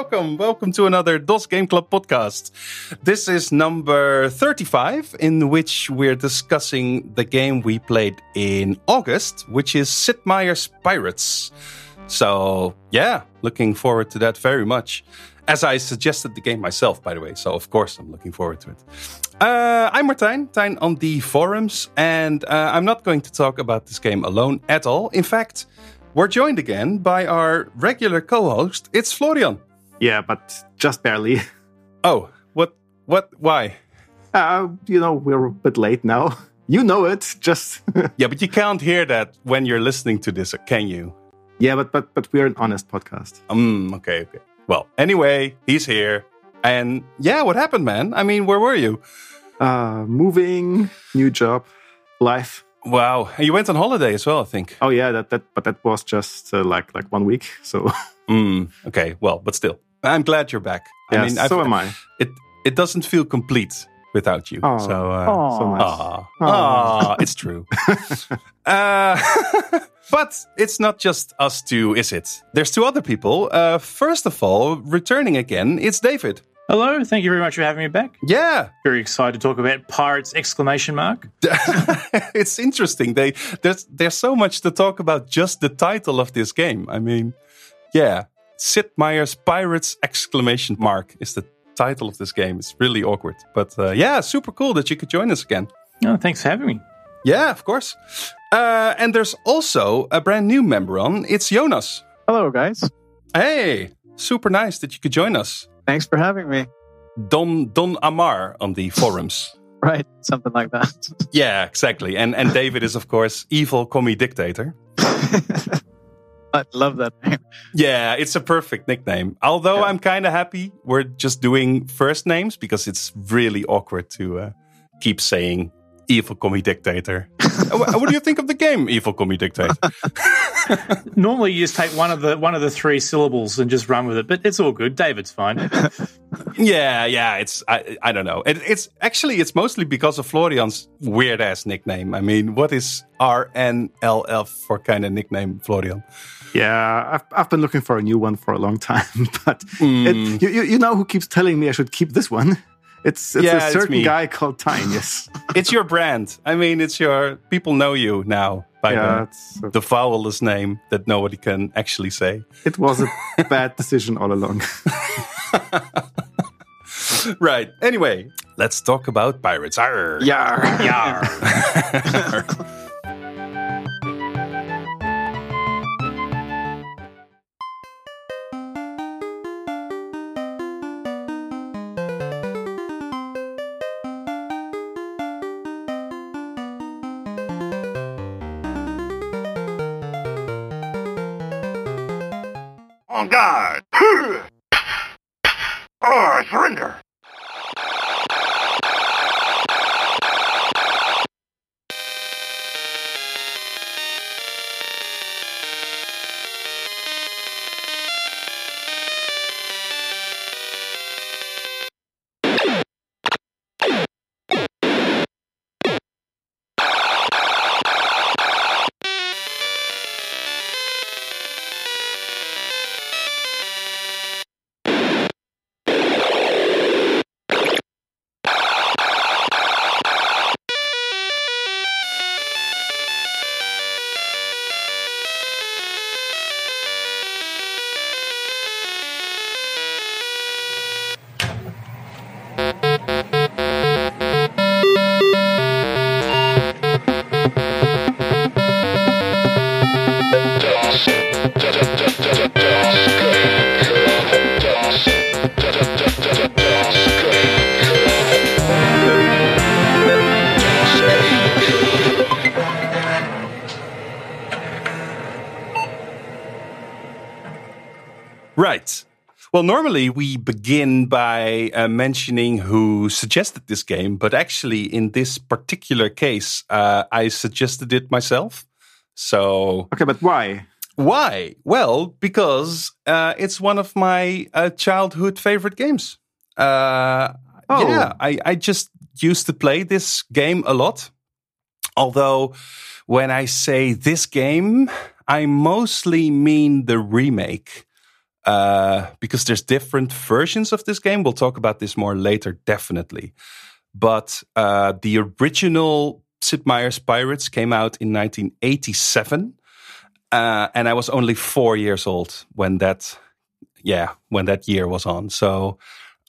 welcome. Welcome to another DOS Game Club podcast. This is number 35, in which we're discussing the game we played in August, which is Sid Meier's Pirates. So, yeah, looking forward to that very much. As I suggested the game myself, by the way, so of course I'm looking forward to it. Uh, I'm Martijn, Tijn on the forums, and uh, I'm not going to talk about this game alone at all. In fact, we're joined again by our regular co-host. It's Florian. Yeah, but just barely. Oh, what? What? Why? Uh, you know, we're a bit late now. You know it. Just yeah, but you can't hear that when you're listening to this, can you? Yeah, but but but we're an honest podcast. Um. Okay. Okay. Well, anyway, he's here, and yeah, what happened, man? I mean, where were you? Uh, moving, new job, life. Wow, and you went on holiday as well, I think. Oh yeah, that that but that was just uh, like like one week. So. Mm, okay. Well, but still, I'm glad you're back. Yeah, I mean, so I've, am I. It it doesn't feel complete without you. Oh, so, uh, so nice. Aw, aw, it's true. uh, but it's not just us two, is it? There's two other people. Uh, first of all, returning again, it's David. Hello, thank you very much for having me back. Yeah, very excited to talk about pirates! Exclamation mark. it's interesting. They there's there's so much to talk about. Just the title of this game. I mean, yeah, Sid Meier's Pirates! Exclamation mark is the title of this game. It's really awkward, but uh, yeah, super cool that you could join us again. Oh, thanks for having me. Yeah, of course. Uh, and there's also a brand new member on. It's Jonas. Hello, guys. Hey, super nice that you could join us. Thanks for having me. Don Don Amar on the forums. right, something like that. yeah, exactly. And and David is of course evil commie dictator. I love that name. Yeah, it's a perfect nickname. Although yeah. I'm kind of happy we're just doing first names because it's really awkward to uh, keep saying evil commie dictator. what do you think of the game, evil commie dictator? Normally, you just take one of the one of the three syllables and just run with it, but it's all good. David's fine. yeah, yeah. It's I, I don't know. It, it's actually it's mostly because of Florian's weird ass nickname. I mean, what is RNLF for kind of nickname, Florian? Yeah, I've, I've been looking for a new one for a long time, but mm. it, you, you know who keeps telling me I should keep this one? It's it's yeah, a certain it's guy called Tijn. Yes, it's your brand. I mean, it's your people know you now by yeah, the, a, the vowelless name that nobody can actually say. It was a bad decision all along. right. Anyway, let's talk about pirates. Arr. Yar. Yar. Normally we begin by uh, mentioning who suggested this game, but actually, in this particular case, uh, I suggested it myself. So. Okay, but why? Why? Well, because uh, it's one of my uh, childhood favorite games. Uh, oh. Yeah, I, I just used to play this game a lot. Although, when I say this game, I mostly mean the remake uh, because there's different versions of this game. We'll talk about this more later, definitely. But uh, the original Sid Meier's Pirates came out in 1987, uh, and I was only four years old when that, yeah, when that year was on. So,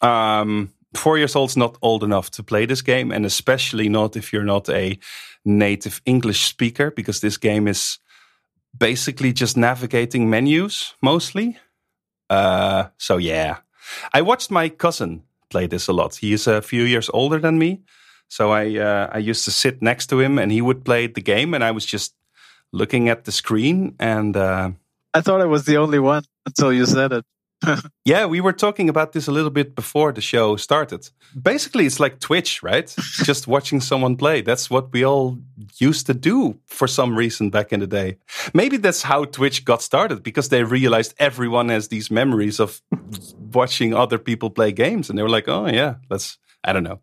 um, four years old's not old enough to play this game, and especially not if you're not a native English speaker, because this game is basically just navigating menus mostly. Uh, so yeah, I watched my cousin play this a lot. He is a few years older than me, so I uh, I used to sit next to him and he would play the game, and I was just looking at the screen and. Uh, I thought I was the only one until you said it. Yeah, we were talking about this a little bit before the show started. Basically, it's like Twitch, right? Just watching someone play. That's what we all used to do for some reason back in the day. Maybe that's how Twitch got started because they realized everyone has these memories of watching other people play games. And they were like, oh, yeah, let's, I don't know.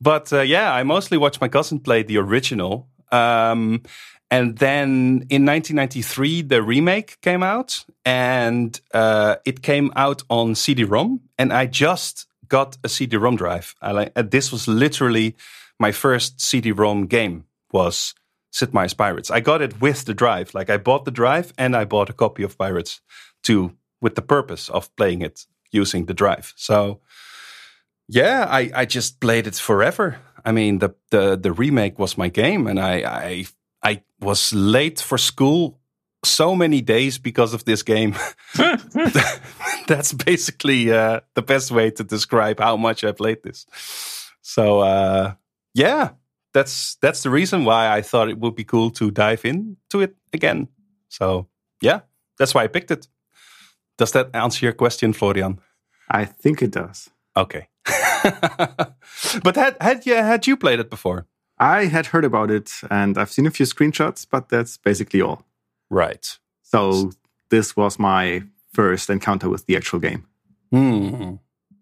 But uh, yeah, I mostly watch my cousin play the original. Um, and then in 1993, the remake came out, and uh, it came out on CD-ROM. And I just got a CD-ROM drive. I like, this was literally my first CD-ROM game. Was Sid Meier's Pirates? I got it with the drive. Like I bought the drive and I bought a copy of Pirates too, with the purpose of playing it using the drive. So yeah, I, I just played it forever. I mean, the, the the remake was my game, and I, I I was late for school so many days because of this game. That's basically uh, the best way to describe how much I played this. So uh, yeah, that's that's the reason why I thought it would be cool to dive into it again. So yeah, that's why I picked it. Does that answer your question, Florian? I think it does. Okay. but had had you had you played it before? I had heard about it and I've seen a few screenshots, but that's basically all. Right. So this was my first encounter with the actual game. Hmm.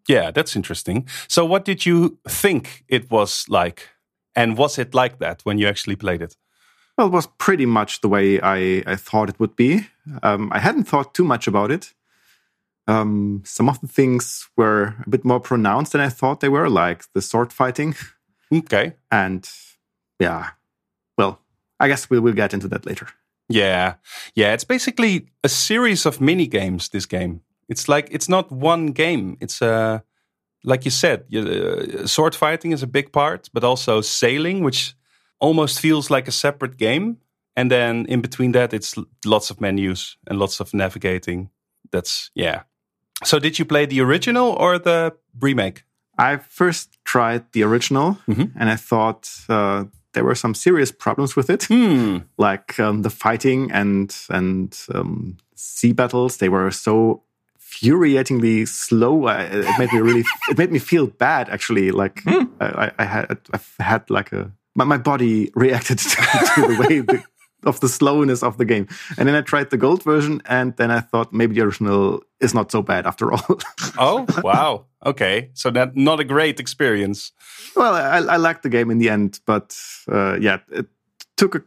Yeah, that's interesting. So, what did you think it was like? And was it like that when you actually played it? Well, it was pretty much the way I, I thought it would be. Um, I hadn't thought too much about it. Um, some of the things were a bit more pronounced than I thought they were, like the sword fighting. Okay. And yeah, well, I guess we will get into that later. Yeah, yeah. It's basically a series of mini games. This game. It's like it's not one game. It's a uh, like you said, uh, sword fighting is a big part, but also sailing, which almost feels like a separate game. And then in between that, it's lots of menus and lots of navigating. That's yeah. So did you play the original or the remake? I first tried the original, mm -hmm. and I thought uh, there were some serious problems with it, hmm. like um, the fighting and and um, sea battles. They were so infuriatingly slow. I, it made me really. it made me feel bad. Actually, like hmm. I, I, had I had like a my, my body reacted to, to the way the, of the slowness of the game. And then I tried the gold version, and then I thought maybe the original is not so bad after all. oh wow! Okay, so that not a great experience. Well, I, I liked the game in the end, but uh, yeah, it took a,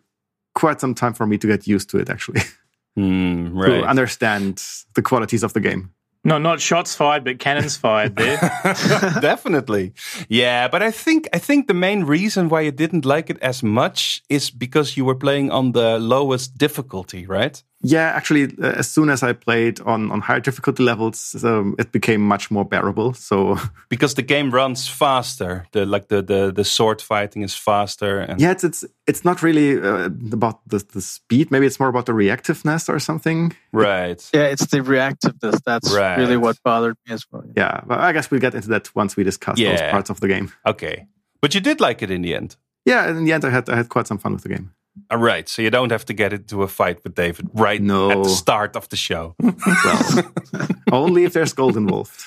quite some time for me to get used to it. Actually, mm, right. to understand the qualities of the game. No, not shots fired, but cannons fired there. Definitely. Yeah, but I think I think the main reason why you didn't like it as much is because you were playing on the lowest difficulty, right? Yeah, actually, uh, as soon as I played on on higher difficulty levels, um, it became much more bearable. So because the game runs faster, the like the the, the sword fighting is faster. And yeah, it's it's it's not really uh, about the the speed. Maybe it's more about the reactiveness or something. Right. Yeah, it's the reactiveness. That's right. really what bothered me as well. Yeah, but I guess we'll get into that once we discuss yeah. those parts of the game. Okay, but you did like it in the end. Yeah, in the end, I had I had quite some fun with the game. All right, so you don't have to get into a fight with David right no. at the start of the show. well, only if there's gold involved.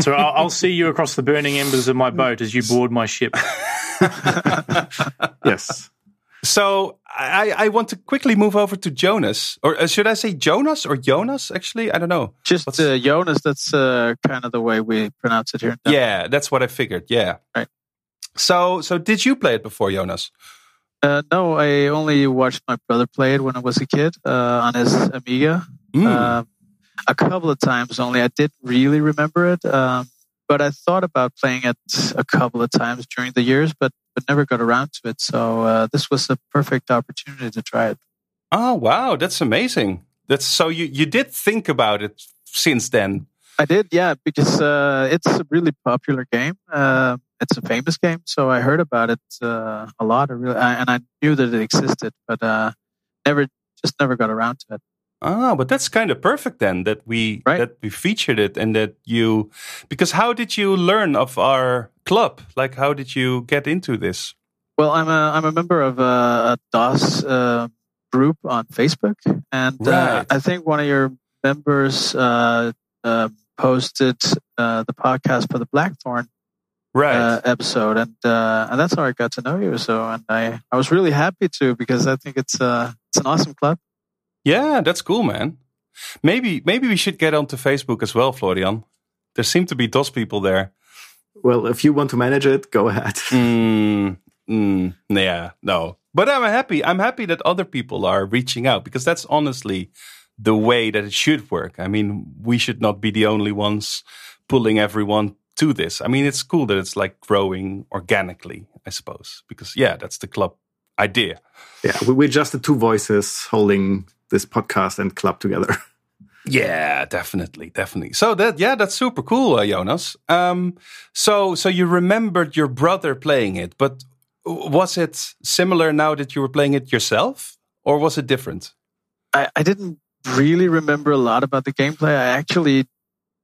so I'll, I'll, see you across the burning embers of my boat as you board my ship. yes. So I, I want to quickly move over to Jonas, or uh, should I say Jonas or Jonas? Actually, I don't know. Just uh, Jonas. That's uh, kind of the way we pronounce it here. Yeah, that's what I figured. Yeah. Right. So, so did you play it before, Jonas? Uh, no, I only watched my brother play it when I was a kid uh, on his Amiga. Mm. Uh, a couple of times only. I didn't really remember it, um, but I thought about playing it a couple of times during the years, but but never got around to it. So uh, this was a perfect opportunity to try it. Oh wow, that's amazing. That's so you you did think about it since then. I did, yeah, because uh, it's a really popular game. Uh, it's a famous game, so I heard about it uh, a lot. I really, I, and I knew that it existed, but uh, never, just never got around to it. Ah, but that's kind of perfect then that we Right. that we featured it and that you because how did you learn of our club? Like how did you get into this? Well, I'm a I'm a member of a, a DOS uh, group on Facebook, and Right. uh, I think one of your members uh, uh, posted uh, the podcast for the Blackthorne Right. uh, episode, and uh, and that's how I got to know you. So, and I I was really happy to because I think it's uh it's an awesome club. yeah, that's cool, man. Maybe maybe we should get onto Facebook as well, Florian. There seem to be DOS people there. Well, if you want to manage it, go ahead. Mm, mm, yeah, no. But I'm happy. I'm happy that other people are reaching out because that's honestly the way that it should work. I mean, we should not be the only ones pulling everyone to this. I mean, it's cool that it's like growing organically, I suppose, because yeah, that's the club idea. Yeah, we- we're just the two voices holding this podcast and club together. Yeah, definitely, definitely. So that yeah, that's super cool, uh, Jonas. Um, so so you remembered your brother playing it, but was it similar now that you were playing it yourself, or was it different? I, I didn't really remember a lot about the gameplay. I actually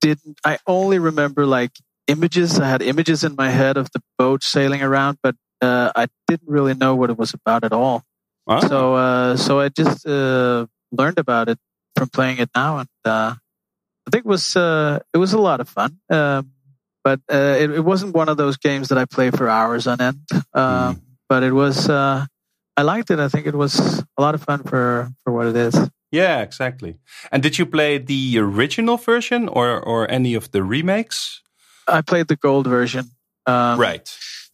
didn't. I only remember like images. I had images in my head of the boat sailing around, but uh, I didn't really know what it was about at all. Ah, So, uh, so I just uh, learned about it from playing it now, and uh, I think it was uh, it was a lot of fun. Um, but uh, it, it wasn't one of those games that I play for hours on end. Um, But it was. Uh, I liked it. I think it was a lot of fun for for what it is. yeah, exactly. And did you play the original version or or any of the remakes? I played the gold version. Um, right.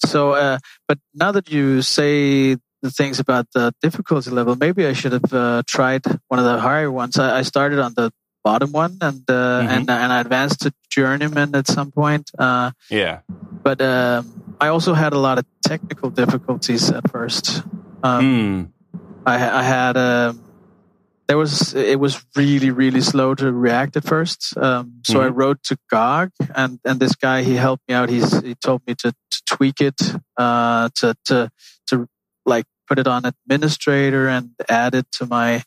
So, uh, but now that you say the things about the difficulty level, maybe I should have uh, tried one of the higher ones. I, I started on the bottom one, and uh, Mhm. and and I advanced to journeyman at some point. Uh, Yeah. but um, I also had a lot of technical difficulties at first. Um, Hmm. I, I had um there was it was really really slow to react at first. Um, so I wrote to GOG, and and this guy he helped me out. He's he told me to, to tweak it, uh, to to to like put it on administrator and add it to my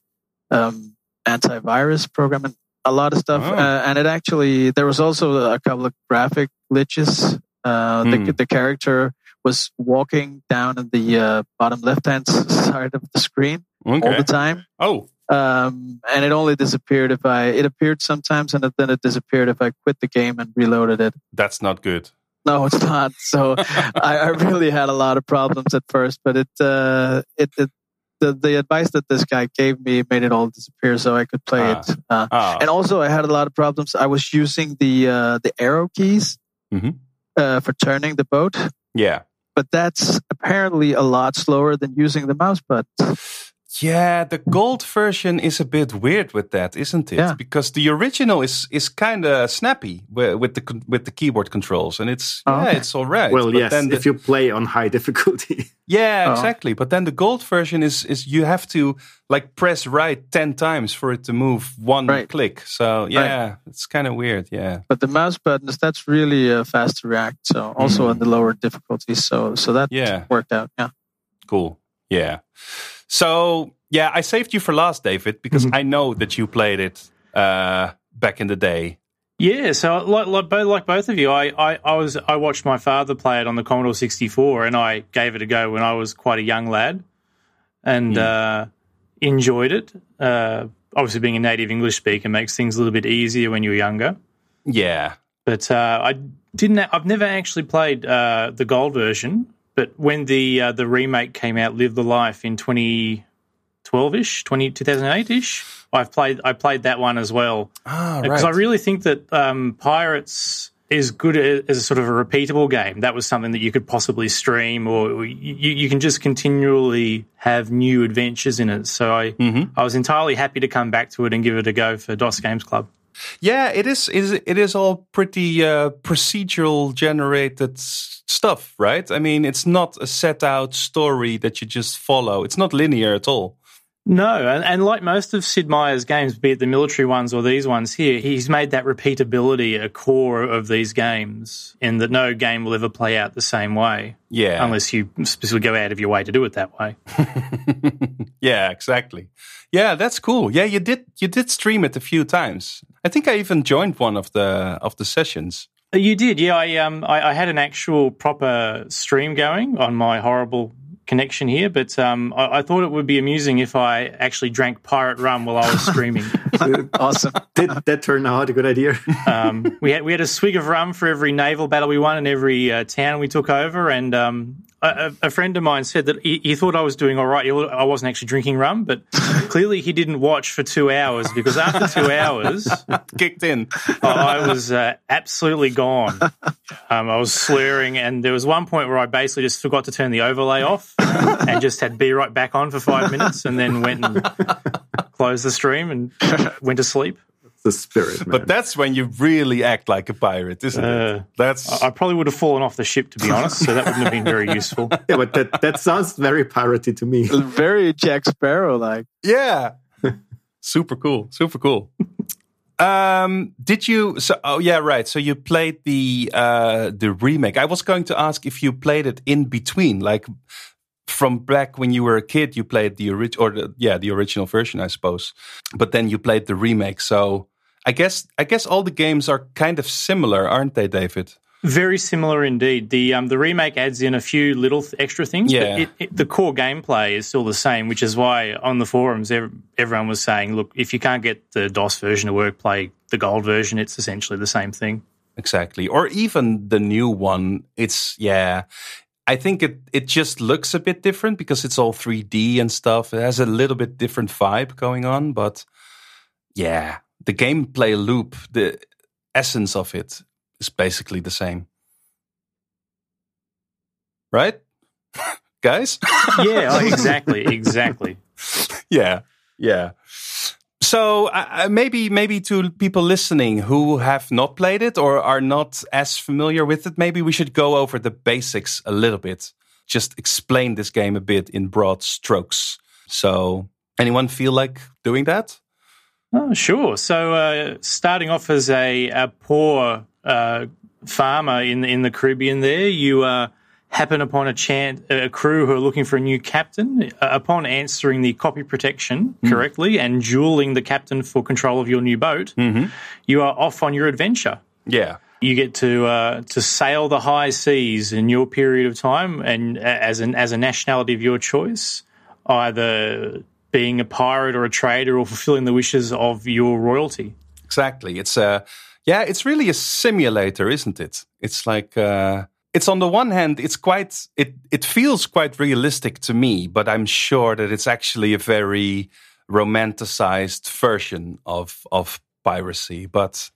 um, antivirus program and a lot of stuff. Oh. Uh, and it actually there was also a couple of graphic glitches. Uh, Hmm. the, the character was walking down in the uh, bottom left hand side of the screen all the time. Oh. Um, and it only disappeared if I, it appeared sometimes and then it disappeared if I quit the game and reloaded it. That's not good. No, it's not. So I, I really had a lot of problems at first, but it, uh, it, it, the, the advice that this guy gave me made it all disappear so I could play Ah. it. Uh, Oh. and also I had a lot of problems. I was using the, uh, the arrow keys, Mhm. uh, for turning the boat, yeah. but that's apparently a lot slower than using the mouse button. Yeah, the gold version is a bit weird with that, isn't it? Yeah. Because the original is is kind of snappy with, with the with the keyboard controls, and it's Oh, yeah, okay. it's all right. well, But yes, then the- if you play on high difficulty. yeah, Oh. exactly. But then the gold version is is you have to like press right ten times for it to move one Right. click. So yeah, it's kind of weird. Yeah. but the mouse buttons that's really uh, fast to react so also on the lower difficulties so so that Mm. Yeah. worked out yeah Cool. Yeah. So yeah, I saved you for last, David, because Mhm. I know that you played it uh, back in the day. Yeah, so like like, like both of you, I, I, I was I watched my father play it on the Commodore 64, and I gave it a go when I was quite a young lad, and uh, enjoyed it. Uh, obviously, being a native English speaker makes things a little bit easier when you're younger. Yeah. But uh, I didn't. I've never actually played uh, the gold version. But when the uh, the remake came out, Live the Life in 2012 ish, 2008 ish, I've played. I played that one as well Ah, because right. I really think that um, Pirates is good as a sort of a repeatable game. That was something that you could possibly stream, or you, you can just continually have new adventures in it. So I, Mhm. I was entirely happy to come back to it and give it a go for DOS Games Club. Yeah, it is. Is it is all pretty uh, procedural generated stuff, right? I mean, it's not a set out story that you just follow. It's not linear at all. No, and, and like most of Sid Meier's games, be it the military ones or these ones here, he's made that repeatability a core of these games, in that no game will ever play out the same way, Yeah, unless you specifically go out of your way to do it that way. yeah, exactly. Yeah, that's cool. Yeah, you did you did stream it a few times. I think I even joined one of the of the sessions. Uh, You did, yeah. I um, I, I had an actual proper stream going on my horrible connection here, but um, I, I thought it would be amusing if I actually drank pirate rum while I was streaming. Awesome. Did that turn out a good idea? um, we had we had a swig of rum for every naval battle we won and every uh, town we took over. And um, a, a friend of mine said that he, he thought I was doing all right. I wasn't actually drinking rum, but clearly he didn't watch for two hours because after two hours, Kicked in. I was uh, absolutely gone. Um, I was slurring, and there was one point where I basically just forgot to turn the overlay off and just had be right back on for five minutes, and then went and closed the stream and went to sleep. The spirit, man. But that's when you really act like a pirate, isn't Uh, it? That's I probably would have fallen off the ship, to be honest, so that wouldn't have been very useful. yeah, but that, that sounds very piratey to me. Very Jack Sparrow like. yeah, super cool, super cool. Um, did you? So, oh yeah, right. So you played the uh the remake. I was going to ask if you played it in between, like from back when you were a kid. You played the original, or the, yeah, the original version, I suppose. But then you played the remake. So I guess I guess all the games are kind of similar, aren't they, David? Very similar indeed. The um, the remake adds in a few little th- extra things, Yeah. but it, it, the core gameplay is still the same, which is why on the forums ev- everyone was saying, "Look, if you can't get the DOS version to work, play the gold version. It's essentially the same thing." Exactly. Or even the new one. It's yeah. I think it it just looks a bit different because it's all 3D and stuff. It has a little bit different vibe going on, but yeah, the gameplay loop, the essence of it is basically the same. Right? Guys? Yeah, oh, exactly, exactly. yeah, yeah. So uh, uh, maybe maybe to people listening who have not played it or are not as familiar with it, maybe we should go over the basics a little bit. Just explain this game a bit in broad strokes. So, anyone feel like doing that? Oh, sure. So, uh, starting off as a, a poor uh, farmer in in the Caribbean, there you uh, happen upon a, chan- a crew who are looking for a new captain. Uh, upon answering the copy protection correctly and dueling the captain for control of your new boat, you are off on your adventure. Yeah. You get to uh, to sail the high seas in your period of time, and as an as a nationality of your choice, either being a pirate or a trader or fulfilling the wishes of your royalty. Exactly. It's a yeah, it's really a simulator, isn't it? It's like uh it's on the one hand it's quite it it feels quite realistic to me, but I'm sure that it's actually a very romanticized version of of piracy. But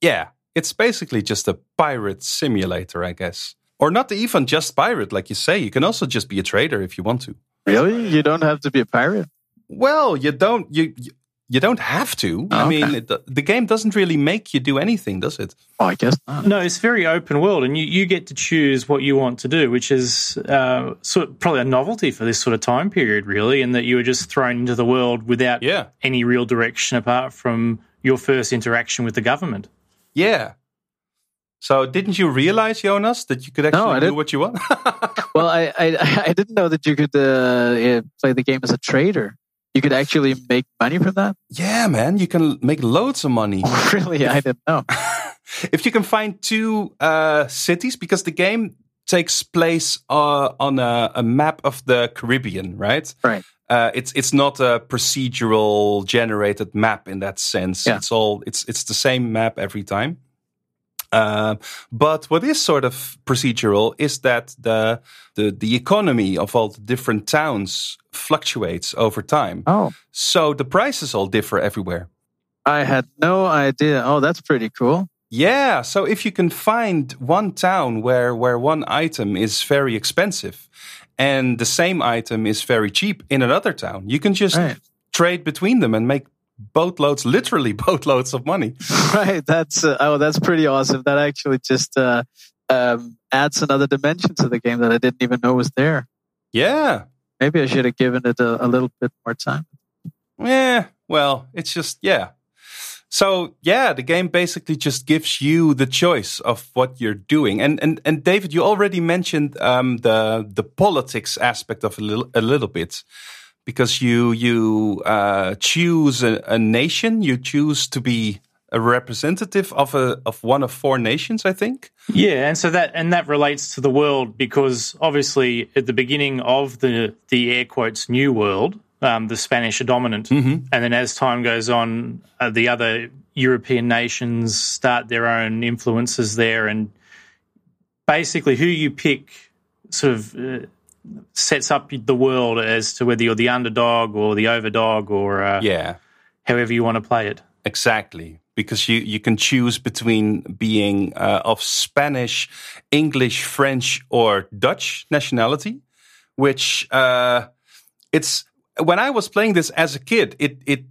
yeah, it's basically just a pirate simulator, I guess. Or not even just pirate, like you say. You can also just be a trader if you want to. Really? You don't have to be a pirate? Well, you don't you you- you don't have to. I Okay. mean, it, the game doesn't really make you do anything, does it? Oh, I guess not. No, it's very open world, and you, you get to choose what you want to do, which is uh, sort of probably a novelty for this sort of time period, really, in that you were just thrown into the world without Yeah. any real direction apart from your first interaction with the government. Yeah. So didn't you realize, Jonas, that you could actually I do what you want? Well, I, I I didn't know that you could uh, play the game as a trader. You could actually make money from that. yeah, man, you can make loads of money really, I didn't know. if you can find two uh, cities because the game takes place uh, on a, a map of the Caribbean, right? Right. Uh, it's it's not a procedural generated map in that sense. Yeah. It's all it's it's the same map every time. Uh, but what is sort of procedural is that the, the the economy of all the different towns fluctuates over time. Oh, So the prices all differ everywhere. I had no idea. Oh, that's pretty cool. Yeah, so if you can find one town where where one item is very expensive and the same item is very cheap in another town, you can just Right. trade between them and make boatloads, literally boatloads of money. right. That's uh, oh, that's pretty awesome. That actually just uh, um, adds another dimension to the game that I didn't even know was there. Yeah. Maybe I should have given it a, a little bit more time. Yeah. Well, it's just yeah. So yeah, the game basically just gives you the choice of what you're doing. And and and David, you already mentioned um, the the politics aspect of a little a little bit because you you uh, choose a, a nation, you choose to be a representative of a of one of four nations, I think. Yeah, and so that and that relates to the world because obviously at the beginning of the the air quotes new world, um, the Spanish are dominant, Mm-hmm. and then as time goes on, uh, the other European nations start their own influences there, and basically who you pick sort of. Uh, sets up the world as to whether you're the underdog or the overdog or uh, Yeah, however you want to play it. exactly. Because you you can choose between being uh, of Spanish, English, French, or Dutch nationality, which uh, it's when I was playing this as a kid, it it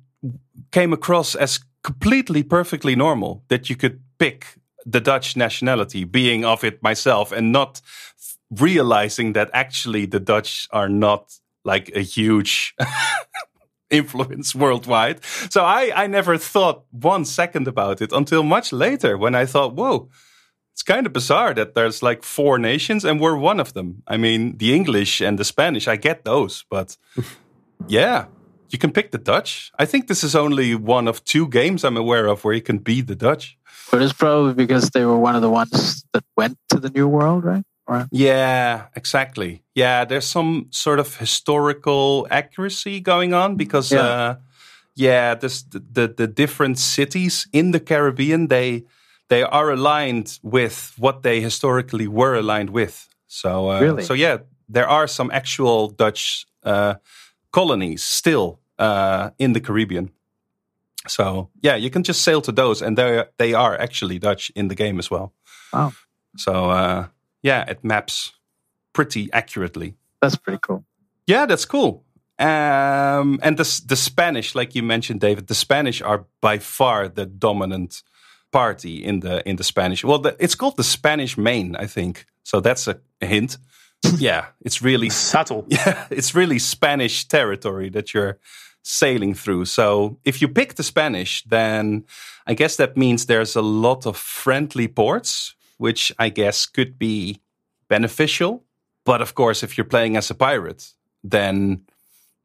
came across as completely perfectly normal that you could pick the Dutch nationality, being of it myself, and not realizing that actually the Dutch are not like a huge influence worldwide. So I, I never thought one second about it until much later when I thought, whoa, it's kind of bizarre that there's like four nations and we're one of them. I mean, the English and the Spanish, I get those, but yeah, you can pick the Dutch. I think this is only one of two games I'm aware of where you can be the Dutch. But it's probably because they were one of the ones that went to the new world, right? Or, Yeah, exactly. Yeah, there's some sort of historical accuracy going on because, Yeah. uh, yeah, this, the, the the different cities in the Caribbean they they are aligned with what they historically were aligned with. So, uh, Really? so yeah, there are some actual Dutch uh, colonies still uh, in the Caribbean. So yeah, you can just sail to those, and they they are actually Dutch in the game as well. Wow. So uh, yeah, it maps pretty accurately. that's pretty cool. Yeah, that's cool. Um, and the the Spanish, like you mentioned, David, the Spanish are by far the dominant party in the in the Spanish. Well, the, it's called the Spanish Main, I think. So that's a, a hint. yeah, it's really Subtle. yeah, it's really Spanish territory that you're sailing through. So if you pick the Spanish, then I guess that means there's a lot of friendly ports, which I guess could be beneficial. But of course, if you're playing as a pirate, then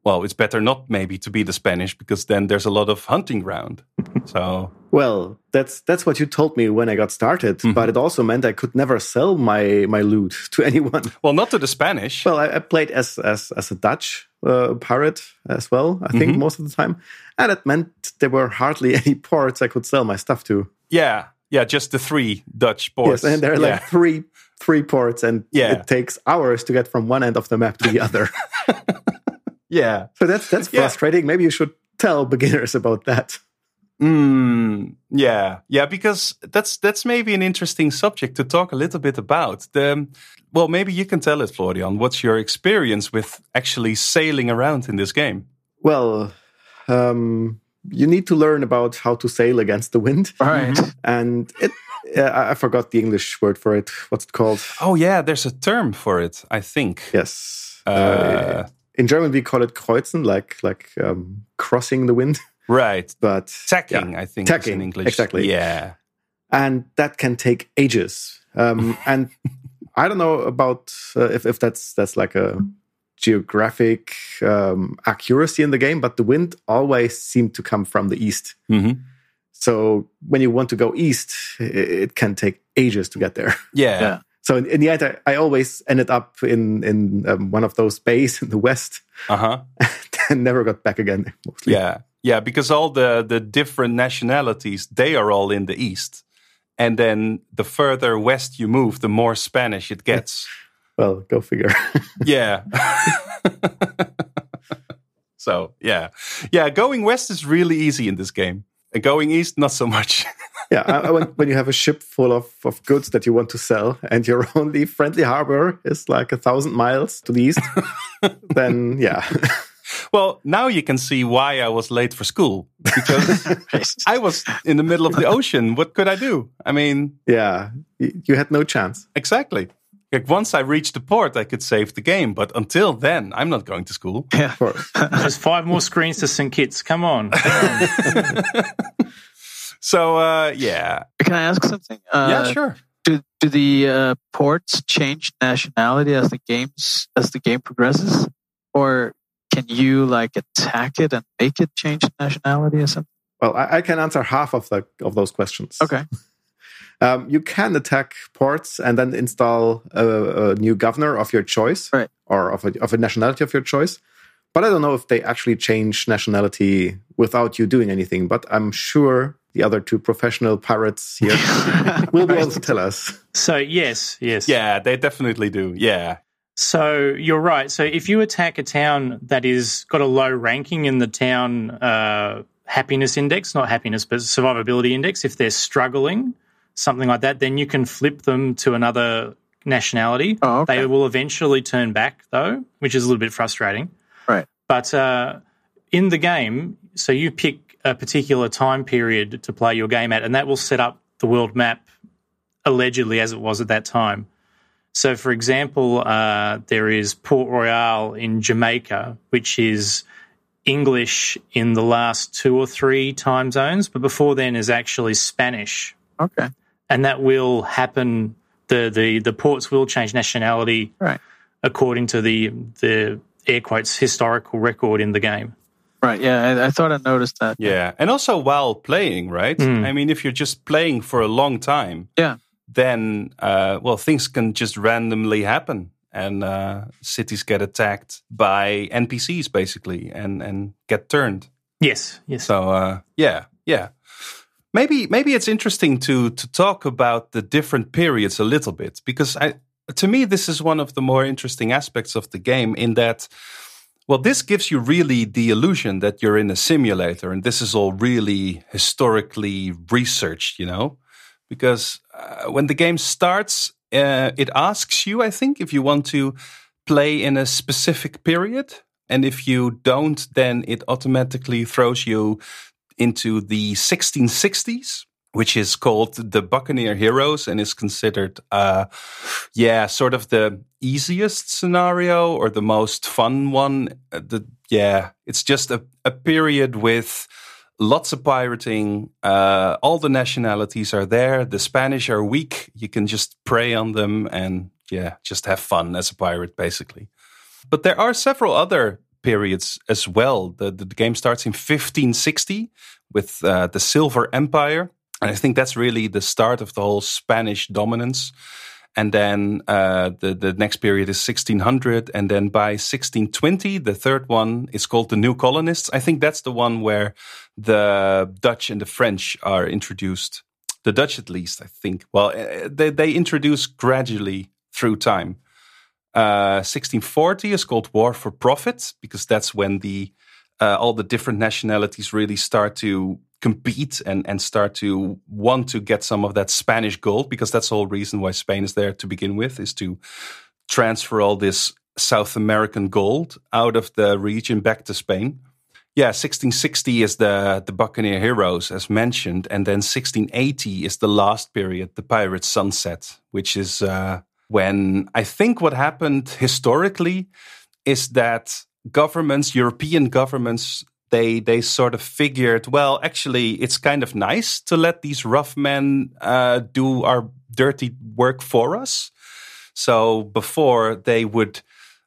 well, it's better not maybe to be the Spanish because then there's a lot of hunting ground. so Well, that's that's what you told me when I got started, Mm-hmm. but it also meant I could never sell my my loot to anyone. well, not to the Spanish. Well, I, I played as as as a Dutch uh, pirate as well. I think Mhm. most of the time, and it meant there were hardly any ports I could sell my stuff to. yeah, yeah, just the three Dutch ports. Yes, and there are yeah. like three three ports, and Yeah. it takes hours to get from one end of the map to the other. yeah. so that's that's Yeah. frustrating. Maybe you should tell beginners about that. Mm, yeah, yeah, because that's that's maybe an interesting subject to talk a little bit about. The well, maybe you can tell it, Florian. What's your experience with actually sailing around in this game? Well, um, you need to learn about how to sail against the wind, All right. and it. Uh, I forgot the English word for it. What's it called? Oh yeah, there's a term for it. I think. Yes. Uh, in German, we call it kreuzen, like like um, crossing the wind. Right. But Tacking, yeah, I think, is Tacking, in English. exactly. Yeah. and that can take ages. Um, and I don't know about uh, if if that's that's like a geographic um, accuracy in the game, but the wind always seemed to come from the east. hmm So when you want to go east, i- it can take ages to get there. Yeah. Yeah. So in, in the end, I, I always ended up in in um, one of those bays in the west Uh huh. and never got back again. Mostly. Yeah. Yeah. Because all the the different nationalities, they are all in the east, and then the further west you move, the more Spanish it gets. Well, go figure. Yeah. so yeah, yeah. Going west is really easy in this game. And going east, not so much. yeah, I, I when, when you have a ship full of, of goods that you want to sell, and your only friendly harbor is like a thousand miles to the east, then yeah, well, now you can see why I was late for school because I was in the middle of the ocean. What could I do? I mean, Yeah, you had no chance. exactly. Like once I reach the port, I could save the game, but until then, I'm not going to school. Of course. There's five more screens to St. Kitts. Come on. Come on. So uh, yeah, Can I ask something? Uh, yeah, sure. Do do the uh, ports change nationality as the games as the game progresses, or can you like attack it and make it change nationality or something? Well, I, I can answer half of the of those questions. Okay. Um, you can attack ports and then install a, a new governor of your choice, Right. or of a, of a nationality of your choice. But I don't know if they actually change nationality without you doing anything. But I'm sure the other two professional pirates here will be able to tell us. So, yes, yes. Yeah, they definitely do. Yeah, So you're right. So if you attack a town that is got a low ranking in the town uh, happiness index, not happiness, but survivability index, if they're struggling, something like that, then you can flip them to another nationality. Oh, okay. They will eventually turn back though, which is a little bit frustrating. Right. But uh, in the game, so you pick a particular time period to play your game at, and that will set up the world map allegedly as it was at that time. So, for example, uh, there is Port Royal in Jamaica, which is English in the last two or three time zones, but before then is actually Spanish, Okay. And that will happen. the the The ports will change nationality Right. according to the the air quotes historical record in the game. Right. Yeah. I, I thought I noticed that. yeah, and also while playing, right? Mm. I mean, if you're just playing for a long time, Yeah. then uh, well, things can just randomly happen, and uh, cities get attacked by NPCs basically, and and get turned. Yes. Yes. So uh, yeah, yeah. Maybe maybe it's interesting to to talk about the different periods a little bit because I to me this is one of the more interesting aspects of the game in that well this gives you really the illusion that you're in a simulator and this is all really historically researched, you know, because uh, when the game starts uh, it asks you I think if you want to play in a specific period and if you don't then it automatically throws you into the 1660s which is called the buccaneer heroes and is considered uh yeah sort of the easiest scenario or the most fun one. Uh, the yeah it's just a, a period with lots of pirating uh all the nationalities are there the spanish are weak you can just prey on them and yeah just have fun as a pirate basically. But there are several other periods as well. The, the, game starts in 1560 with uh, the Silver Empire. And I think that's really the start of the whole Spanish dominance. And then uh, the, the next period is 1600. And then by 1620, the third one is called the New Colonists. I think that's the one where the Dutch and the French are introduced. The Dutch, at least, I think. Well, uh, they, they introduce gradually through time. Uh, 1640 is called War for Profit because that's when the uh, all the different nationalities really start to compete and and start to want to get some of that Spanish gold because that's the whole reason why Spain is there to begin with is to transfer all this South American gold out of the region back to Spain. Yeah, 1660 is the the Buccaneer heroes as mentioned, and then 1680 is the last period, the pirate sunset, which is. Uh, when I think what happened historically is that governments, European governments, they they sort of figured, well, actually, it's kind of nice to let these rough men uh, do our dirty work for us. So before they would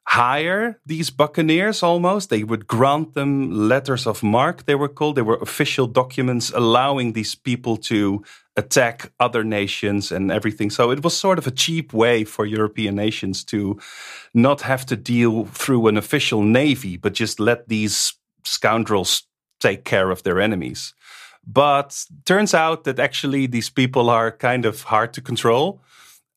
hire these buccaneers almost they would grant them letters of marque they were called they were official documents allowing these people to attack other nations and everything. So it was sort of a cheap way for european nations to not have to deal through an official navy but just let these scoundrels take care of their enemies. But turns out that actually these people are kind of hard to control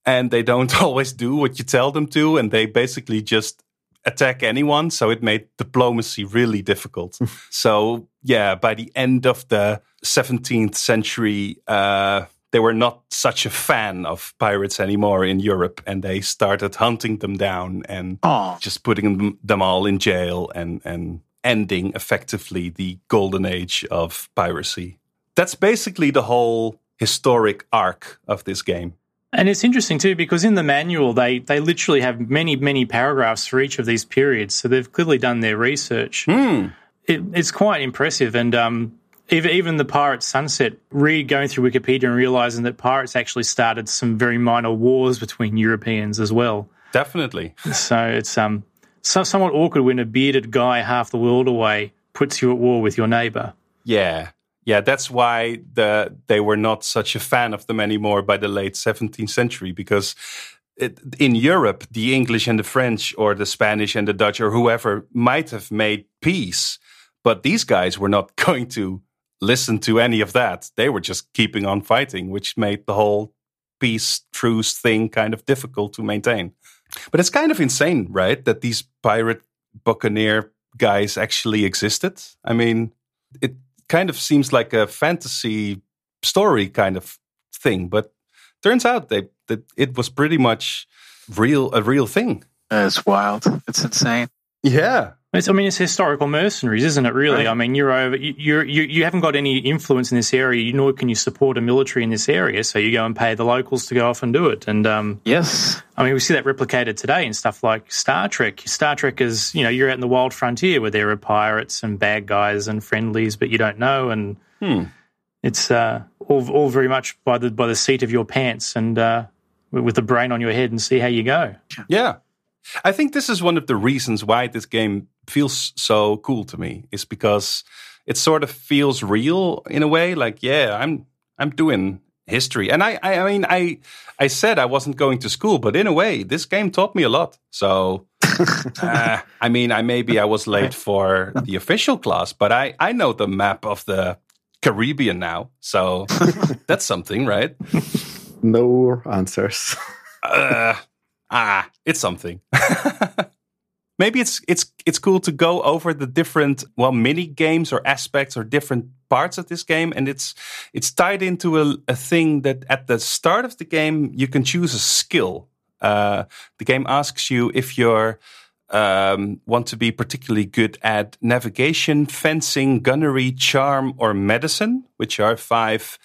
and they don't always do what you tell them to and they basically just attack anyone. So it made diplomacy really difficult. So yeah by the end of the 17th century uh, they were not such a fan of pirates anymore in europe and they started hunting them down and Oh, just putting them, them all in jail and and ending effectively the golden age of piracy. That's basically the whole historic arc of this game. And it's interesting too because in the manual they they literally have many many paragraphs for each of these periods, so they've clearly done their research. Hmm. It, it's quite impressive, and um, even even the Pirates Sunset, read going through Wikipedia and realizing that pirates actually started some very minor wars between Europeans as well. Definitely. So it's um so, somewhat awkward when a bearded guy half the world away puts you at war with your neighbor. Yeah. Yeah, that's why the they were not such a fan of them anymore by the late 17th century because it, in Europe, the English and the French or the Spanish and the Dutch or whoever might have made peace, but these guys were not going to listen to any of that. They were just keeping on fighting, which made the whole peace truce thing kind of difficult to maintain. But it's kind of insane, right? That these pirate buccaneer guys actually existed. I mean, it kind of seems like a fantasy story kind of thing, but turns out they that it was pretty much real a real thing. It's wild. It's insane. Yeah. It's, I mean, it's historical mercenaries, isn't it? Really, Right. I mean, you're over, you- you're, you you haven't got any influence in this area, nor can you support a military in this area. So you go and pay the locals to go off and do it. And um, Yes. I mean, we see that replicated today in stuff like Star Trek. Star Trek is, you know, you're out in the wild frontier where there are pirates and bad guys and friendlies, but you don't know, and Hmm. it's uh, all all very much by the by the seat of your pants and uh, with the brain on your head, and see how you go. Yeah. I think this is one of the reasons why this game feels so cool to me is because it sort of feels real in a way like yeah, I'm I'm doing history. And I I, I mean I I said I wasn't going to school, but in a way this game taught me a lot. So uh, I mean I maybe I was late for the official class, but I I know the map of the Caribbean now. So that's something, right? No answers. uh, ah, it's something. Maybe it's it's it's cool to go over the different well mini games or aspects or different parts of this game, and it's it's tied into a, a thing that at the start of the game you can choose a skill. Uh, the game asks you if you're um, want to be particularly good at navigation, fencing, gunnery, charm, or medicine, which are five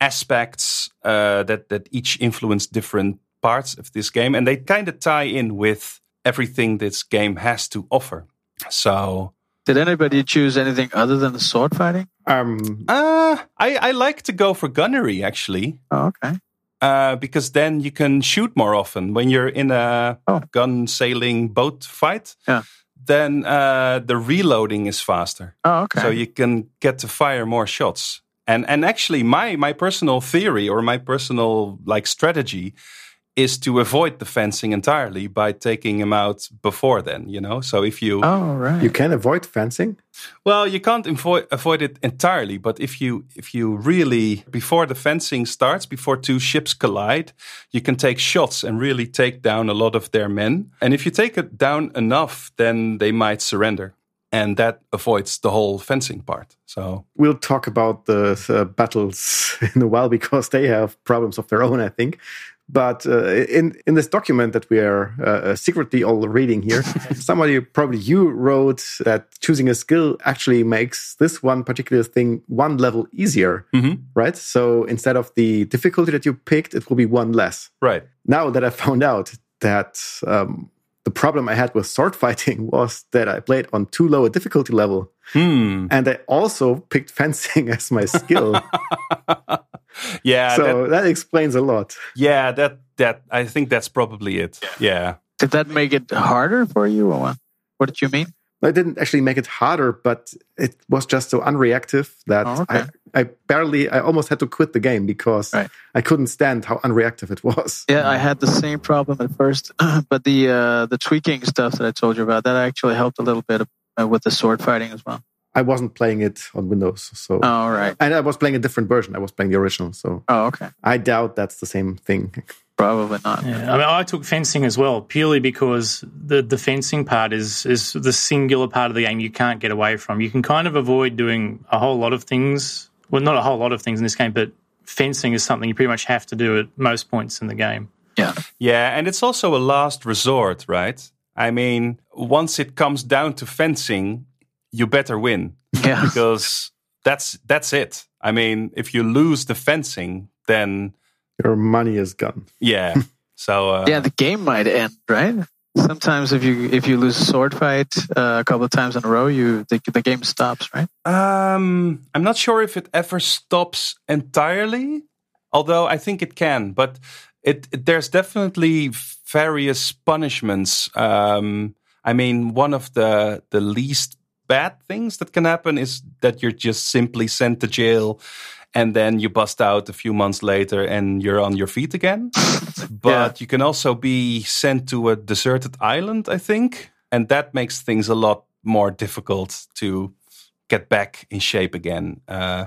aspects uh, that that each influence different parts of this game, and they kind of tie in with everything this game has to offer. So, Did anybody choose anything other than the sword fighting? Um, uh, I I like to go for gunnery actually. Oh, okay. Uh, because then you can shoot more often when you're in a Oh. gun sailing boat fight. Yeah. Then uh, the reloading is faster. Oh, okay. so you can get to fire more shots and and actually my my personal theory or my personal like strategy is to avoid the fencing entirely by taking him out before then you know so if you oh, right. you can avoid fencing. well you can't avoid avoid it entirely but if you if you really before the fencing starts before two ships collide you can take shots and really take down a lot of their men and if you take it down enough then they might surrender and that avoids the whole fencing part so We'll talk about the uh, battles in a while because they have problems of their own, I think. But uh, in in this document that we are uh, secretly all reading here, somebody probably you wrote that choosing a skill actually makes this one particular thing one level easier, Mhm. right? So instead of the difficulty that you picked, it will be one less. Right. Now that I found out that um, the problem I had with sword fighting was that I played on too low a difficulty level, Hmm. and I also picked fencing as my skill. Yeah. so that, that, explains a lot. yeah. That that I think that's probably it. Yeah. Did that make it harder for you, or what? What did you mean? I didn't actually make it harder, but it was just so unreactive that Oh, okay. I, I barely, I almost had to quit the game because Right. I couldn't stand how unreactive it was. Yeah, I had the same problem at first, but the uh, the tweaking stuff that I told you about that actually helped a little bit uh, with the sword fighting as well. I wasn't playing it on Windows, so Oh, all right. and I was playing a different version. I was playing the original, so Oh, okay. I doubt that's the same thing. Probably not. Yeah, I mean, I took fencing as well, purely because the the fencing part is is the singular part of the game you can't get away from. You can kind of avoid doing a whole lot of things. Well, not a whole lot of things in this game, but fencing is something you pretty much have to do at most points in the game. Yeah. Yeah, and it's also a last resort, right? I mean, once it comes down to fencing, you better win Yeah. because that's that's it. I mean, if you lose the fencing, then Your money is gone. yeah. so uh, yeah, the game might end, right? Sometimes if you if you lose a sword fight uh, a couple of times in a row, you the, the game stops, right? Um, I'm not sure if it ever stops entirely, although I think it can. But it, it- there's definitely various punishments. Um, I mean, one of the the least bad things that can happen is that you're just simply sent to jail. And then you bust out a few months later and you're on your feet again. But you can also be sent to a deserted island, I think. And that makes things a lot more difficult to get back in shape again. Uh,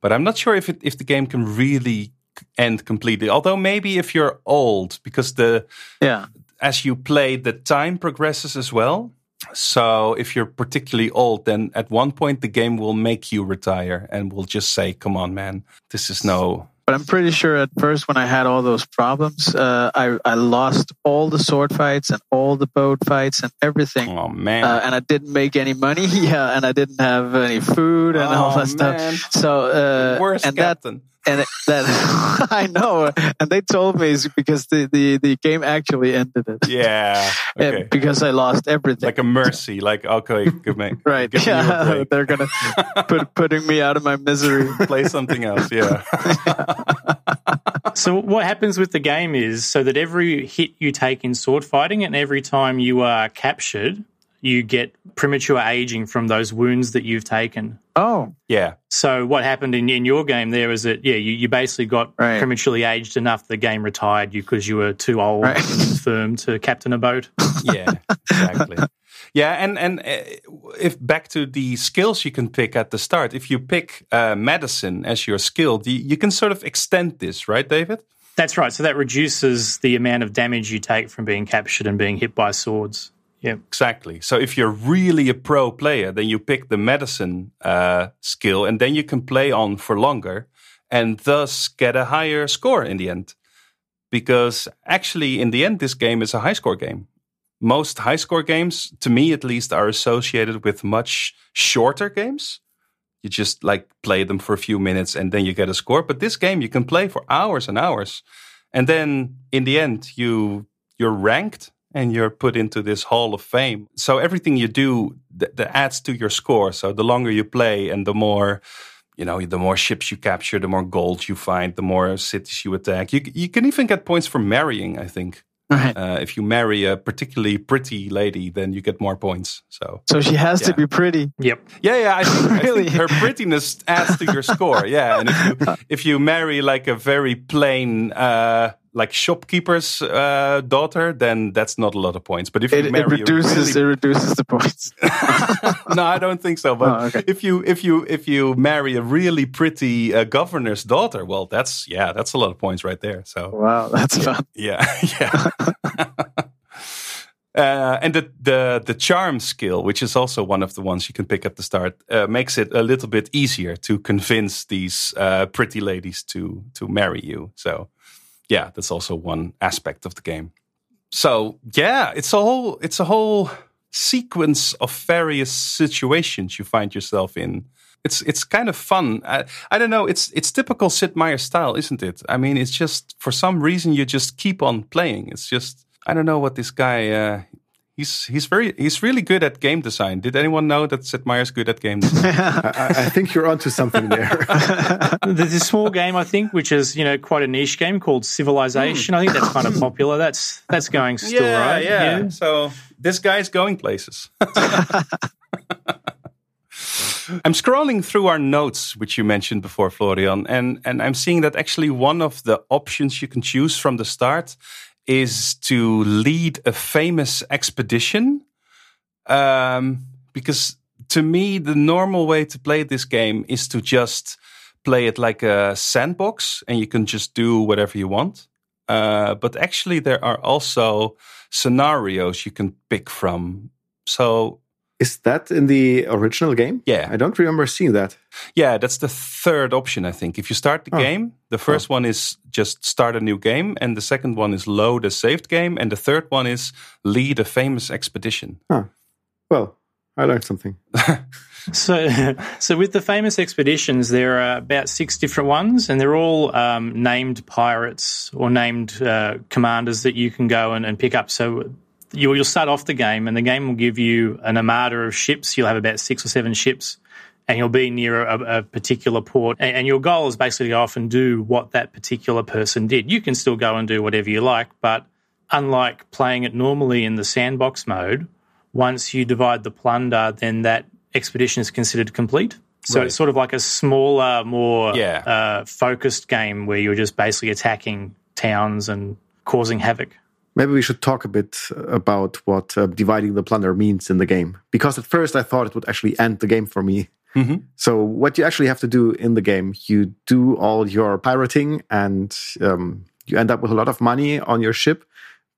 but I'm not sure if it, if the game can really end completely. Although maybe if you're old, because the Yeah. as you play, the time progresses as well. So if you're particularly old, then at one point the game will make you retire and will just say, "Come on, man, this is no." But I'm pretty sure at first when I had all those problems, uh, I I lost all the sword fights and all the boat fights and everything. Oh man! Uh, and I didn't make any money, yeah, and I didn't have any food and all Oh, that stuff. man. So uh, Worst and that captain. And it- that I know, and they told me it's because the, the, the game actually ended it. yeah. Okay. because I lost everything. like a mercy. Like okay, give me right? Give Yeah, break. they're gonna put putting me out of my misery. Play something else. Yeah. So what happens with the game is so that every hit you take in sword fighting and every time you are captured, you get premature aging from those wounds that you've taken. Oh, yeah. So what happened in, in your game there is that yeah you, you basically got Right. prematurely aged enough the game retired you because you were too old Right. and infirm to captain a boat. yeah, exactly. Yeah, and and uh, if back to the skills you can pick at the start, if you pick uh, medicine as your skill, the, you can sort of extend this, right, David? That's right. So that reduces the amount of damage you take from being captured and being hit by swords. Yeah. Exactly. So if you're really a pro player, then you pick the medicine uh, skill, and then you can play on for longer, and thus get a higher score in the end. Because actually, in the end, this game is a high score game. Most high score games, to me at least, are associated with much shorter games. You just like play them for a few minutes and then you get a score. But this game you can play for hours and hours, and then in the end you you're ranked and you're put into this hall of fame. So everything you do that, that adds to your score. So the longer you play and the more you know, the more ships you capture, the more gold you find, the more cities you attack. You you can even get points for marrying. I think right. uh, if you marry a particularly pretty lady, then you get more points. So So she has to be pretty. Yep. yeah, yeah, I think, I Really? think her prettiness adds to your score. Yeah, and if you if you marry like a very plain uh, like shopkeeper's uh, daughter, then that's not a lot of points. But if you It, it reduces a it reduces the points. no, I don't think so. But Oh, okay. if you if you if you marry a really pretty uh, governor's daughter, well, that's yeah, that's a lot of points right there. So wow, that's fun. yeah, yeah. Uh, and the, the the charm skill, which is also one of the ones you can pick at the start, uh, makes it a little bit easier to convince these uh, pretty ladies to to marry you. So, yeah, that's also one aspect of the game. So, yeah, it's a whole it's a whole sequence of various situations you find yourself in. It's it's kind of fun. I, I don't know. It's it's typical Sid Meier style, isn't it? I mean, it's just for some reason you just keep on playing. It's just I don't know what this guy. Uh, he's he's very he's really good at game design. Did anyone know that Sid Meier's good at game design? I, I think you're onto something there. There's a small game I think, which is you know quite a niche game called Civilization. Hmm. I think that's kind of popular. That's that's going still right. Yeah. yeah. So this guy's going places. I'm scrolling through our notes, which you mentioned before, Florian, and, and I'm seeing that actually one of the options you can choose from the start is to lead a famous expedition. Um, because to me, the normal way to play this game is to just play it like a sandbox and you can just do whatever you want. Uh, but actually, there are also scenarios you can pick from. So, Is that in the original game? Yeah. I don't remember seeing that. yeah, that's the third option, I think. If you start the Oh. game, the first one is just start a new game, and the second one is load a saved game, and the third one is lead a famous expedition. Well, I learned something. So, so with the famous expeditions, there are about six different ones, and they're all um, named pirates or named uh, commanders that you can go and, and pick up. So you'll, you'll start off the game, and the game will give you an armada of ships. You'll have about six or seven ships, and you'll be near a, a particular port. And, and your goal is basically to go off and do what that particular person did. You can still go and do whatever you like, but unlike playing it normally in the sandbox mode, once you divide the plunder, then that expedition is considered complete. So Right. it's sort of like a smaller, more Yeah. uh, focused game where you're just basically attacking towns and causing havoc. Maybe we should talk a bit about what uh, dividing the plunder means in the game. Because at first I thought it would actually end the game for me. So, what you actually have to do in the game, you do all your pirating and um, you end up with a lot of money on your ship,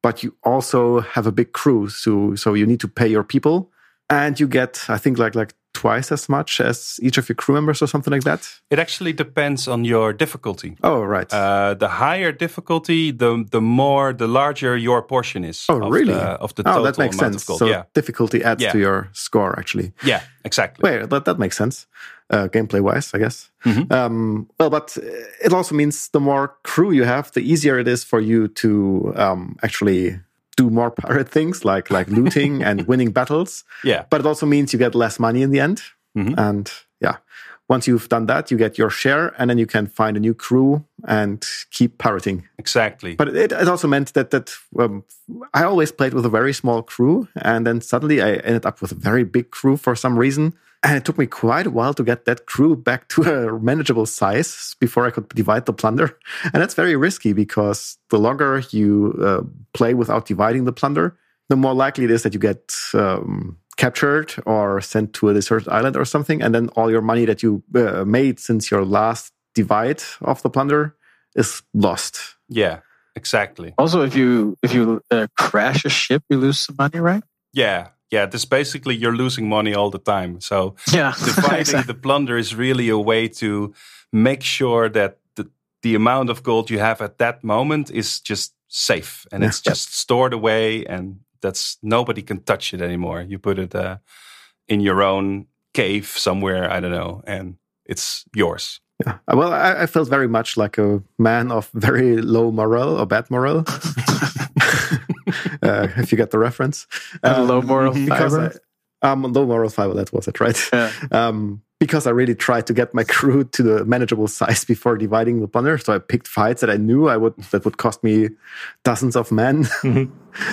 but you also have a big crew. So, so you need to pay your people and you get, I think, like, like twice as much as each of your crew members or something like that. It actually depends on your difficulty. Oh, right. Uh, the higher difficulty, the the more, the larger your portion is. oh, of really? The, of the total oh, that makes sense. So, yeah, difficulty adds Yeah. to your score, actually. yeah, exactly. Wait, that, that makes sense, uh, gameplay wise, I guess. Mm-hmm. Um, well, but it also means the more crew you have, the easier it is for you to um, actually do more pirate things like like looting and winning battles. Yeah, But it also means you get less money in the end. Mhm. And yeah, once you've done that, you get your share, and then you can find a new crew and keep pirating. exactly. But it, it also meant that that um, I always played with a very small crew, and then suddenly I ended up with a very big crew for some reason. And it took me quite a while to get that crew back to a manageable size before I could divide the plunder. And that's very risky because the longer you uh, play without dividing the plunder, the more likely it is that you get um, captured or sent to a deserted island or something. And then all your money that you uh, made since your last divide of the plunder is lost. yeah, exactly. Also, if you if you uh, crash a ship, you lose some money, right? Yeah, yeah. This basically you're losing money all the time. So Yeah, dividing exactly. the plunder is really a way to make sure that the, the amount of gold you have at that moment is just safe and it's just stored away and that's nobody can touch it anymore you put it uh, in your own cave somewhere i don't know and it's yours Yeah. Uh, Well, I, I felt very much like a man of very low morale or bad morale. uh, if you get the reference. A low moral because fiber. I, um, low moral fiber, that was it, right? Yeah. Um, because I really tried to get my crew to the manageable size before dividing the plunder. So I picked fights that I knew I would that would cost me dozens of men.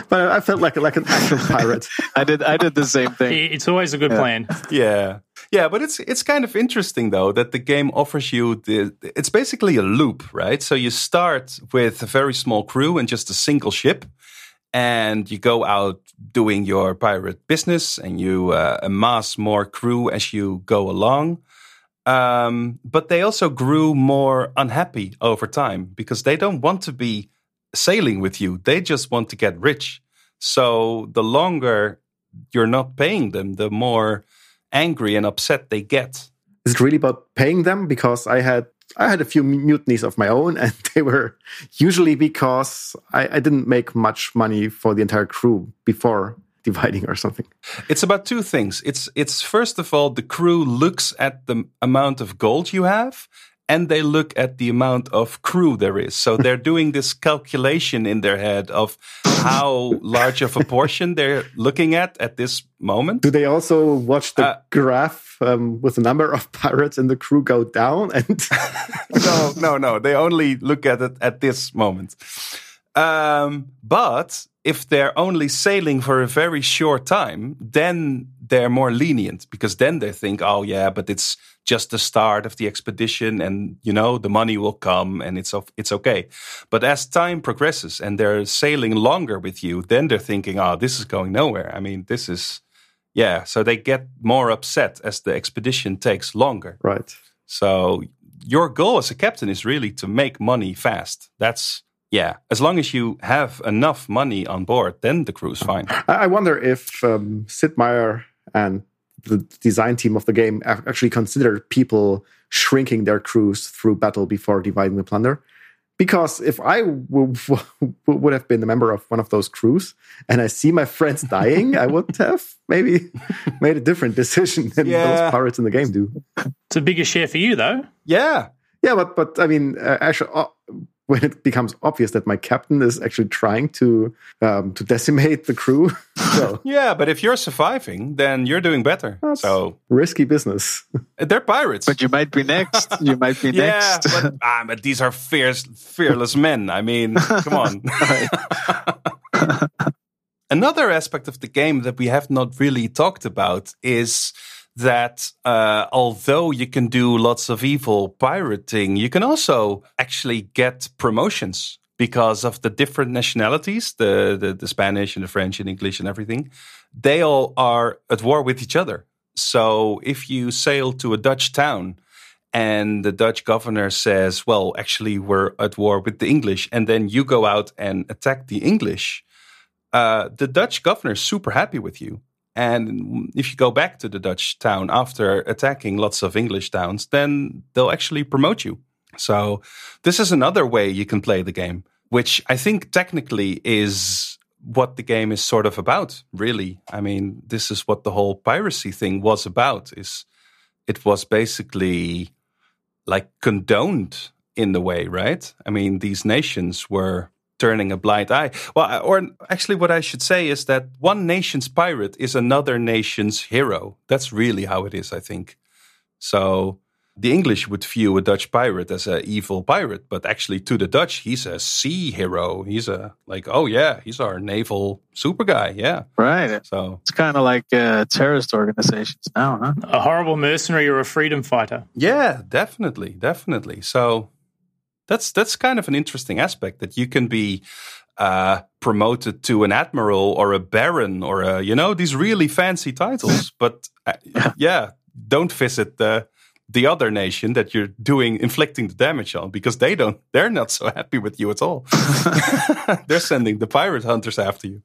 but I felt like like an actual pirate. I did I did the same thing. It's always a good plan. yeah yeah but it's it's kind of interesting though that the game offers you the it's basically a loop right so you start with a very small crew and just a single ship and you go out doing your pirate business and you uh, amass more crew as you go along um, but they also grew more unhappy over time because they don't want to be sailing with you they just want to get rich so the longer you're not paying them the more angry and upset they get. Is it really about paying them? Because I had I had a few mutinies of my own, and they were usually because I, I didn't make much money for the entire crew before dividing or something. It's about two things. It's it's first of all the crew looks at the amount of gold you have and they look at the amount of crew there is. So they're doing this calculation in their head of how large of a portion they're looking at at this moment. Do they also watch the Uh, graph um, with the number of pirates in the crew go down? And no, no, no. They only look at it at this moment. Um, but if they're only sailing for a very short time, then they're more lenient because then they think, oh, yeah, but it's just the start of the expedition and, you know, the money will come and it's, it's okay. But as time progresses and they're sailing longer with you, then they're thinking, oh, this is going nowhere. I mean, this is, yeah. So they get more upset as the expedition takes longer. right, So your goal as a captain is really to make money fast. That's yeah. As long as you have enough money on board, then the crew's fine. I I wonder if um, Sid Meier and the design team of the game actually considered people shrinking their crews through battle before dividing the plunder. because if I w- w- would have been a member of one of those crews and I see my friends dying, I would have maybe made a different decision than Yeah. those pirates in the game do. It's a bigger share for you, though. Yeah. Yeah, but but I mean, uh, actually, uh, when it becomes obvious that my captain is actually trying to um, to decimate the crew, well, Yeah, but if you're surviving, then you're doing better. That's- So risky business. they're pirates. But you might be next. You might be yeah, next. but, ah, but these are fierce, fearless men. I mean, come on. Another aspect of the game that we have not really talked about is that uh, although you can do lots of evil pirating, you can also actually get promotions because of the different nationalities the, the, the Spanish and the French and English and everything. They all are at war with each other. So if you sail to a Dutch town and the Dutch governor says, well, actually, we're at war with the English, and then you go out and attack the English, uh, the Dutch governor is super happy with you. And if you go back to the Dutch town after attacking lots of English towns, then they'll actually promote you. So, this is another way you can play the game, which I think technically is what the game is sort of about, really. I mean, this is what the whole piracy thing was about is it was basically like condoned in the way, right? I mean, these nations were turning a blind eye. Well, or actually, what I should say is that one nation's pirate is another nation's hero. That's really how it is, I think. So the English would view a Dutch pirate as an evil pirate, but actually, to the Dutch, he's a sea hero. He's a like, oh yeah, he's our naval super guy. Yeah. right. So It's kind of like uh, terrorist organizations now, huh? A horrible mercenary or a freedom fighter. Yeah, definitely, definitely. So that's that's kind of an interesting aspect that you can be uh, promoted to an admiral or a baron or a you know these really fancy titles, but uh, yeah, don't visit the the other nation that you're doing inflicting the damage on because they don't they're not so happy with you at all. they're sending the pirate hunters after you.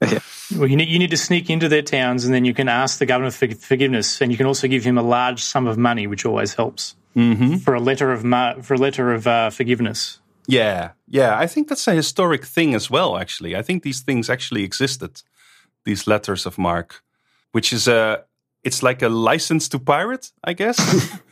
Well, you need, you need to sneak into their towns and then you can ask the governor for forgiveness. And you can also give him a large sum of money, which always helps for a letter of ma- for a letter of uh, forgiveness. Yeah, yeah. I think that's a historic thing as well. Actually, I think these things actually existed. These letters of marque, which is a, it's like a license to pirate, I guess.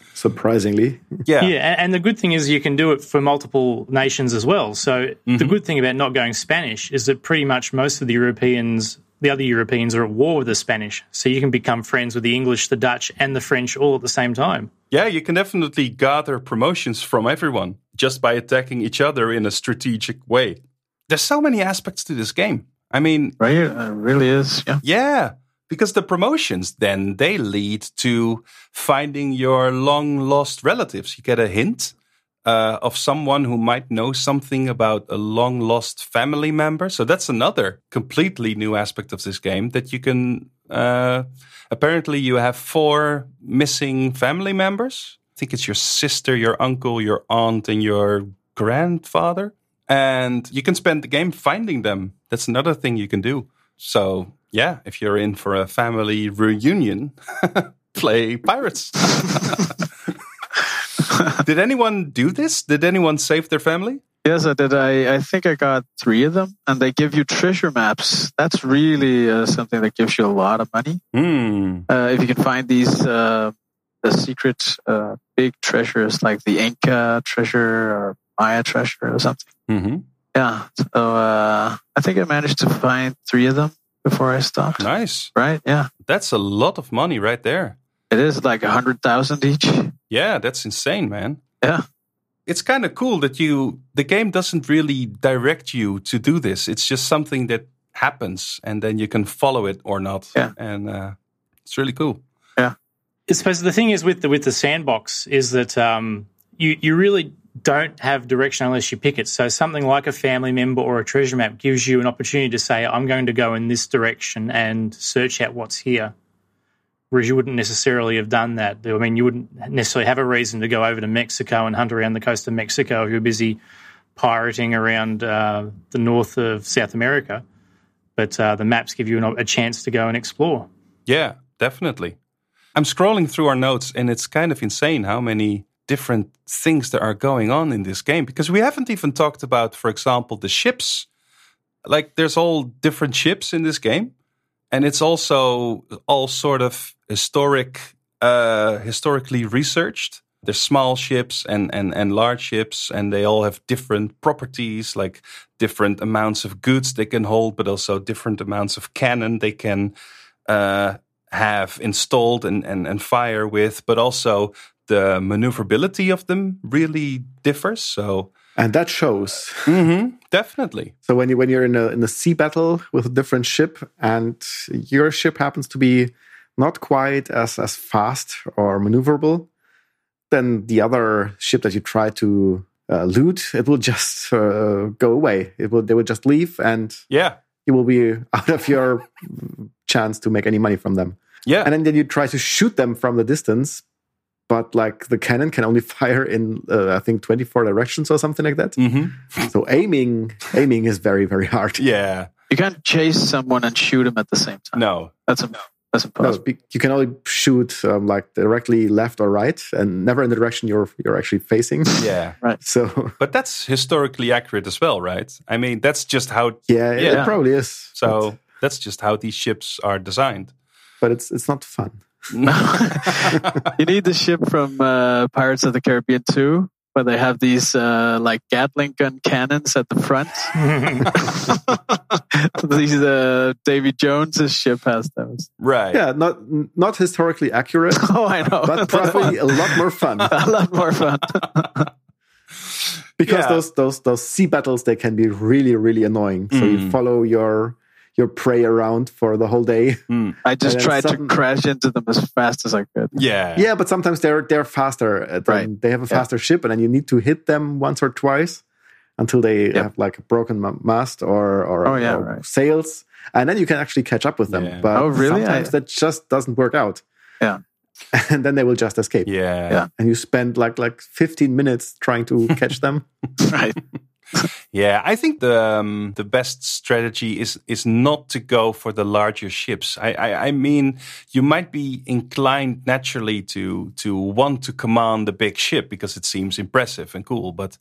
Surprisingly, yeah, Yeah, and, and the good thing is you can do it for multiple nations as well. So the good thing about not going Spanish is that pretty much most of the Europeans, the other Europeans, are at war with the Spanish. So you can become friends with the English, the Dutch, and the French all at the same time. yeah. You can definitely gather promotions from everyone just by attacking each other in a strategic way. There's so many aspects to this game. I mean, Right? It uh, really is. Yeah. Yeah, because the promotions then they lead to finding your long lost relatives. You get a hint uh, of someone who might know something about a long lost family member. So that's another completely new aspect of this game that you can. Uh, apparently, you have four missing family members. I think it's your sister, your uncle, your aunt, and your grandfather. And you can spend the game finding them. That's another thing you can do. So, yeah, if you're in for a family reunion, play Pirates. Did anyone do this? Did anyone save their family? Yes, I did. I, I think I got three of them, and they give you treasure maps. That's really uh, something that gives you a lot of money. Hmm. Uh, if you can find these uh, the secret uh, big treasures, like the Inca treasure or Maya treasure or something. hmm Yeah. So uh, I think I managed to find three of them before I stopped. Nice. Right? Yeah. That's a lot of money right there. It is like a hundred thousand each. Yeah, that's insane, man. Yeah. It's kind of cool that you the game doesn't really direct you to do this. It's just something that happens and then you can follow it or not. Yeah. And uh, it's really cool. Yeah. I suppose the thing is with the with the sandbox is that um, you you really don't have direction unless you pick it. So something like a family member or a treasure map gives you an opportunity to say, "I'm going to go in this direction and search out what's here." Whereas you wouldn't necessarily have done that. I mean, you wouldn't necessarily have a reason to go over to Mexico and hunt around the coast of Mexico if you're busy pirating around uh, the north of South America. But uh, the maps give you an, a chance to go and explore. Yeah, definitely. I'm scrolling through our notes and it's kind of insane how many different things that are going on in this game because we haven't even talked about, for example, the ships. Like there's all different ships in this game, and it's also all sort of historic, uh, historically researched. There's small ships and, and, and large ships, and they all have different properties, like different amounts of goods they can hold, but also different amounts of cannon they can uh, have installed and, and, and fire with, but also the maneuverability of them really differs. So, and that shows. Mhm, definitely. So when you when you're in a in a sea battle with a different ship, and your ship happens to be not quite as as fast or maneuverable, then the other ship that you try to uh, loot, it will just uh, go away. It will they will just leave, and Yeah. you will be out of your chance to make any money from them. Yeah. And then, then you try to shoot them from the distance, but like the cannon can only fire in uh, I think 24 directions or something like that. hmm So aiming aiming is very very hard. Yeah. You can't chase someone and shoot them at the same time. No. That's a, that's impossible. be- you can only shoot um, like directly left or right, and never in the direction you're you're actually facing. Yeah. Right. So But that's historically accurate as well, right? I mean, that's just how. yeah, it- Yeah. it probably is. So but, that's just how these ships are designed. but it's it's not fun. you need the ship from uh, Pirates of the Caribbean 2, where they have these uh, like Gatling gun cannons at the front. these uh, Davy Jones's ship has those. Right. Yeah, not not historically accurate, Oh, I know. but probably a lot more fun a lot more fun. because Yeah. those those those sea battles they can be really really annoying. So you Mm. follow your your prey around for the whole day. I just And tried sudden- to crash into them as fast as I could. Yeah. Yeah, but sometimes they're they're faster. uh, Right. They have a Yeah. faster ship, and then you need to hit them once or twice until they have like a broken mast or or, Oh, yeah, or right. sails, and then you can actually catch up with them. Yeah. But Oh, really? sometimes I- that just doesn't work out. Yeah. and then they will just escape. Yeah. Yeah. And you spend like like 15 minutes trying to catch them. Right. Yeah, I think the um, the best strategy is is not to go for the larger ships. I, I I mean, you might be inclined naturally to to want to command the big ship because it seems impressive and cool, but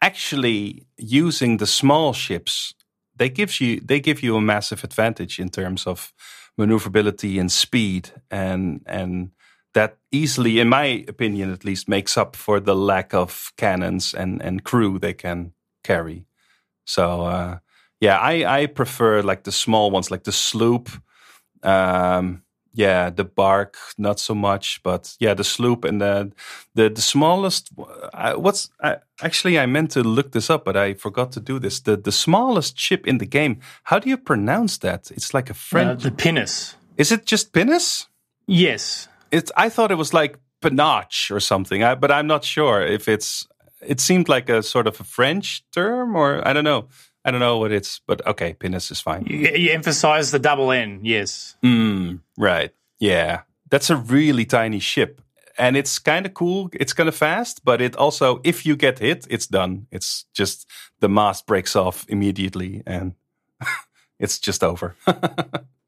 actually using the small ships they gives you they give you a massive advantage in terms of maneuverability and speed and and that easily in my opinion at least makes up for the lack of cannons and and crew they can carry so uh yeah i i prefer like the small ones like the sloop um yeah the bark not so much but yeah the sloop and the the, the smallest uh, what's I, actually i meant to look this up but i forgot to do this the the smallest ship in the game how do you pronounce that it's like a Uh, french the pinnace. is it just pinnace Yes. it's i thought it was like panache or something I, but i'm not sure if it's it seemed like a sort of a french term or i don't know i don't know what it's but okay pinnace is fine You, you emphasize the double N. Yes. Mm, right. Yeah. That's a really tiny ship. And it's kind of cool. It's kind of fast, but it also, if you get hit, it's done. It's just the mast breaks off immediately and it's just over.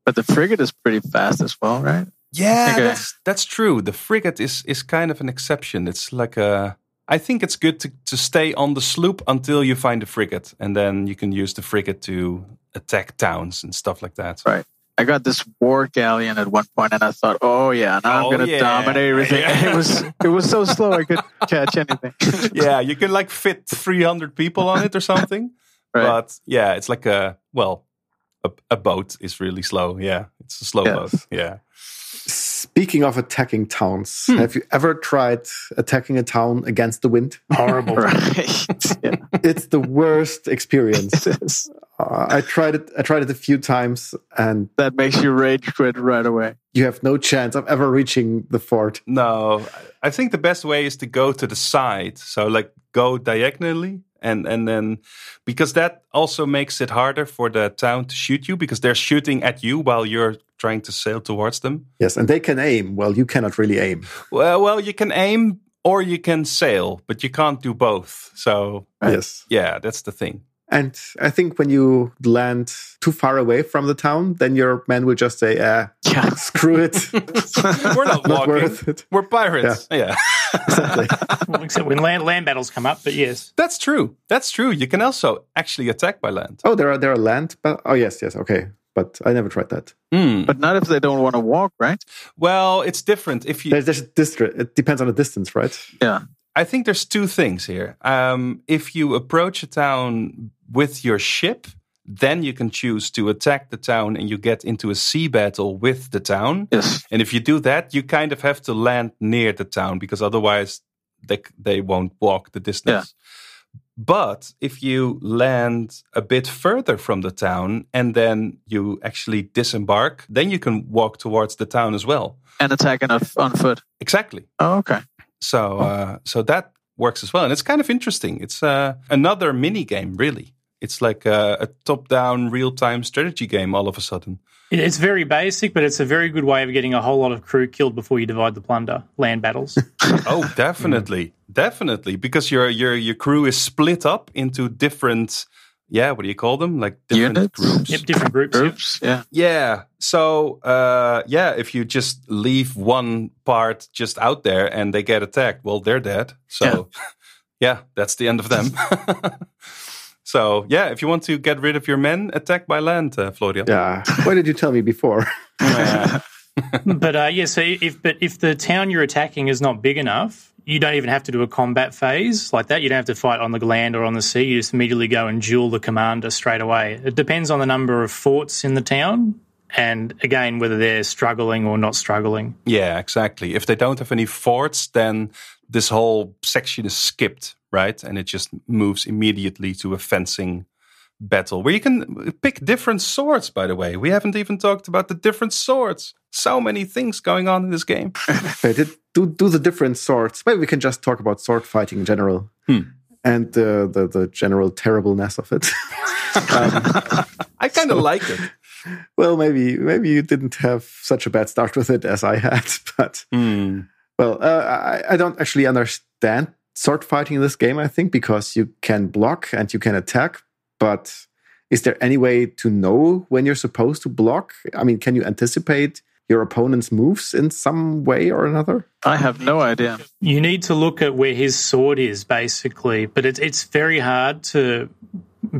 But the frigate is pretty fast as well, right? yeah, Okay. that's, that's true. The frigate is, is kind of an exception. It's like a, I think it's good to, to stay on the sloop until you find the frigate. And then you can use the frigate to attack towns and stuff like that. Right. I got this war galleon at one point, and I thought, "Oh yeah, now Oh, I'm gonna yeah. dominate everything." And it was it was so slow, I couldn't catch anything. yeah, you can like fit 300 people on it or something. Right. But yeah, it's like a, well, a, a boat is really slow. Yeah, it's a slow Yes. boat. Yeah. Speaking of attacking towns, Hmm. have you ever tried attacking a town against the wind? Horrible. right. yeah, it's the worst experience. it is. Uh, I tried it. I tried it a few times, and That makes you rage quit right away. you have no chance of ever reaching the fort. No, I think the best way is to go to the side. So like go diagonally and and then because that also makes it harder for the town to shoot you because they're shooting at you while you're trying to sail towards them. Yes, and they can aim. Well, you cannot really aim. Well, well, you can aim or you can sail, but you can't do both. So Yes, yeah, that's the thing. and I think when you land too far away from the town, then your men will just say, "Ah, Yeah. screw it, We're not, not walking. worth it." We're pirates. Yeah. Well, except when land, land battles come up, but yes. That's true. That's true. You can also actually attack by land. Oh, there are there are land. But oh yes, yes, okay. But I never tried that. Hmm. But not if they don't want to walk, right? Well, it's different. If you, There's, there's a district. It depends on the distance, right? Yeah. I think there's two things here. Um, if you approach a town with your ship, then you can choose to attack the town and you get into a sea battle with the town. Yes. And if you do that, you kind of have to land near the town because otherwise they they won't walk the distance. But if you land a bit further from the town and then you actually disembark, then you can walk towards the town as well. And attack on, on foot. Exactly. Oh, okay. So uh, so that works as well, and it's kind of interesting. It's uh, another mini game, really. It's like a, a top-down, real-time strategy game. All of a sudden, It's very basic, but it's a very good way of getting a whole lot of crew killed before you divide the plunder. Land battles. oh, definitely, definitely, because your your your crew is split up into different. Yeah, what do you call them? Like different Units? groups. yep, different groups. yep. Groups. Yeah. Yeah. So, uh, yeah, if you just leave one part just out there and they get attacked, well, they're dead. So, yeah, that's the end of them. so, yeah, if you want to get rid of your men, attack by land, uh, Florian. Yeah. Why did you tell me before? Yeah. But uh, yeah, so if but if the town you're attacking is not big enough, you don't even have to do a combat phase like that. You don't have to fight on the land or on the sea. You just immediately go and duel the commander straight away. It depends on the number of forts in the town, and again whether they're struggling or not struggling. yeah, exactly. If they don't have any forts, then this whole section is skipped, right? And it just moves immediately to a fencing battle where you can pick different swords, by the way. We haven't even talked about the different swords. So many things going on in this game. Do do the different swords. Maybe we can just talk about sword fighting in general Hmm. and uh, the the general terribleness of it. I kind of like it. well, maybe maybe you didn't have such a bad start with it as I had, but Hmm. well, uh, I, I don't actually understand sword fighting in this game. I think because you can block and you can attack, but is there any way to know when you're supposed to block? I mean, can you anticipate your opponent's moves in some way or another? I have no idea. You need to look at where his sword is, basically. But it's it's very hard to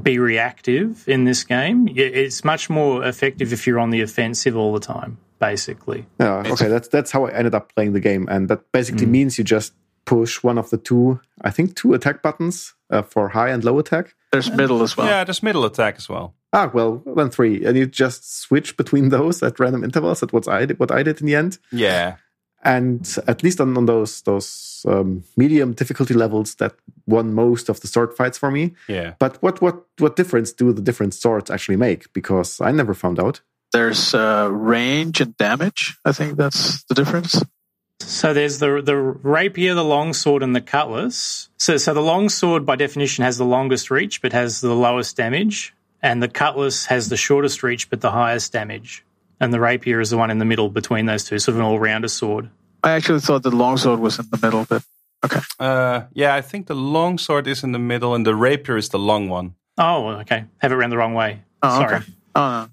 be reactive in this game. It's much more effective if you're on the offensive all the time, basically. Yeah, okay, that's that's how I ended up playing the game, and that basically mm. means you just push one of the two, I think, two attack buttons uh, for high and low attack. There's middle as well. yeah, there's middle attack as well. Ah, well, then three, and you just switch between those at random intervals. That's what I did. What I did in the end, Yeah. and at least on, on those those um, medium difficulty levels, that won most of the sword fights for me. Yeah. But what what what difference do the different swords actually make? Because I never found out. There's uh, range and damage. I think that's the difference. So there's the the rapier, the longsword, and the cutlass. So so the longsword, by definition, has the longest reach but has the lowest damage, and the cutlass has the shortest reach but the highest damage. And the rapier is the one in the middle between those two, sort of an all rounder sword. I actually thought the longsword was in the middle, but okay. Uh, yeah, I think the longsword is in the middle and the rapier is the long one. Oh, okay. Have it round the wrong way. Oh, Sorry. okay. Oh, no.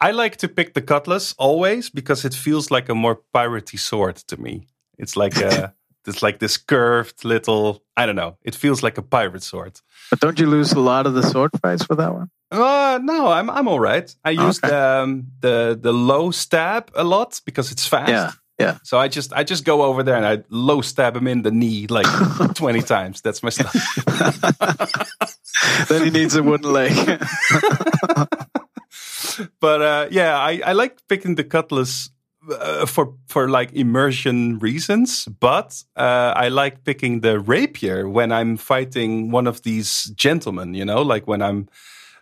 I like to pick the cutlass always because it feels like a more piratey sword to me. It's like a it's like this curved little I don't know. It feels like a pirate sword. But don't you lose a lot of the sword fights with that one? Uh no, I'm I'm all right. I use Okay. um, the the low stab a lot because it's fast. Yeah, yeah. So I just I just go over there and I low stab him in the knee like 20 times. That's my stuff. then he needs a wooden leg. But uh, yeah, I, I like picking the cutlass uh, for for like immersion reasons. But uh, I like picking the rapier when I'm fighting one of these gentlemen. You know, like when I'm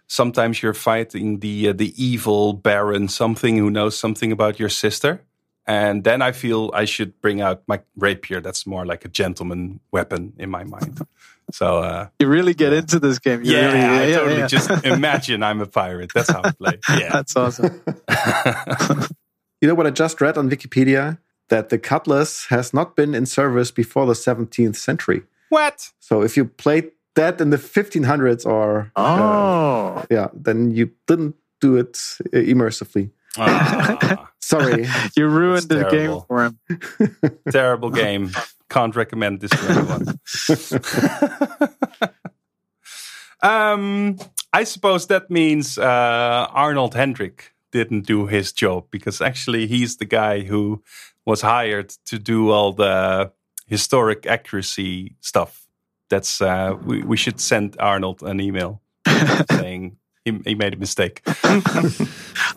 sometimes you're fighting the uh, the evil baron, something who knows something about your sister. And then I feel I should bring out my rapier. That's more like a gentleman weapon in my mind. So uh, you really get into this game. You yeah, really, I yeah, totally yeah. just imagine I'm a pirate. That's how I play. Yeah. That's awesome. You know what I just read on Wikipedia? That the cutlass has not been in service before the 17th century. what? So if you played that in the 1500s or uh, Oh, yeah, then you didn't do it uh, immersively. Ah. Sorry. You ruined the game for him. Terrible game. Can't recommend this to anyone. um, I suppose that means uh, Arnold Hendrick didn't do his job because actually he's the guy who was hired to do all the historic accuracy stuff. That's uh, we, we should send Arnold an email saying he, he made a mistake.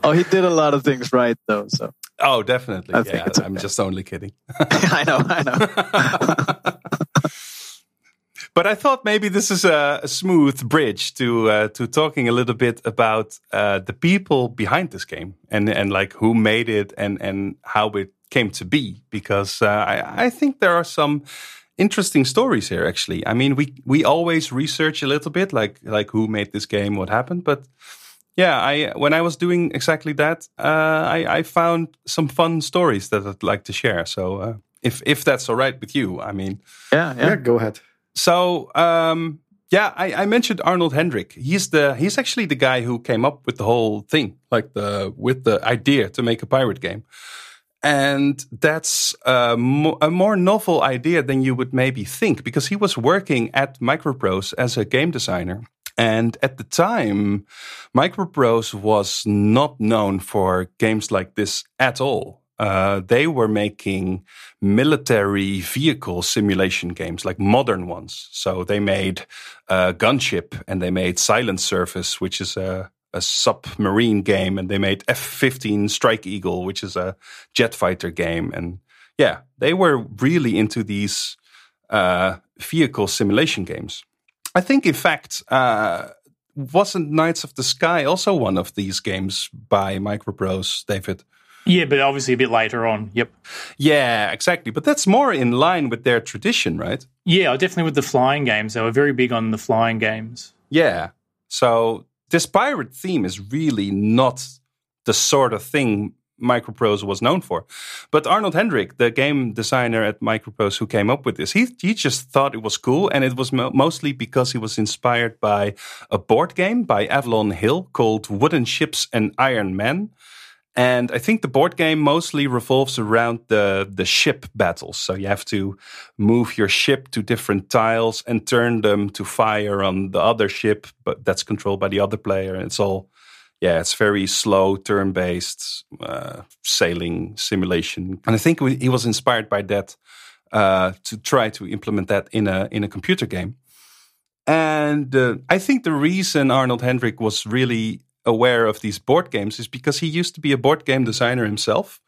Oh, he did a lot of things right though. So Oh, definitely. I think yeah, it's I'm okay. just only kidding. I know, I know. but I thought maybe this is a, a smooth bridge to uh, to talking a little bit about uh, the people behind this game and and like who made it and and how it came to be because uh, I I think there are some interesting stories here actually. I mean we we always research a little bit like like who made this game, what happened, but yeah, I when I was doing exactly that, uh, I, I found some fun stories that I'd like to share. So uh, if if that's all right with you, I mean, Yeah, Yeah, yeah. go ahead. so um, yeah, I, I mentioned Arnold Hendrick. He's the he's actually the guy who came up with the whole thing, like the with the idea to make a pirate game. And that's a, mo- a more novel idea than you would maybe think, because he was working at Microprose as a game designer. And at the time, Microprose was not known for games like this at all. Uh, they were making military vehicle simulation games, like modern ones. So they made uh, Gunship and they made Silent Service, which is a, a submarine game, and they made F 15 Strike Eagle, which is a jet fighter game. And yeah, they were really into these uh, vehicle simulation games. I think, in fact, uh, wasn't Knights of the Sky also one of these games by Microprose, David? Yeah, but obviously a bit later on. Yep. Yeah, exactly. But that's more in line with their tradition, right? Yeah, definitely with the flying games. They were very big on the flying games. Yeah. So this pirate theme is really not the sort of thing Microprose was known for. But Arnold Hendrick, the game designer at Microprose who came up with this, he, he just thought it was cool. And it was mo- mostly because he was inspired by a board game by Avalon Hill called Wooden Ships and Iron Men. And I think the board game mostly revolves around the, the ship battles. So you have to move your ship to different tiles and turn them to fire on the other ship, but that's controlled by the other player. And it's all, yeah, it's very slow, turn based uh, sailing simulation. And I think he was inspired by that uh, to try to implement that in a in a computer game. And uh, I think the reason Arnold Hendrick was really aware of these board games is because he used to be a board game designer himself.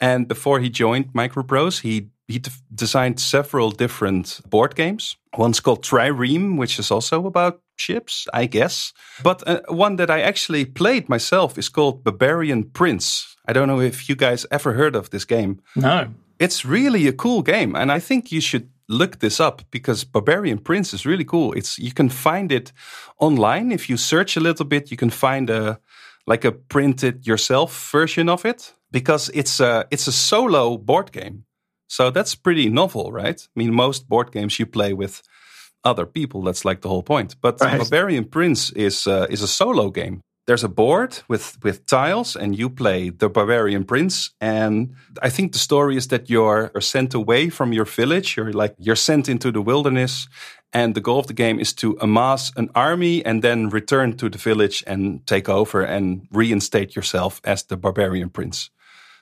And before he joined Microprose, he he d- designed several different board games. One's called Trireme, which is also about ships, I guess. But uh, one that I actually played myself is called Barbarian Prince. I don't know if you guys ever heard of this game. No. It's really a cool game, and I think you should look this up because Barbarian Prince is really cool. It's you can find it online if you search a little bit. You can find a like a printed yourself version of it because it's a it's a solo board game. So that's pretty novel, right? I mean, most board games you play with other people. That's like the whole point. But Right. Barbarian Prince is uh, is a solo game. There's a board with with tiles, and you play the Barbarian Prince. And I think the story is that you're sent away from your village. You're like you're sent into the wilderness, and the goal of the game is to amass an army and then return to the village and take over and reinstate yourself as the Barbarian Prince.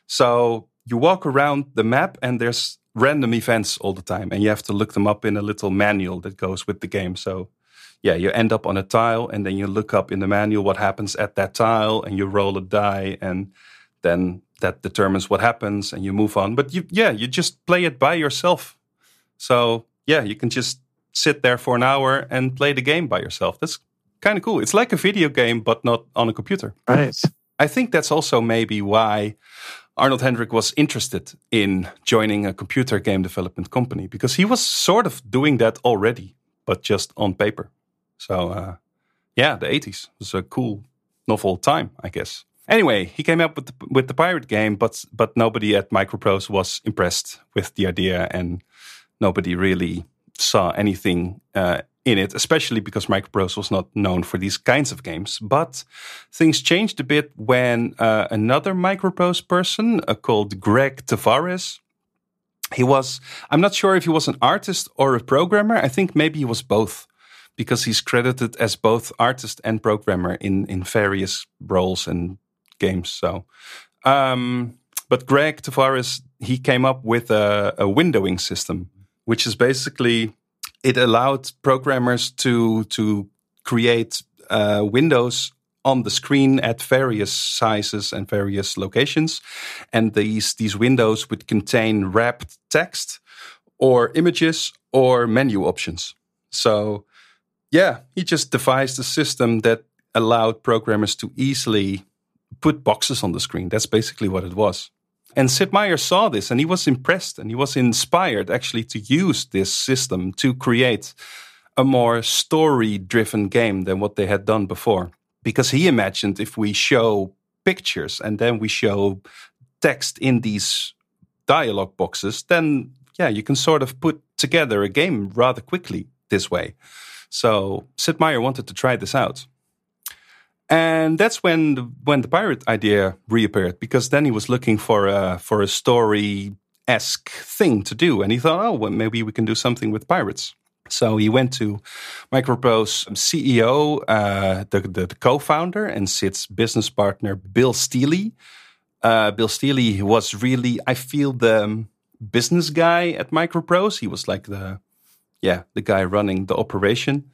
So you walk around the map and there's random events all the time and you have to look them up in a little manual that goes with the game. So yeah, you end up on a tile and then you look up in the manual what happens at that tile and you roll a die and then that determines what happens and you move on. But you yeah, you just play it by yourself. So yeah, you can just sit there for an hour and play the game by yourself. That's kind of cool. It's like a video game but not on a computer. Right. I think that's also maybe why Arnold Hendrick was interested in joining a computer game development company because he was sort of doing that already, but just on paper. So, uh, yeah, the 80s was a cool, novel time, I guess. Anyway, he came up with the, with the pirate game, but but nobody at Microprose was impressed with the idea, and nobody really saw anything uh, in it, especially because Microprose was not known for these kinds of games. But things changed a bit when uh, another Microprose person uh, called Greg Tavares. He was, I'm not sure if he was an artist or a programmer. I think maybe he was both because he's credited as both artist and programmer in, in various roles and games. So, um, but Greg Tavares, he came up with a, a windowing system, which is basically it allowed programmers to to create uh, windows on the screen at various sizes and various locations, and these these windows would contain wrapped text or images or menu options. So, yeah, he just devised a system that allowed programmers to easily put boxes on the screen. That's basically what it was. And Sid Meier saw this and he was impressed and he was inspired actually to use this system to create a more story driven game than what they had done before. Because he imagined if we show pictures and then we show text in these dialogue boxes, then yeah, you can sort of put together a game rather quickly this way. So Sid Meier wanted to try this out. And that's when the, when the pirate idea reappeared because then he was looking for a for a story esque thing to do, and he thought, oh, well, maybe we can do something with pirates. So he went to Microprose CEO, uh, the, the, the, co-founder, and Sid's business partner, Bill Stealey. Uh, Bill Stealey was really, I feel, the business guy at Microprose. He was like the, yeah, the guy running the operation,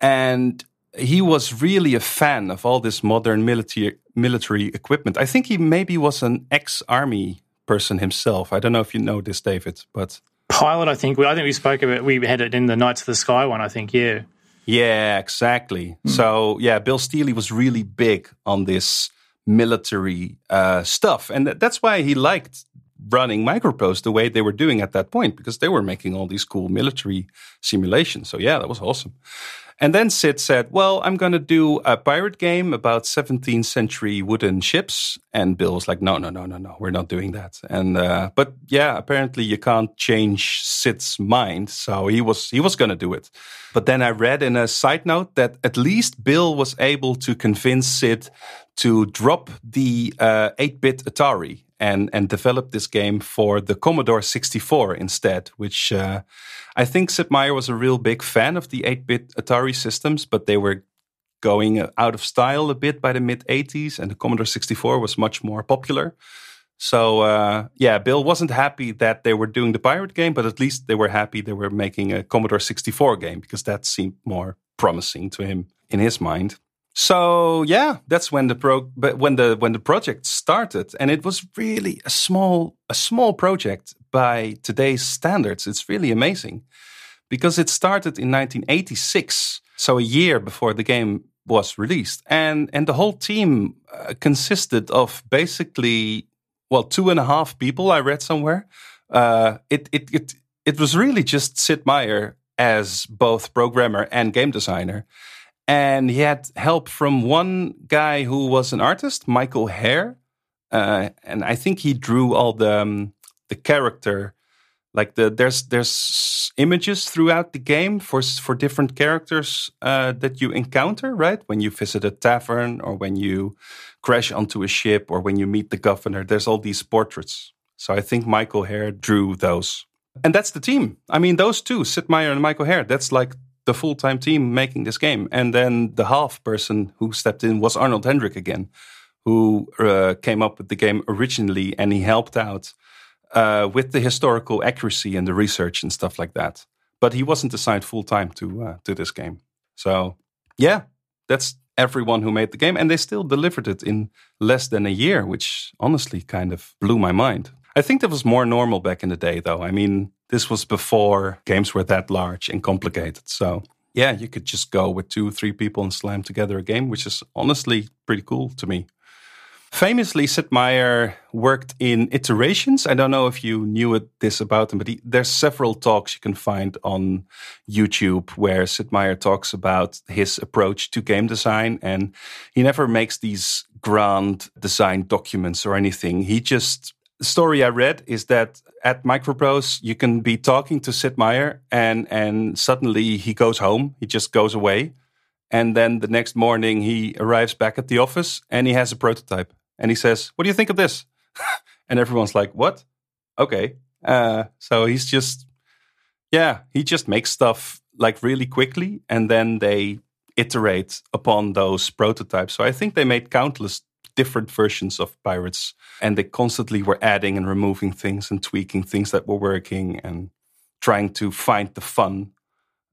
and he was really a fan of all this modern military military equipment. I think he maybe was an ex-army person himself. I don't know if you know this, David, but pilot. I think we, I think we spoke about we had it in the Knights of the Sky one. I think, yeah, yeah, exactly. Mm. So yeah, Bill Stealey was really big on this military uh, stuff, and that's why he liked running Microprose the way they were doing at that point because they were making all these cool military simulations. So yeah, that was awesome. And then Sid said, Well, I'm going to do a pirate game about 17th century wooden ships. And Bill was like, No, no, no, no, no, we're not doing that. And, uh, but yeah, apparently you can't change Sid's mind. So he was, he was going to do it. But then I read in a side note that at least Bill was able to convince Sid to drop the 8 uh, bit Atari and and develop this game for the Commodore 64 instead, which uh, I think Sid Meier was a real big fan of the 8-bit Atari systems, but they were going out of style a bit by the mid 80s, and the Commodore 64 was much more popular. So uh, yeah, Bill wasn't happy that they were doing the pirate game, but at least they were happy they were making a Commodore 64 game because that seemed more promising to him in his mind. So yeah, that's when the pro when the when the project started, and it was really a small a small project by today's standards. It's really amazing because it started in 1986, so a year before the game was released, and and the whole team uh, consisted of basically well two and a half people. I read somewhere. Uh, it it it it was really just Sid Meier as both programmer and game designer and he had help from one guy who was an artist, Michael Haire, uh, and I think he drew all the um, the character. Like the there's there's images throughout the game for for different characters uh, that you encounter, right? When you visit a tavern, or when you crash onto a ship, or when you meet the governor. There's all these portraits. So I think Michael Haire drew those. And that's the team. I mean, those two, Sid Meier and Michael Haire, that's like the full time team making this game. And then the half person who stepped in was Arnold Hendrick again, who uh, came up with the game originally and he helped out uh, with the historical accuracy and the research and stuff like that. But he wasn't assigned full time to uh, to this game. So yeah, that's everyone who made the game, and they still delivered it in less than a year, which honestly kind of blew my mind. I think that was more normal back in the day, though. I mean, this was before games were that large and complicated. So, yeah, you could just go with two, three people and slam together a game, which is honestly pretty cool to me. Famously, Sid Meier worked in iterations. I don't know if you knew this about him, but he, there's several talks you can find on YouTube where Sid Meier talks about his approach to game design. And he never makes these grand design documents or anything. He just story I read is that at Microprose you can be talking to Sid Meier and and suddenly he goes home. He just goes away, and then the next morning he arrives back at the office and he has a prototype and he says, "What do you think of this?" and everyone's like, "What? Okay." Uh, so he's just yeah, he just makes stuff like really quickly, and then they iterate upon those prototypes. So I think they made countless different versions of pirates and they constantly were adding and removing things and tweaking things that were working and trying to find the fun.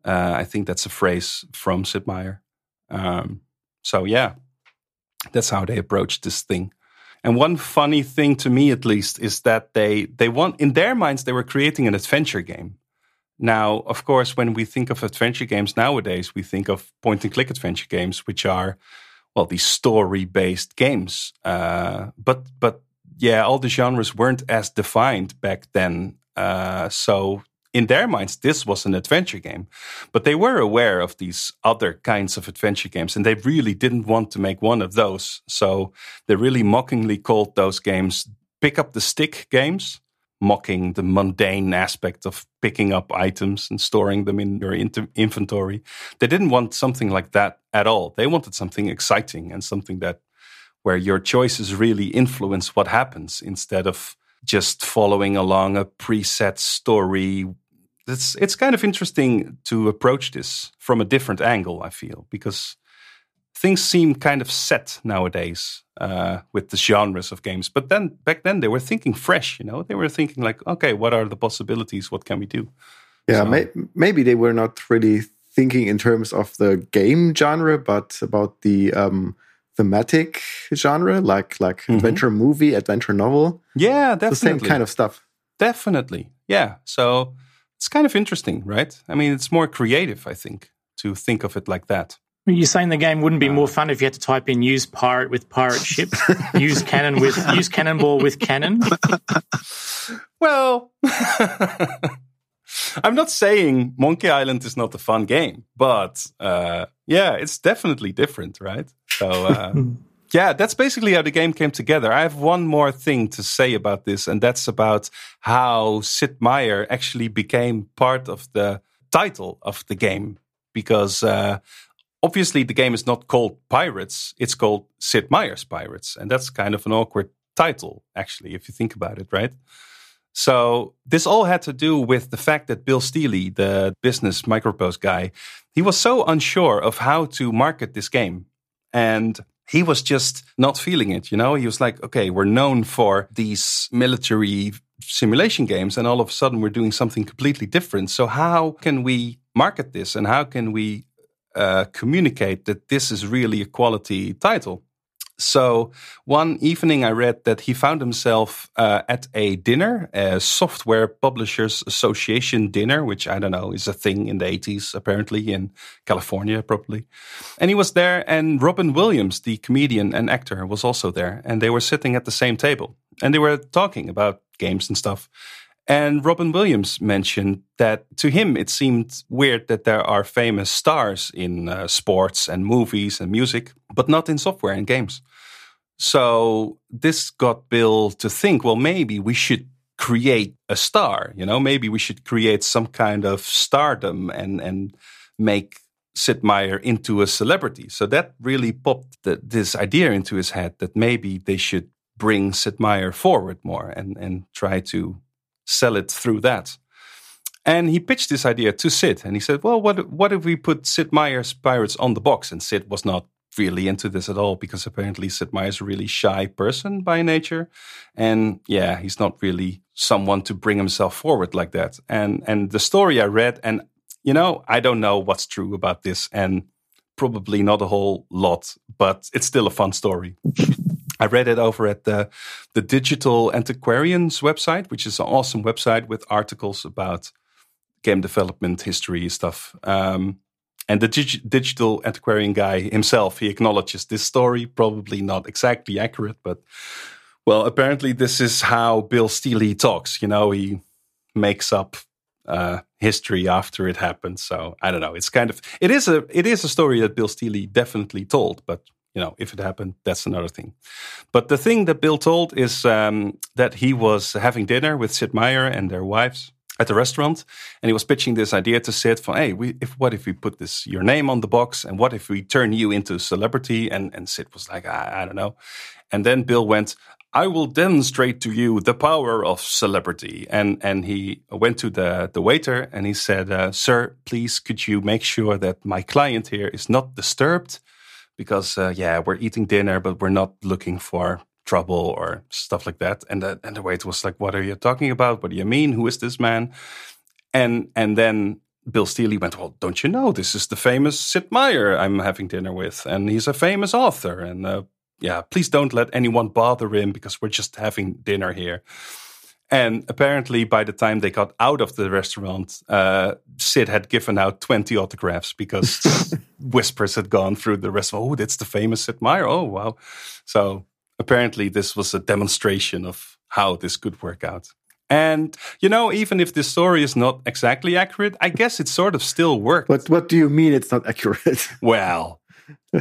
Uh, i think that's a phrase from sid meier. Um, so yeah that's how they approached this thing. And one funny thing to me at least is that they they want in their minds they were creating an adventure game. Now of course when we think of adventure games nowadays we think of point and click adventure games which are well these story based games. Uh, but but yeah, all the genres weren't as defined back then. Uh, so in their minds, this was an adventure game. But they were aware of these other kinds of adventure games, and they really didn't want to make one of those. So they really mockingly called those games pick up the stick games mocking the mundane aspect of picking up items and storing them in your inventory. They didn't want something like that at all. They wanted something exciting and something that where your choices really influence what happens instead of just following along a preset story. It's it's kind of interesting to approach this from a different angle, I feel, because things seem kind of set nowadays uh, with the genres of games. But then back then they were thinking fresh. You know, they were thinking like, okay, what are the possibilities? What can we do? Yeah, so, may maybe they were not really thinking in terms of the game genre, but about the um, thematic genre, like like mm -hmm. adventure movie, adventure novel. Yeah, definitely. the same kind of stuff. Definitely. Yeah. So it's kind of interesting, right? I mean, it's more creative, I think, to think of it like that. You're saying the game wouldn't be more fun if you had to type in use pirate with pirate ship, use cannon with use cannonball with cannon. Well, I'm not saying Monkey Island is not a fun game, but uh, yeah, it's definitely different, right? So uh, yeah, that's basically how the game came together. I have one more thing to say about this, and that's about how Sid Meier actually became part of the title of the game because uh, obviously the game is not called Pirates, it's called Sid Meier's Pirates. And that's kind of an awkward title, actually, if you think about it, right? So this all had to do with the fact that Bill Stealey, the business Microprose guy, he was so unsure of how to market this game. And he was just not feeling it, you know? He was like, okay, we're known for these military simulation games, and all of a sudden we're doing something completely different. So, how can we market this and how can we uh, communicate that this is really a quality title. So one evening, I read that he found himself uh, at a dinner, a Software Publishers Association dinner, which I don't know is a thing in the 80s, apparently in California, probably. And he was there, and Robin Williams, the comedian and actor, was also there, and they were sitting at the same table, and they were talking about games and stuff. And Robin Williams mentioned that to him it seemed weird that there are famous stars in uh, sports and movies and music, but not in software and games. So this got Bill to think, well, maybe we should create a star. You know, maybe we should create some kind of stardom and and make Sid Meier into a celebrity. So that really popped the, this idea into his head that maybe they should bring Sid Meier forward more and and try to sell it through that. And he pitched this idea to Sid, and he said, "Well, what what if we put Sid Meier's Pirates on the box?" And Sid was not really into this at all because apparently Sid Meier's a really shy person by nature, and yeah, he's not really someone to bring himself forward like that. And and the story I read, and you know, I don't know what's true about this, and probably not a whole lot, but it's still a fun story. I read it over at the the Digital Antiquarians website, which is an awesome website with articles about game development history stuff. Um, and the dig- digital antiquarian guy himself, he acknowledges this story, probably not exactly accurate, but well, apparently this is how Bill Stealey talks. You know, he makes up uh, history after it happens. So I don't know. It's kind of it is a it is a story that Bill Stealey definitely told, but you know, if it happened, that's another thing. But the thing that Bill told is um, that he was having dinner with Sid Meier and their wives at the restaurant, and he was pitching this idea to Sid for, hey, we, if what if we put this your name on the box, and what if we turn you into a celebrity? And and Sid was like, I, I don't know. And then Bill went, I will demonstrate to you the power of celebrity. And and he went to the the waiter and he said, uh, Sir, please could you make sure that my client here is not disturbed because uh, yeah, we're eating dinner, but we're not looking for trouble or stuff like that. And the, and the waiter was like, "What are you talking about? What do you mean? Who is this man?" And and then Bill Stealey went, "Well, don't you know this is the famous Sid Meier I'm having dinner with, and he's a famous author, and uh, yeah, please don't let anyone bother him because we're just having dinner here." And apparently, by the time they got out of the restaurant, uh, Sid had given out 20 autographs because whispers had gone through the restaurant. Oh, that's the famous Sid Meier. Oh, wow. So apparently, this was a demonstration of how this could work out. And, you know, even if this story is not exactly accurate, I guess it sort of still worked. What What do you mean it's not accurate? Well,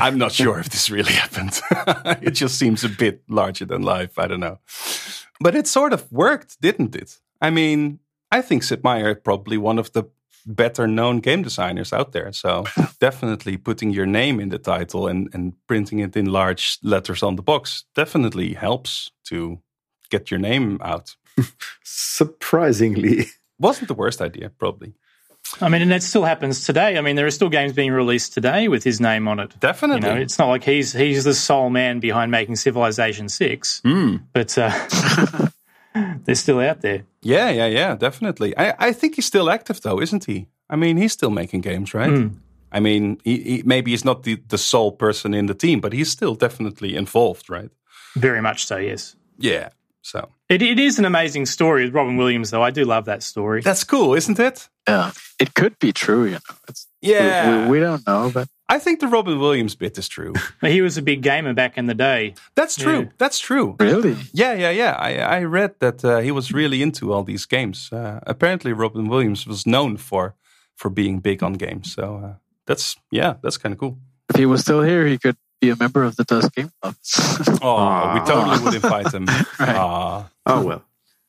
I'm not sure if this really happened. it just seems a bit larger than life. I don't know. But it sort of worked, didn't it? I mean, I think Sid Meier is probably one of the better known game designers out there. So definitely putting your name in the title and, and printing it in large letters on the box definitely helps to get your name out. Surprisingly. Wasn't the worst idea, probably. I mean, and that still happens today. I mean, there are still games being released today with his name on it. Definitely. You know, it's not like he's he's the sole man behind making Civilization Six, Mm. but uh, they're still out there. Yeah, yeah, yeah, definitely. I, I think he's still active though, isn't he? I mean, he's still making games, right? Mm. I mean, he, he, maybe he's not the, the sole person in the team, but he's still definitely involved, right? Very much so. Yes, Yeah. So it, it is an amazing story with Robin Williams, though. I do love that story. that's cool, isn't it? Yeah, it could be true. You know, it's, Yeah. we, we don't know, but I think the Robin Williams bit is true. He was a big gamer back in the day. That's true. Yeah. That's true. really, Yeah, yeah, yeah. I, I read that uh, he was really into all these games. Uh, apparently, Robin Williams was known for for being big on games. So uh, that's yeah, that's kind of cool. if he was still here, he could be a member of the DOS Game Club. Oh, we totally would invite him. Right. Oh well.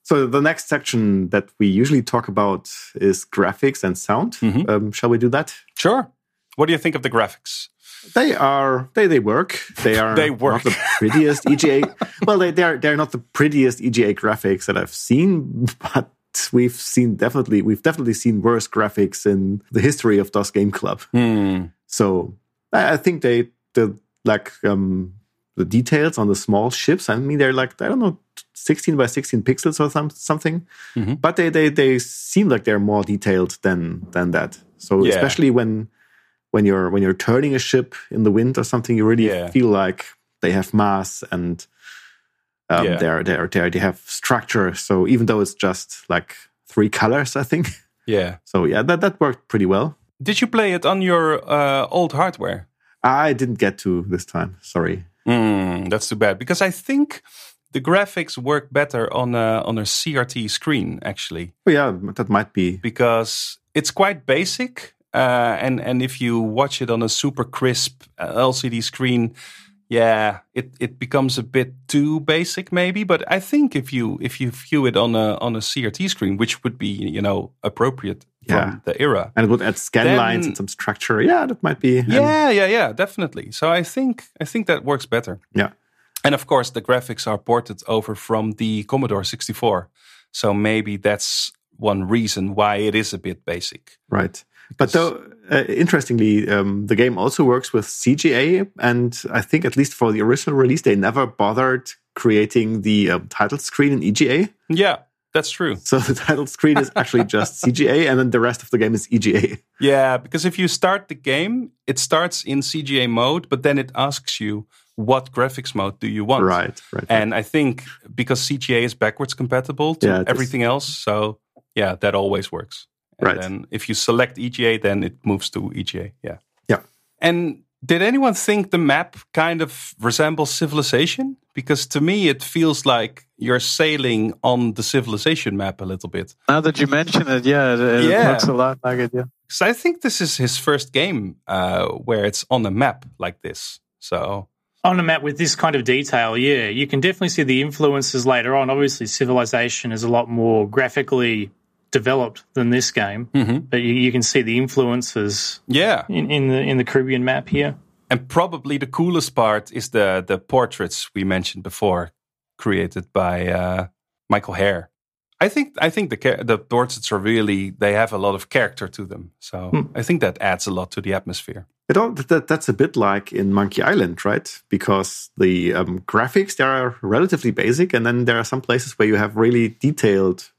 So the next section that we usually talk about is graphics and sound. Mhm. Um, shall we do that? Sure. What do you think of the graphics? They are they they work. They are They work. not the prettiest EGA. well, they they're they're not the prettiest EGA graphics that I've seen, but we've seen definitely we've definitely seen worse graphics in the history of DOS Game Club. Hmm. So I, I think they the like um the details on the small ships. I mean, they're like I don't know, sixteen by sixteen pixels or some, something. Mhm. But they, they they seem like they're more detailed than than that. So Yeah. especially when when you're when you're turning a ship in the wind or something, you really Yeah. feel like they have mass and um, Yeah. they're they're they they have structure. So even though it's just like three colors, I think. Yeah. So yeah, that that worked pretty well. Did you play it on your uh, old hardware? I didn't get to this time. Sorry. Hmm. that's too bad because I think the graphics work better on a on a CRT screen actually. Oh, yeah, that might be. because it's quite basic. Uh, and and if you watch it on a super crisp uh, LCD screen, yeah, it, it becomes a bit too basic maybe. But I think if you if you view it on a on a CRT screen, which would be you know appropriate Yeah. from the era, and it would add scan Then- lines and some structure. Yeah, that might be. yeah, yeah, yeah, definitely. So I think I think that works better. yeah. And of course, the graphics are ported over from the Commodore 64. So maybe that's one reason why it is a bit basic. Right. But though, uh, interestingly, um, the game also works with CGA, and I think at least for the original release, they never bothered creating the um, title screen in EGA. Yeah, that's true. So the title screen is actually just CGA, and then the rest of the game is EGA. Yeah, because if you start the game, it starts in CGA mode, but then it asks you what graphics mode do you want. Right. Right. And I think because CGA is backwards compatible to Yeah, it is. everything else, so yeah, that always works. And Right. then if you select EGA, then it moves to EGA. Yeah. Yeah. And did anyone think the map kind of resembles Civilization? Because to me, it feels like you're sailing on the Civilization map a little bit. now that you mention it, yeah, it, it Yeah. looks a lot like it. Yeah, Because I think this is his first game uh, where it's on a map like this. So on a map with this kind of detail, yeah, you can definitely see the influences later on. Obviously, Civilization is a lot more graphically developed than this game, but you, you can see the influences Yeah. in, in the in the Caribbean map here. And probably the coolest part is the the portraits we mentioned before, created by uh, Michael Haire. I think I think the the portraits are really they have a lot of character to them. So I think that adds a lot to the atmosphere. It all, that, that's a bit like in Monkey Island, right? Because the um, graphics they are relatively basic, and then there are some places where you have really detailed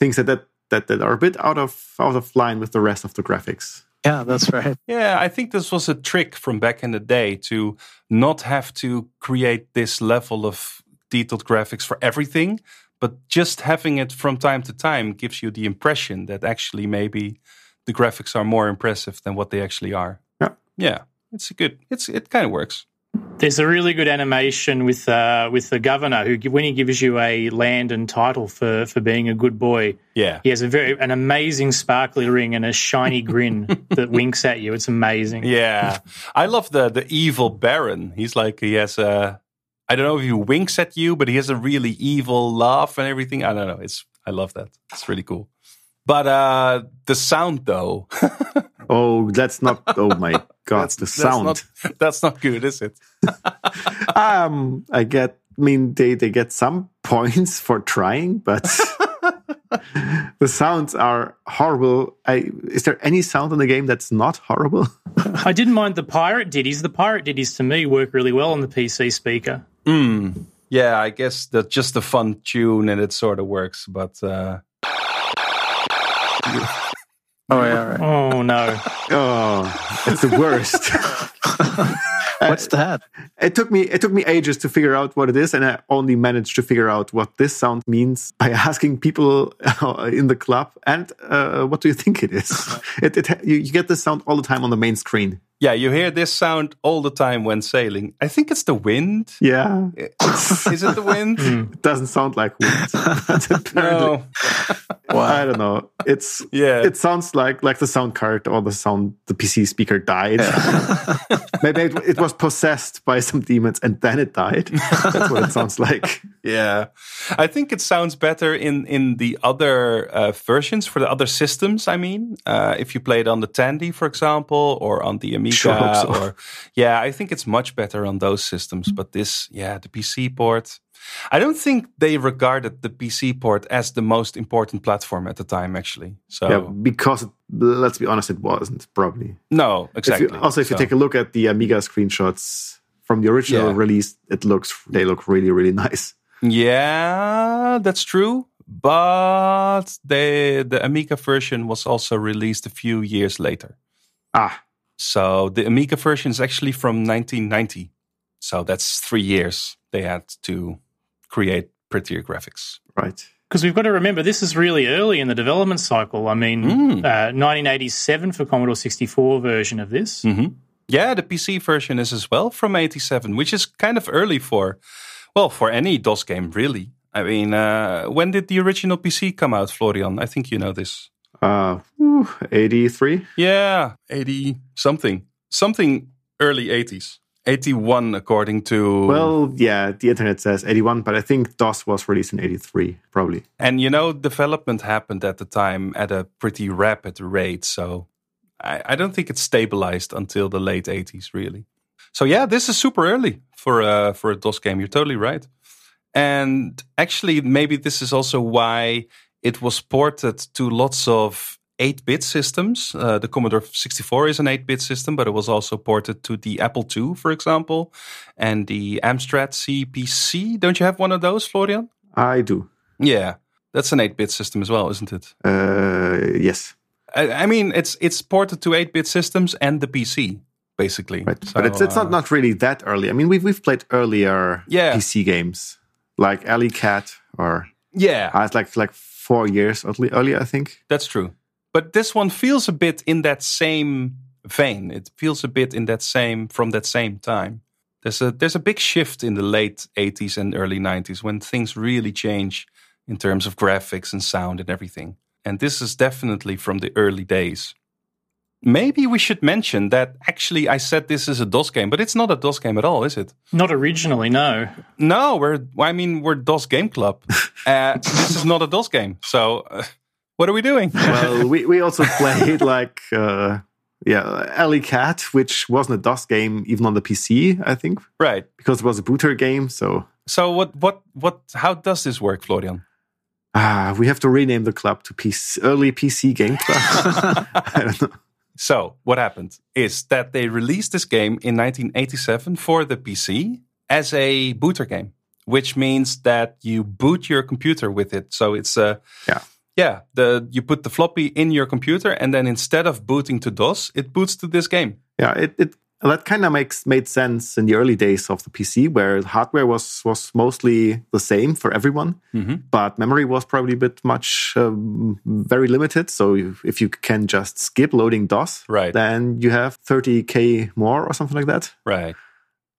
things that, that that that are a bit out of out of line with the rest of the graphics. Yeah, that's right. Yeah, I think this was a trick from back in the day to not have to create this level of detailed graphics for everything, but just having it from time to time gives you the impression that actually maybe the graphics are more impressive than what they actually are. Yeah. Yeah, it's a good. It's it kind of works. There's a really good animation with uh, with the governor who, when he gives you a land and title for, for being a good boy, Yeah. he has a very an amazing sparkly ring and a shiny grin that winks at you. It's amazing. Yeah, I love the the evil Baron. He's like he has a. I don't know if he winks at you, but he has a really evil laugh and everything. I don't know. It's I love that. It's really cool. But uh the sound though, Oh, that's not. Oh my god, the that's sound. not that's not good, is it? um, I get. I mean, they they get some points for trying, but the sounds are horrible. I, is there any sound in the game that's not horrible? I didn't mind the pirate ditties. The pirate ditties to me work really well on the PC speaker. Yeah, I guess that's just a fun tune and it sort of works. But uh Oh yeah, right. Oh no. Oh, it's the worst. What's that? it took me it took me ages to figure out what it is, and I only managed to figure out what this sound means by asking people in the club. And uh, what do you think it is? It, it you, you get this sound all the time on the main screen. Yeah, you hear this sound all the time when sailing. I think it's the wind. Yeah, Is it the wind? it doesn't sound like wind. But apparently, no. I don't know. It's Yeah. It sounds like like the sound card or the sound the PC speaker died. Maybe it, it was possessed by some demons and then it died. That's what it sounds like. Yeah, I think it sounds better in in the other uh, versions for the other systems. I mean, uh, if you play it on the Tandy, for example, or on the Amiga, Sure so. or yeah, I think it's much better on those systems. But this, yeah, the PC port. I don't think they regarded the PC port as the most important platform at the time, actually. So Yeah, because it, let's be honest, it wasn't probably. no, If exactly. you, also, if you take a look at the Amiga screenshots from the original Yeah. release, it looks they look really really nice. Yeah, that's true. But the the Amiga version was also released a few years later. Ah, So the Amiga version is actually from 1990. So that's three years they had to create prettier graphics. right. Because we've got to remember, this is really early in the development cycle. I mean, uh, 1987 for Commodore 64 version of this. Yeah, the PC version is as well from 87, which is kind of early for, well, for any DOS game, really. I mean, uh, when did the original PC come out, Florian? I think you know this. Uh, whew, 83. Yeah, 80 something. Something early 80s. 81, according to. Well, yeah, the internet says 81, but I think DOS was released in 83, probably. And you know, development happened at the time at a pretty rapid rate. So I, I don't think it stabilized until the late 80s, really. So yeah, this is super early for a, for a DOS game. You're totally right. And actually, maybe this is also why it was ported to lots of 8 bit systems. Uh, the Commodore 64 is an 8 bit system, but it was also ported to the Apple II, for example, and the Amstrad CPC. Don't you have one of those, Florian? I do. Yeah, that's an 8-bit system as well, isn't it? Uh, yes, I, I mean, it's it's ported to 8-bit systems and the PC, basically. right. So, but it's, it's uh, not, not really that early. I mean, we've, we've played earlier Yeah. PC games like Alley Cat or Yeah, uh, it's like like four years earlier, I think. that's true. But this one feels a bit in that same vein. It feels a bit in that same from that same time. There's a there's a big shift in the late 80s and early 90s when things really change in terms of graphics and sound and everything. And this is definitely from the early days. Maybe we should mention that actually I said this is a DOS game, but it's not a DOS game at all, is it? Not originally, no. No, we're I mean we're DOS Game Club. Uh, this is not a DOS game. So uh, what are we doing? well, we, we also played like uh, yeah, Alley Cat, which wasn't a DOS game even on the PC, I think, right. because it was a booter game. So So what what what how does this work, Florian? ah, we have to rename the club to PC, early PC game club. I don't know. So what happened is that they released this game in 1987 for the PC as a booter game, which means that you boot your computer with it. So it's uh Yeah. yeah, the you put the floppy in your computer and then instead of booting to DOS, it boots to this game. Yeah, it, it that kind of makes made sense in the early days of the PC, where the hardware was was mostly the same for everyone, but memory was probably a bit much um, very limited. So if, if you can just skip loading DOS, Right. then you have 30k more or something like that, Right.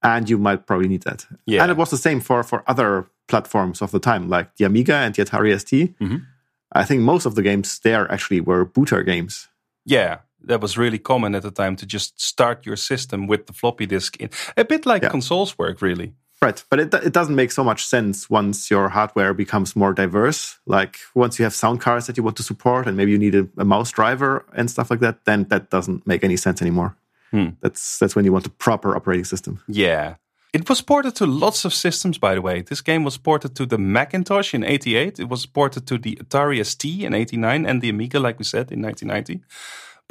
and you might probably need that. Yeah. and it was the same for for other platforms of the time, like the Amiga and the Atari ST. Mhm. I think most of the games there actually were booter games. Yeah, that was really common at the time to just start your system with the floppy disk in. A bit like Yeah. consoles work, really. Right, but it, it doesn't make so much sense once your hardware becomes more diverse. Like once you have sound cards that you want to support, and maybe you need a, a mouse driver and stuff like that, then that doesn't make any sense anymore. Hmm. That's that's when you want a proper operating system. Yeah. It was ported to lots of systems, by the way. This game was ported to the Macintosh in 88. It was ported to the Atari ST in 89 and the Amiga, like we said, in 1990.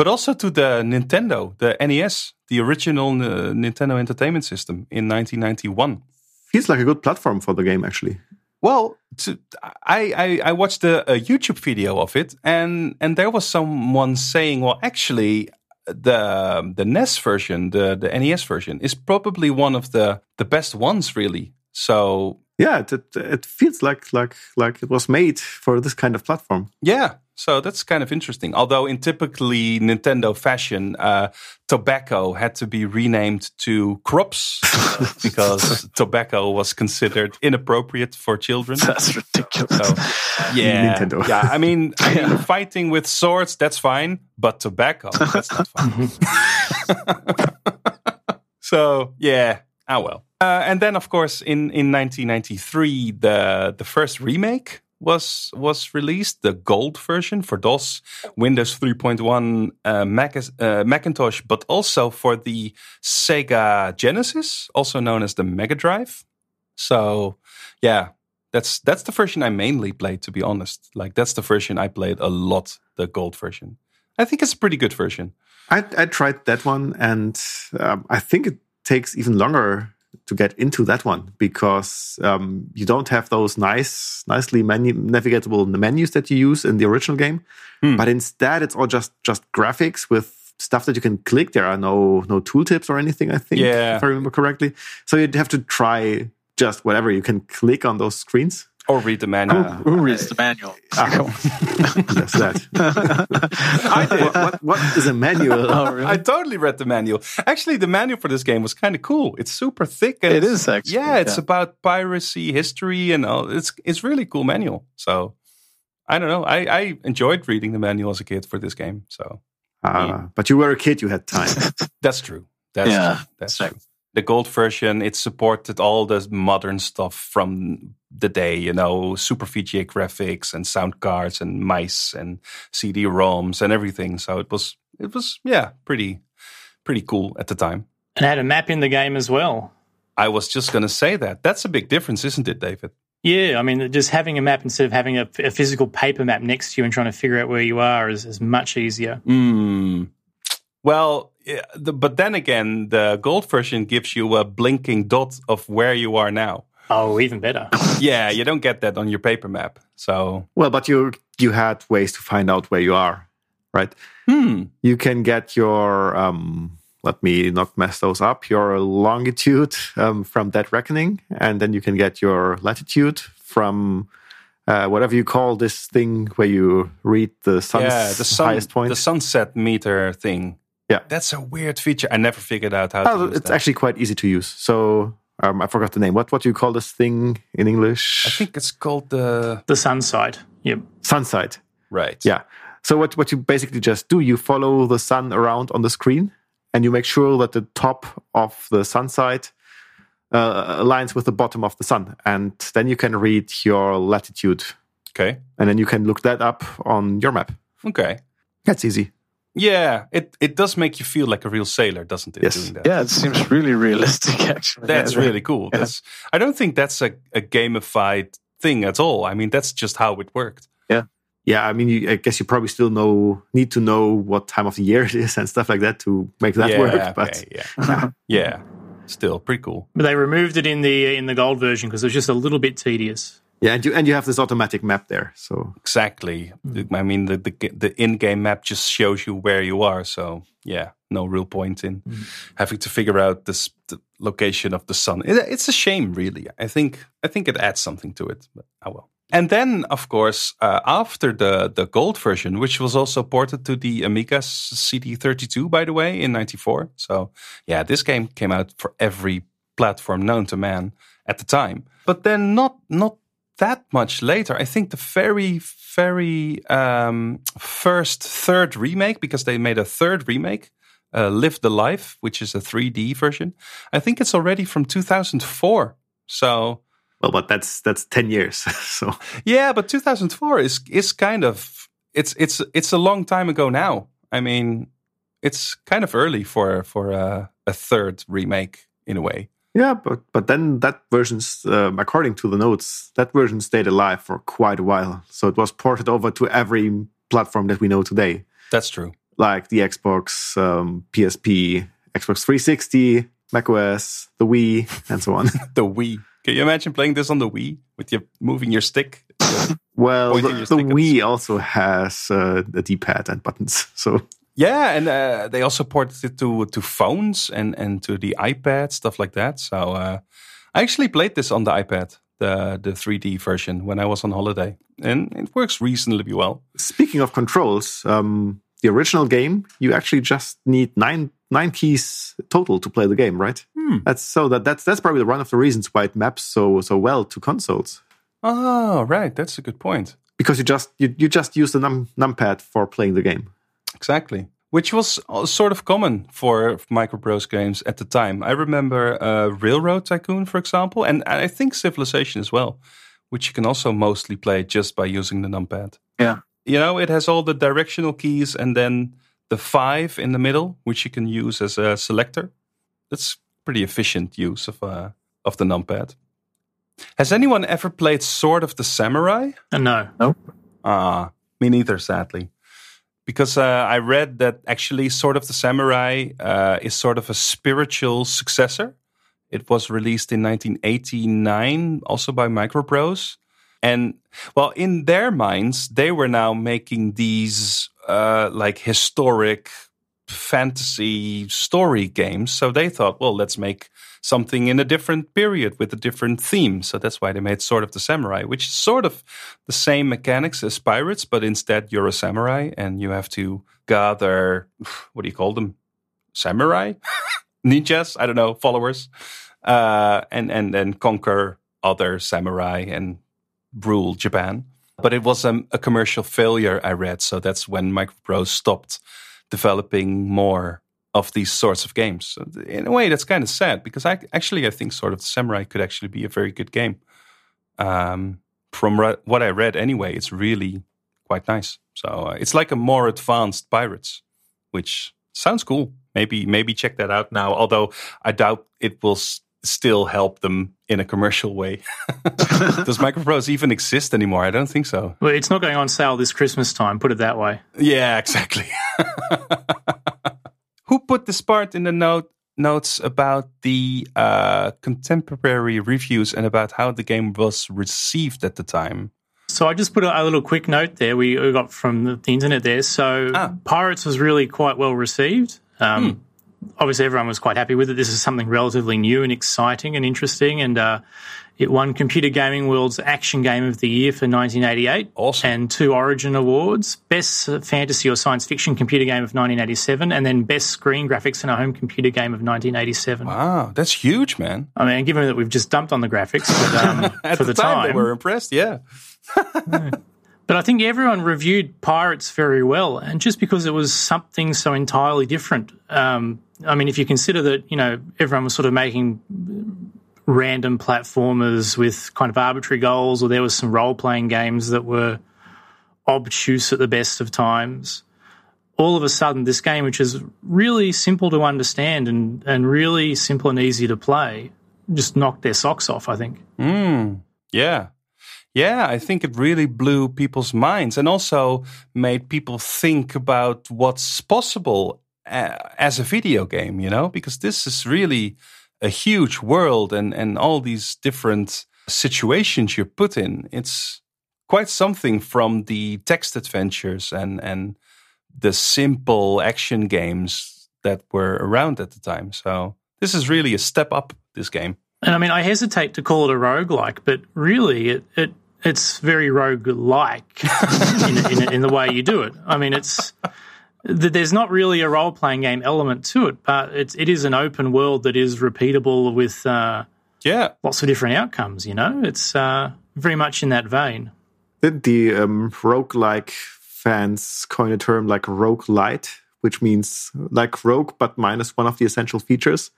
But also to the Nintendo, the NES, the original uh, Nintendo Entertainment System in 1991. Feels like a good platform for the game, actually. Well, to, I, I I watched a, a YouTube video of it, and and there was someone saying, well, actually, the the NES version, the the NES version, is probably one of the the best ones, really. So Yeah, it, it, it feels like like like it was made for this kind of platform. yeah, so that's kind of interesting. Although in typically Nintendo fashion, uh, tobacco had to be renamed to crops because tobacco was considered inappropriate for children. That's ridiculous. So, yeah, Nintendo. yeah. I mean, I mean, fighting with swords that's fine, but tobacco that's not fine. so yeah, ah well. Uh, and then, of course, in in 1993, the the first remake was was released, the gold version for DOS, Windows 3.1, uh, Mac, uh, Macintosh, but also for the Sega Genesis, also known as the Mega Drive. So, yeah, that's that's the version I mainly played. To be honest, like that's the version I played a lot. The gold version. I think it's a pretty good version. I, I tried that one, and um, I think it takes even longer to get into that one because um, you don't have those nice, nicely menu- navigatable menus that you use in the original game. But instead, it's all just just graphics with stuff that you can click. There are no no tooltips or anything. I think, Yeah. if I remember correctly. So you'd have to try just whatever you can click on those screens. Or read the manual. Who reads the manual? Yes, that. I did. what, what, what is a manual? Oh, really? I totally read the manual. Actually, the manual for this game was kind of cool. It's super thick. And it's- actually, Yeah, it's yeah. about piracy history and all. It's it's really cool manual. So I don't know. I, I enjoyed reading the manual as a kid for this game. So Ah, but you were a kid, you had time. that's true. That's Yeah, true. That's same. true. The gold version, it supported all the modern stuff from the day, you know, super VGA graphics and sound cards and mice and CD-ROMs and everything. So it was, it was, yeah, pretty, pretty cool at the time. And had a map in the game as well. I was just going to say that. That's a big difference, isn't it, David? Yeah, I mean, just having a map instead of having a, a physical paper map next to you and trying to figure out where you are is, is much easier. Hmm. Well, the, but then again, the gold version gives you a blinking dot of where you are now. Oh, even better. Yeah, you don't get that on your paper map. So, Well, but you you had ways to find out where you are, right? hmm. You can get your um, let me not mess those up. Your longitude um, from Dead Reckoning, and then you can get your latitude from uh, whatever you call this thing where you read the sun's yeah, the sun, highest point. the sunset meter thing. Yeah. that's a weird feature. I never figured out how to Oh, use it's that. actually quite easy to use. So um, I forgot the name. What what do you call this thing in English? I think it's called the The sun side. Yep. sun side. right. Yeah. So what what you basically just do, you follow the sun around on the screen, and you make sure that the top of the sun side uh, aligns with the bottom of the sun, and then you can read your latitude, Okay. and then you can look that up on your map. Okay. That's easy. Yeah, it, it does make you feel like a real sailor, doesn't it? Yes. Doing that. Yeah, it seems really realistic. Actually, That's Yeah. really cool. That's I don't think that's a, a gamified thing at all. I mean, that's just how it worked. Yeah, Yeah, I mean, you, I guess you probably still know need to know what time of the year it is and stuff like that to make that yeah, work. But yeah, yeah. Still pretty cool. But they removed it in the in the gold version because it was just a little bit tedious. Yeah, and you and you have this automatic map there. So Exactly. I mean, the, the the in-game map just shows you where you are. So yeah, no real point in having to figure out this the location of the sun. It, it's a shame, really. I think I think it adds something to it. But oh well. And then, of course, uh, after the the gold version, which was also ported to the Amiga CD32, by the way, in '94. So yeah, this game came out for every platform known to man at the time. But then, not not that much later. I think the very, very um, first third remake, because they made a third remake, uh, Live the Life, which is a 3D version. I think it's already from 2004. So well, but that's that's ten years. so yeah, but 2004 is is kind of it's it's it's a long time ago now. I mean, it's kind of early for for a, a third remake in a way. Yeah, but but then that version's um, according to the notes, that version stayed alive for quite a while. So it was ported over to every platform that we know today, That's true. like the Xbox, um, PSP, Xbox 360, macOS, the Wii, and so on. The Wii. Can you imagine playing this on the Wii with you moving your stick? well, the, your the stick Wii also has uh, a D-pad and buttons. So Yeah, and uh, they also ported it to to phones and and to the iPad stuff like that. So uh, I actually played this on the iPad, the the 3D version, when I was on holiday, and it works reasonably well. Speaking of controls, um, the original game you actually just need nine nine keys total to play the game, right? That's so that that's that's probably one of the reasons why it maps so so well to consoles Oh, right, that's a good point. because you just you, you just use the num numpad for playing the game. Exactly. Which was uh, sort of common for microprose games at the time. I remember uh, Railroad Tycoon, for example, and I think Civilization as well, which you can also mostly play just by using the numpad. Yeah. You know, it has all the directional keys and then the five in the middle, which you can use as a selector. That's pretty efficient use of uh, of the numpad. Has anyone ever played Sword of the Samurai? And no, Ah, me neither, sadly. Because uh, I read that actually Sword of the Samurai uh, is sort of a spiritual successor. It was released in 1989, also by Microprose. And, well, in their minds, they were now making these uh, like historic fantasy story games. So they thought, well, let's make something in a different period with a different theme. So that's why they made Sword of the Samurai, which is sort of the same mechanics as pirates, but instead you're a samurai and you have to gather what do you call them? Samurai? Ninjas? I don't know, followers. Uh, and and and conquer other samurai and rule Japan. But it was a, a commercial failure, I read. So that's when Microprose stopped developing more of these sorts of games. In a way, that's kind of sad because I actually I think Sword of Samurai could actually be a very good game. Um, from re- what I read, anyway, it's really quite nice. So uh, it's like a more advanced Pirates, which sounds cool. Maybe maybe check that out now. Although I doubt it will s- still help them in a commercial way. Does Microprose even exist anymore? I don't think so. well, it's not going on sale this Christmas time. Put it that way. Yeah, exactly. Put this part in the note notes about the uh, contemporary reviews and about how the game was received at the time? So I just put a, a little quick note there we, we got from the, the internet there. So Ah. Pirates was really quite well received. Um, Obviously, everyone was quite happy with it. This is something relatively new and exciting and interesting, and uh, it won Computer Gaming World's Action Game of the Year for 1988, Awesome. and two Origin Awards: Best Fantasy or Science Fiction Computer Game of 1987, and then Best Screen Graphics in a Home Computer Game of 1987. Wow, that's huge, man. I mean, given that we've just dumped on the graphics, but um, At for the, the, time, they were impressed. Yeah. But I think everyone reviewed Pirates very well, and just because it was something so entirely different. Um, I mean, if you consider that, you know, everyone was sort of making random platformers with kind of arbitrary goals, or there was some role playing games that were obtuse at the best of times. All of a sudden, this game, which is really simple to understand and, and really simple and easy to play, just knocked their socks off, I think. Mm, yeah. Yeah, I think it really blew people's minds and also made people think about what's possible uh, as a video game, you know, because this is really a huge world and, and all these different situations you're put in. It's quite something from the text adventures and, and the simple action games that were around at the time. So this is really a step up, this game. And I mean, I hesitate to call it a roguelike, but really it, it it's very rogue-like in, in, in, the way you do it. I mean, it's there's not really a role-playing game element to it, but it's it is an open world that is repeatable with uh, yeah lots of different outcomes. You know, it's uh, very much in that vein. Did the um, rogue-like fans coin a term like rogue light, which means like rogue but minus one of the essential features,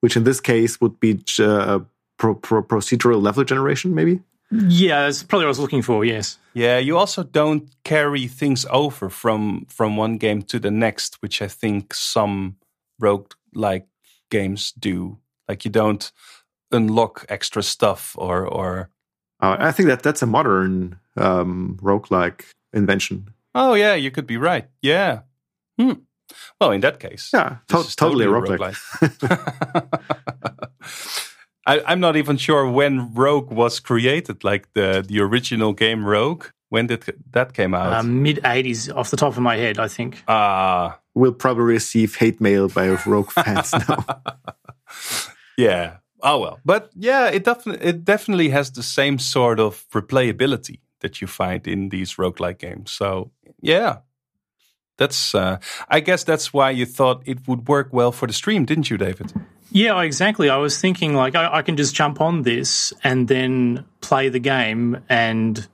which in this case would be uh, pro- pro- procedural level generation, maybe? Yeah, that's probably what I was looking for. Yes. Yeah, you also don't carry things over from from one game to the next, which I think some rogue like games do. Like you don't unlock extra stuff or or. Uh, I think that that's a modern um, roguelike invention. Oh yeah, you could be right. Yeah. Hmm. Well, in that case, yeah, to- totally, totally a roguelike. I, am not even sure when Rogue was created, like the the original game Rogue. When did that came out? Uh, Mid '80s, off the top of my head, I think. Ah, uh, we'll probably receive hate mail by Rogue fans now. yeah. Oh well, but yeah, it definitely it definitely has the same sort of replayability that you find in these roguelike games. So yeah, that's uh, I guess that's why you thought it would work well for the stream, didn't you, David? Yeah, exactly. I was thinking like I, I, can just jump on this and then play the game and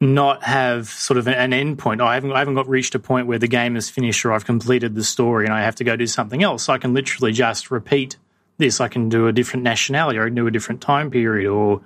not have sort of an end point. I haven't I haven't got reached a point where the game is finished or I've completed the story and I have to go do something else. I can literally just repeat this. I can do a different nationality or do a different time period or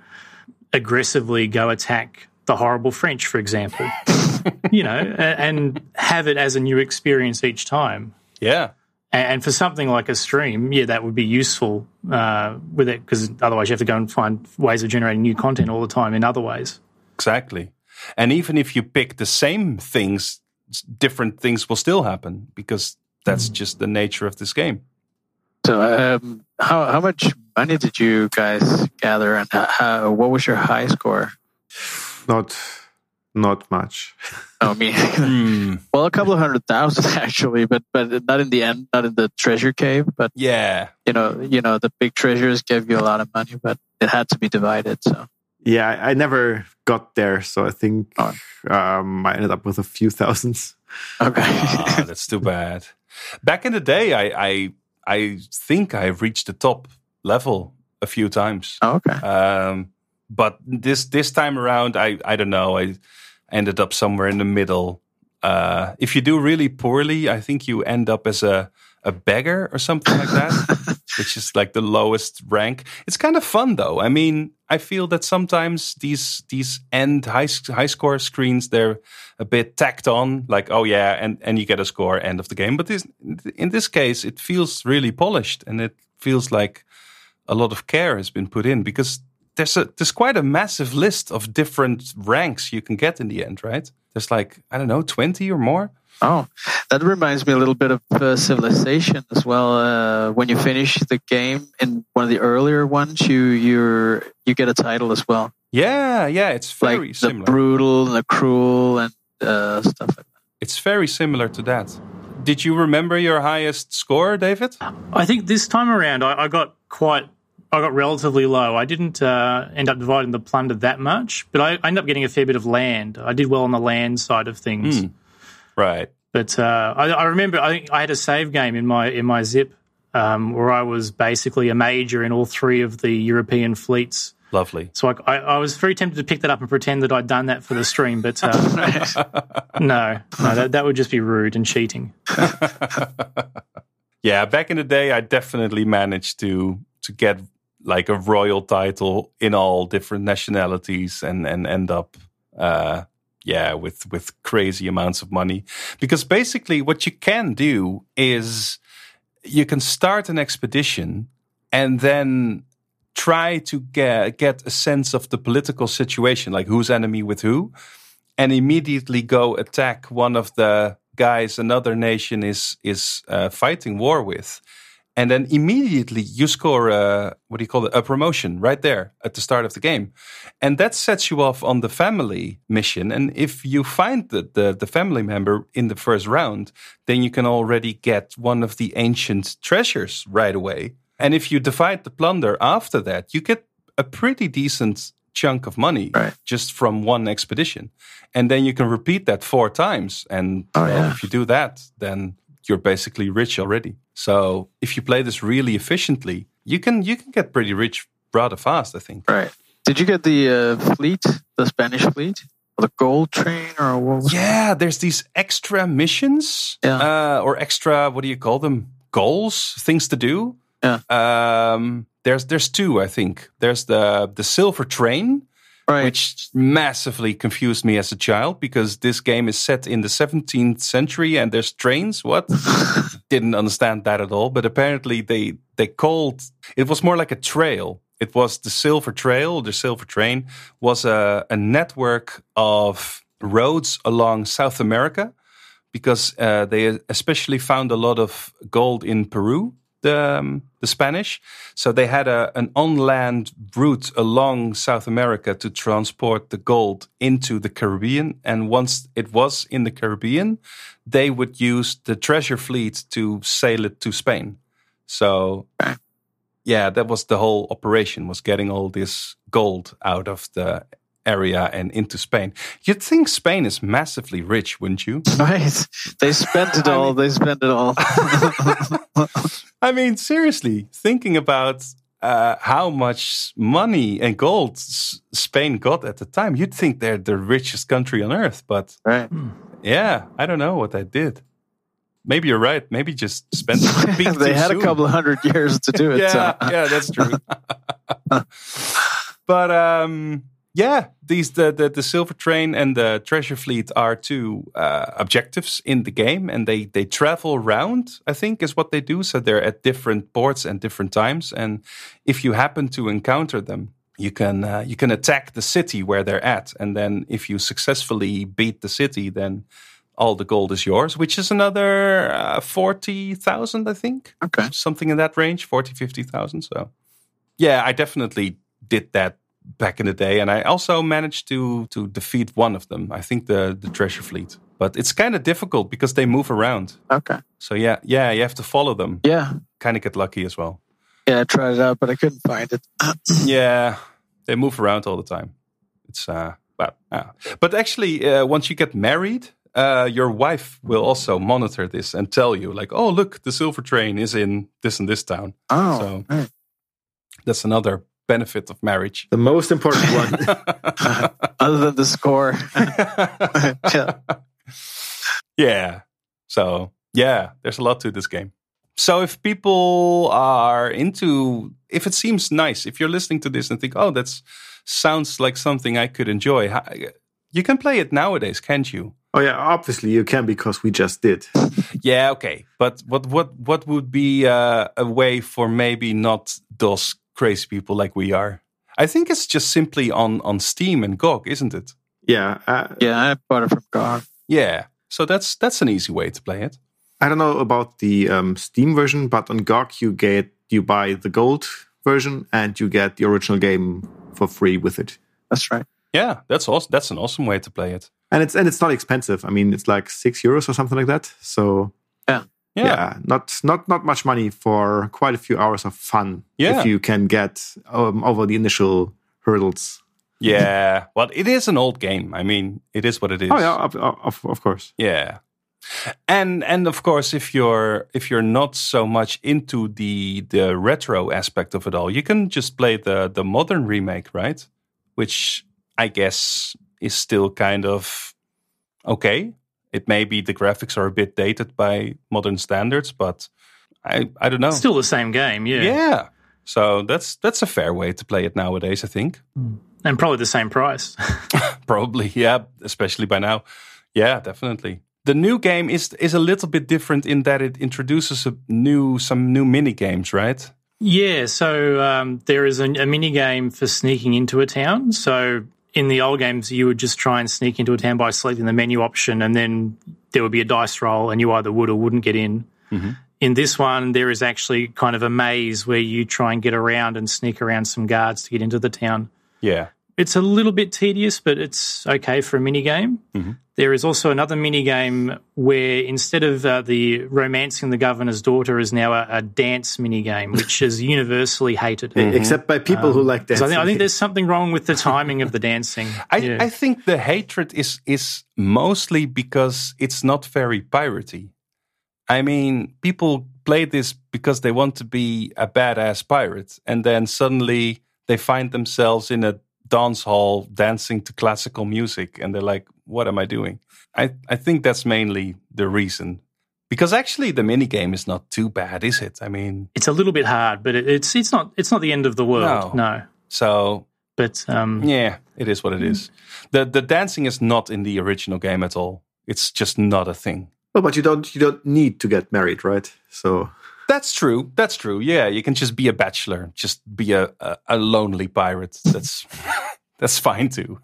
aggressively go attack the horrible French, for example. you know, and have it as a new experience each time. Yeah. And for something like a stream, yeah, that would be useful uh, with it because otherwise you have to go and find ways of generating new content all the time in other ways. Exactly. And even if you pick the same things, different things will still happen because that's mm. just the nature of this game. So, um, how how much money did you guys gather, and how, what was your high score? Not not much. I mean, mm. well, a couple of hundred thousand actually, but but not in the end, not in the treasure cave. But yeah, you know, you know, the big treasures gave you a lot of money, but it had to be divided. So yeah, I never got there, so I think oh. um, I ended up with a few thousands. Okay, oh, that's too bad. Back in the day, I I I think I reached the top level a few times. Oh, okay. Um, but this this time around, I I don't know. I ended up somewhere in the middle. Uh, if you do really poorly, I think you end up as a a beggar or something like that, which is like the lowest rank. It's kind of fun though. I mean, I feel that sometimes these these end high high score screens they're a bit tacked on, like oh yeah, and and you get a score end of the game. But this in this case, it feels really polished and it feels like a lot of care has been put in because there's a there's quite a massive list of different ranks you can get in the end, right? There's like I don't know, twenty or more. Oh, that reminds me a little bit of uh, Civilization as well. Uh, when you finish the game in one of the earlier ones, you you you get a title as well. Yeah, yeah, it's very like similar. The brutal and the cruel and uh, stuff like that. It's very similar to that. Did you remember your highest score, David? I think this time around I, I got quite I got relatively low. I didn't uh, end up dividing the plunder that much, but I, I, ended up getting a fair bit of land. I did well on the land side of things. Mm. Right. But uh, I, I, remember I, I, had a save game in my in my zip um, where I was basically a major in all three of the European fleets Lovely. So I, I, I was very tempted to pick that up and pretend that I'd done that for the stream, but uh, no, no, that, that would just be rude and cheating. yeah, back in the day, I definitely managed to to get like a royal title in all different nationalities and and end up uh yeah with with crazy amounts of money. Because basically what you can do is you can start an expedition and then try to get get a sense of the political situation like who's enemy with who and immediately go attack one of the guys another nation is is uh, fighting war with and then immediately you score a what do you call it? A promotion right there at the start of the game. And that sets you off on the family mission. And if you find the, the, the family member in the first round then you can already get one of the ancient treasures right away. And if you divide the plunder after that you get a pretty decent chunk of money Right. just from one expedition. And then you can repeat that four times. And Oh, well, yeah. if you do that then you're basically rich already. So if you play this really efficiently you can you can get pretty rich rather fast i think. Right. Did you get the uh, fleet, the Spanish fleet, or the gold train, or what was yeah there's these extra missions Yeah. uh, or extra what do you call them? Goals things to do. Yeah. um there's there's two i think. There's the the silver train Right. which massively confused me as a child because this game is set in the 17th century and there's trains. What? Didn't understand that at all. But apparently they they called it was more like a trail. It was the Silver Trail, the Silver Train was a, a network of roads along South America because uh, they especially found a lot of gold in Peru, the um, the Spanish. So they had a an on land route along South America to transport the gold into the Caribbean. And once it was in the Caribbean, they would use the treasure fleet to sail it to Spain. So. Yeah, that was the whole operation was getting all this gold out of the area and into Spain. You'd think Spain is massively rich, wouldn't you? Right. They spent it all. They spent it all. I mean, seriously, thinking about uh, how much money and gold S- Spain got at the time, you'd think they're the richest country on earth. But right. yeah, I don't know what they did. Maybe you're right. Maybe just spent they had soon. a couple of hundred years to do it. yeah, so. yeah, that's true. but um, yeah, these the, the the silver train and the treasure fleet are two uh, objectives in the game, and they they travel around. I think is what they do. So they're at different ports and different times, and if you happen to encounter them. You can uh, you can attack the city where they're at, and then if you successfully beat the city, then all the gold is yours, which is another uh, forty thousand, I think Okay. something in that range 40 50,000 so yeah I definitely did that back in the day and I also managed to to defeat one of them I think the the treasure fleet but it's kind of difficult because they move around Okay. so yeah yeah you have to follow them Yeah. kind of get lucky as well Yeah. I tried it out, but I couldn't find it. yeah they move around all the time it's uh but uh, but actually uh, once you get married uh, your wife will also monitor this and tell you like oh look the silver train is in this and this town Oh. So- that's another benefit of marriage The most important one. Other than the score. yeah. yeah. So, yeah, there's a lot to this game. So, if people are into, if it seems nice, if you're listening to this and think, oh, that sounds like something I could enjoy, you can play it nowadays, can't you? oh yeah, obviously you can because we just did. Yeah, okay. But what what what would be uh, a way for maybe not those crazy people like we are? I think it's just simply on on Steam and GOG, isn't it? Yeah, uh, Yeah. I bought it from GOG. Yeah. So that's that's an easy way to play it. I don't know about the um, Steam version, but on GOG you get you buy the gold version and you get the original game for free with it. That's right. Yeah, that's awesome. That's an awesome way to play it. And it's and it's not expensive. I mean, it's like six euros or something like that. So Yeah. yeah, not not not much money for quite a few hours of fun. Yeah. if you can get um, over the initial hurdles. Yeah. well, it is an old game. I mean, it is what it is. Oh yeah, of, of, of course. Yeah. And and of course, if you're if you're not so much into the the retro aspect of it all, you can just play the the modern remake, right? Which I guess is still kind of okay. It may be the graphics are a bit dated by modern standards, but I I don't know. Still the same game, yeah. yeah. So that's that's a fair way to play it nowadays, I think. And probably the same price. Probably, yeah, especially by now. Yeah, definitely. The new game is is a little bit different in that it introduces a new some new mini games, right? yeah, so um, there is a, a mini game for sneaking into a town. So in the old games, you would just try and sneak into a town by selecting the menu option, and then there would be a dice roll, and you either would or wouldn't get in. Mm-hmm. In this one, there is actually kind of a maze where you try and get around and sneak around some guards to get into the town. Yeah. It's a little bit tedious, but it's okay for a mini game. Mm-hmm. There is also another mini game where instead of uh, the romancing the governor's daughter is now a, a dance mini game, which is universally hated. Except by people who like So dancing. I think, I think there's something wrong with the timing of the dancing. I, Yeah. I think the hatred is is mostly because it's not very piratey. I mean, people play this because they want to be a badass pirate, and then suddenly they find themselves in a dance hall dancing to classical music, and they're like, "What am I doing?" I I think that's mainly the reason. Because actually, the mini game is not too bad, is it? I mean, it's a little bit hard, but it, it's it's not it's not the end of the world. No. No, so but um, Yeah, it is what it is. The the dancing is not in the original game at all. It's just not a thing. Well, but you don't you don't need to get married, right? So That's true. That's true. Yeah, you can just be a bachelor, just be a a, a lonely pirate. That's that's fine too.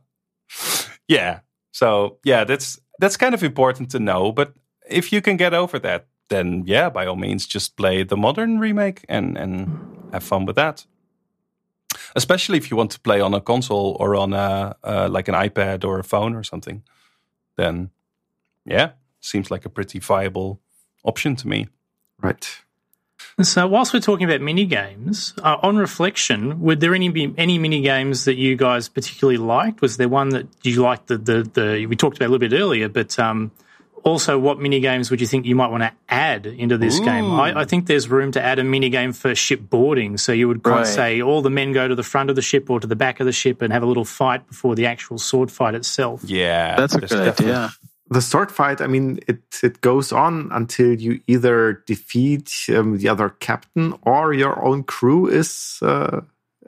yeah. So yeah, that's that's kind of important to know. But if you can get over that, then yeah, by all means, just play the modern remake and and have fun with that. Especially if you want to play on a console or on a uh, like an iPad or a phone or something, then yeah, seems like a pretty viable option to me. Right. So, whilst we're talking about mini games, uh, on reflection, were there any be- any mini games that you guys particularly liked? Was there one that you liked? The the, the we talked about a little bit earlier, but um, also, what mini games would you think you might want to add into this game? I, I think there's room to add a mini game for shipboarding. So you would Right. say all the men go to the front of the ship or to the back of the ship and have a little fight before the actual sword fight itself. Yeah, That's a there's good definitely- idea. The sword fight, I mean, it it goes on until you either defeat um, the other captain or your own crew is uh,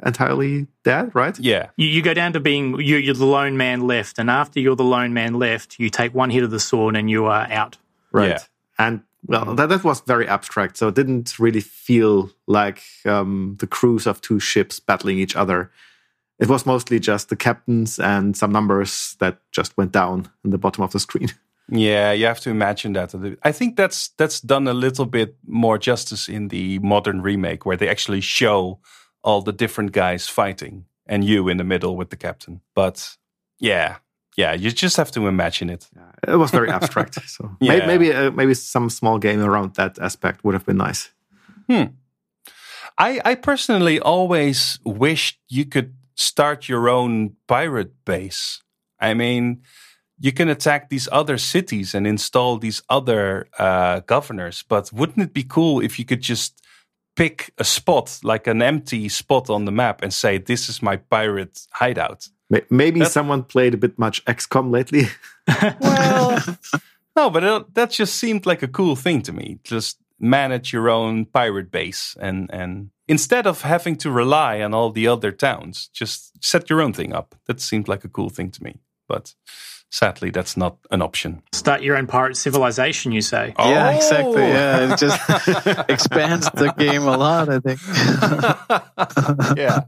entirely dead, right? Yeah, You, you go down to being you, you're the lone man left, and after you're the lone man left, you take one hit of the sword and you are out. Right. Yeah. And well, that, that was very abstract. So it didn't really feel like um, the crews of two ships battling each other. It was mostly just the captains and some numbers that just went down in the bottom of the screen. yeah, you have to imagine that. I think that's that's done a little bit more justice in the modern remake, where they actually show all the different guys fighting and you in the middle with the captain. But yeah, yeah, you just have to imagine it. It was very abstract. So Yeah. maybe uh, maybe some small game around that aspect would have been nice. Hmm. I, I personally always wished you could start your own pirate base. I mean, you can attack these other cities and install these other uh, governors, but wouldn't it be cool if you could just pick a spot, like an empty spot on the map, and say, This is my pirate hideout? Maybe That- someone played a bit much XCOM lately. Well, no, but it, that just seemed like a cool thing to me. Just manage your own pirate base, and and instead of having to rely on all the other towns, just set your own thing up. That seemed like a cool thing to me. But sadly, that's not an option. Start your own pirate civilization, you say. Yeah, oh! exactly. Oh! Yeah, it just expands the game a lot. I think. yeah.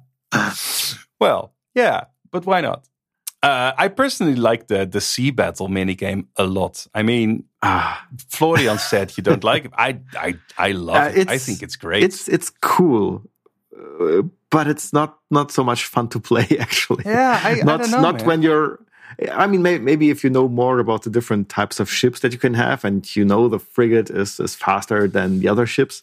Well, yeah, but why not? Uh, I personally like the the sea battle minigame a lot. I mean, Ah, Florian said you don't like it. I I I love Uh, it. I think it's great. it's it's cool, uh, but it's not not so much fun to play actually. Yeah, I- I not don't know, not man. when you're. I mean, may, maybe if you know more about the different types of ships that you can have, and you know the frigate is is faster than the other ships,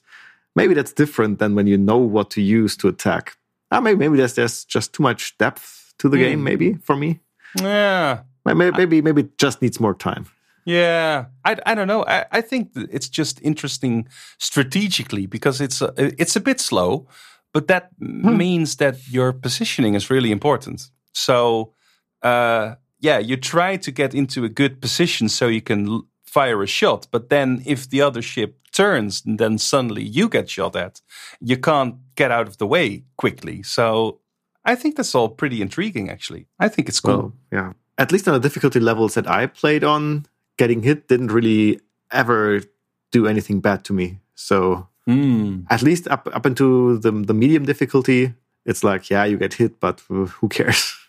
maybe that's different than when you know what to use to attack. Uh, maybe maybe there's there's just too much depth to the Hmm. game. Maybe for me, yeah. maybe maybe maybe it just needs more time. Yeah, I, I don't know. I, I think it's just interesting strategically because it's a, it's a bit slow, but that means that your positioning is really important. So, uh, yeah, you try to get into a good position so you can l- fire a shot. But then, if the other ship turns, then suddenly you get shot at. You can't get out of the way quickly. So, I think that's all pretty intriguing. Actually, I think it's cool. Well, yeah. At least on the difficulty levels that I played on, getting hit didn't really ever do anything bad to me. So Hmm. at least up up into the the medium difficulty, it's like yeah, you get hit, but who cares?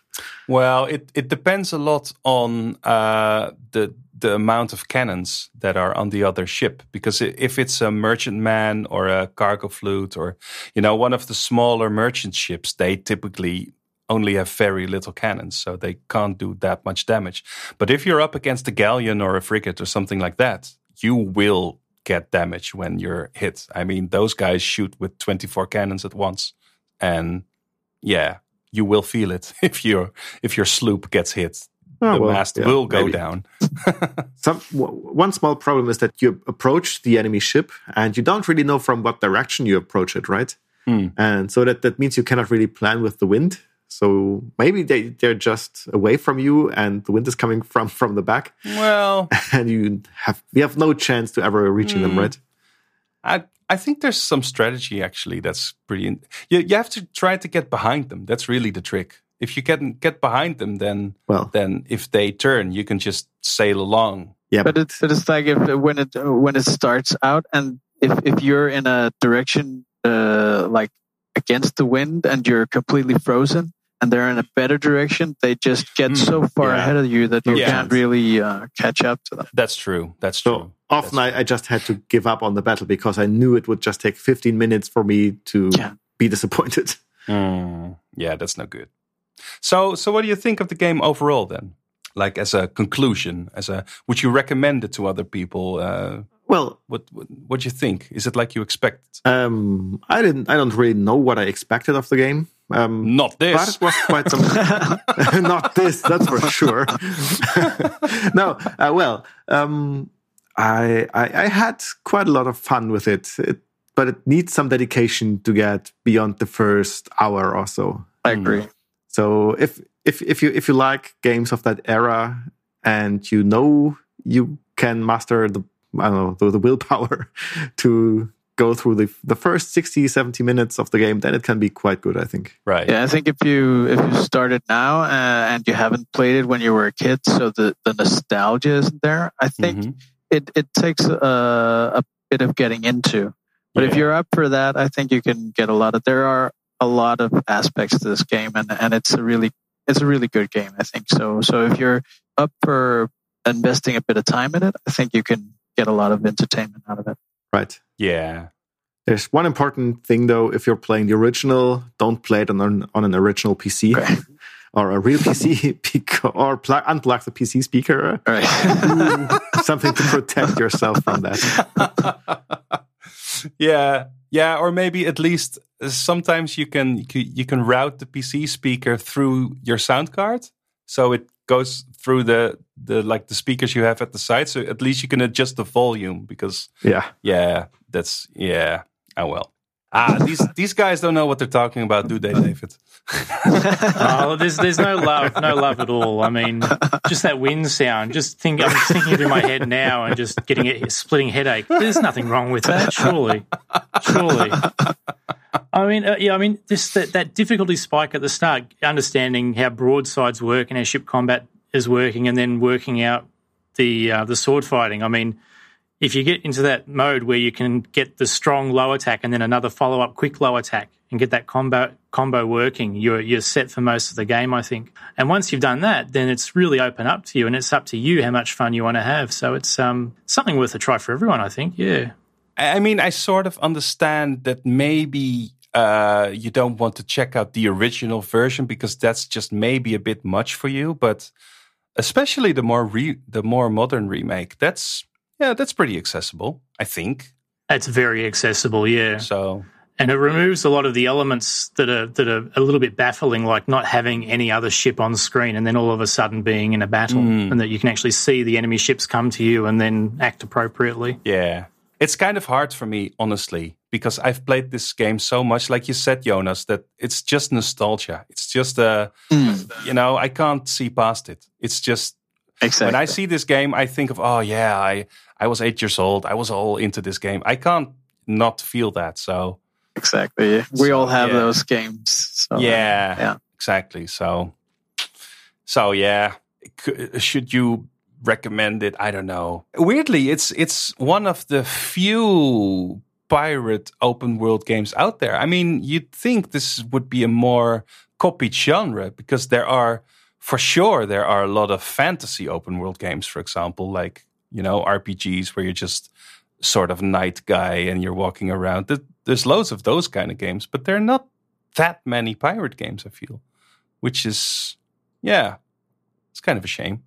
Well, it, it depends a lot on uh, the the amount of cannons that are on the other ship. Because if it's a merchantman or a cargo flute or you know one of the smaller merchant ships, they typically only have very little cannons, so they can't do that much damage. But if you're up against a galleon or a frigate or something like that, you will get damage when you're hit. I mean, those guys shoot with 24 cannons at once, and yeah, you will feel it if your if your sloop gets hit. Oh, the well, mast yeah, will go maybe. down. Some w- one small problem is that you approach the enemy ship and you don't really know from what direction you approach it, right? Hmm. And so that that means you cannot really plan with the wind. So maybe they they're just away from you and the wind is coming from from the back, Well, and you have you have no chance to ever reaching them, Hmm. right? I I think there's some strategy actually that's pretty. In- you you have to try to get behind them. That's really the trick. If you get get behind them, then Well, then if they turn, you can just sail along. yeah, But it's but it's like if when it when it starts out and if if you're in a direction uh, like against the wind and you're completely frozen and they're in a better direction, they just get Mm, so far yeah. ahead of you that you Yeah. can't really uh, catch up to them. That's true. That's true. So often I, I just had to give up on the battle because I knew it would just take 15 minutes for me to Yeah. be disappointed. Mm, yeah, that's not good. So, so what do you think of the game overall then? Like as a conclusion, as a would you recommend it to other people? Uh, Well, what what what do you think? Is it like you expected? um, I didn't. I don't really know what I expected of the game. Um, Not but this. it was quite some. not this, that's for sure. no, uh, well, um, I, I I had quite a lot of fun with it, it, but it needs some dedication to get beyond the first hour or so. I agree. So if if if you if you like games of that era and you know you can master the I don't know the, the willpower to go through the the first 60 70 minutes of the game then it can be quite good I think. right. Yeah, I think if you if you start it now uh, and you haven't played it when you were a kid, so the the nostalgia isn't there. I think Mhm. it it takes a, a bit of getting into. But if you're up for that, I think you can get a lot of. There are a lot of aspects to this game, and and it's a really it's a really good game. I think so. So if you're up for investing a bit of time in it, I think you can get a lot of entertainment out of it. Right. Yeah. There's one important thing though if you're playing the original don't play it on an, on an original PC Okay. or a real PC beca- or plug, unplug the PC speaker All right. something to protect yourself from that. yeah, yeah, or maybe at least uh, sometimes you can you can- you can route the PC speaker through your sound card, so it goes through the the like the speakers you have at the side. So at least you can adjust the volume because Yeah. yeah, that's yeah. Oh well. Ah, these these guys don't know what they're talking about, do they, David? oh, there's there's no love, no love at all. I mean, just that wind sound. Just think, I'm just thinking through my head now, and just getting a splitting headache. There's nothing wrong with that, surely, surely. I mean, uh, yeah, I mean, this that, that difficulty spike at the start, understanding how broadsides work and how ship combat is working, and then working out the uh, the sword fighting. I mean, if you get into that mode where you can get the strong low attack and then another follow up quick low attack and get that combo combo working, you're you're set for most of the game, I think. And once you've done that, then it's really open up to you, and it's up to you how much fun you want to have. So it's um something worth a try for everyone, I think. Yeah. I mean, I sort of understand that maybe uh, you don't want to check out the original version because that's just maybe a bit much for you. But especially the more re- the more modern remake, that's yeah, that's pretty accessible. I think It's very accessible, yeah. so. and it removes a lot of the elements that are that are a little bit baffling, like not having any other ship on screen, and then all of a sudden being in a battle, and that you can actually see the enemy ships come to you and then act appropriately. Yeah. It's kind of hard for me, honestly, because I've played this game so much, like you said, Jonas, that it's just nostalgia. It's just, uh, you know, I can't see past it. It's just, Exactly. when I see this game, I think of, oh, yeah, I, I was eight years old. I was all into this game. I can't not feel that. So, exactly. We all have yeah. those games. So, uh, yeah, yeah. exactly. So, so yeah, should you recommend it? I don't know. Weirdly, it's it's one of the few pirate open world games out there. I mean, you'd think this would be a more copied genre because there are, for sure, there are a lot of fantasy open world games. For example, like you know RPGs where you're just sort of knight guy and you're walking around. There's loads of those kind of games, but there are not that many pirate games. I feel, which is yeah, it's kind of a shame.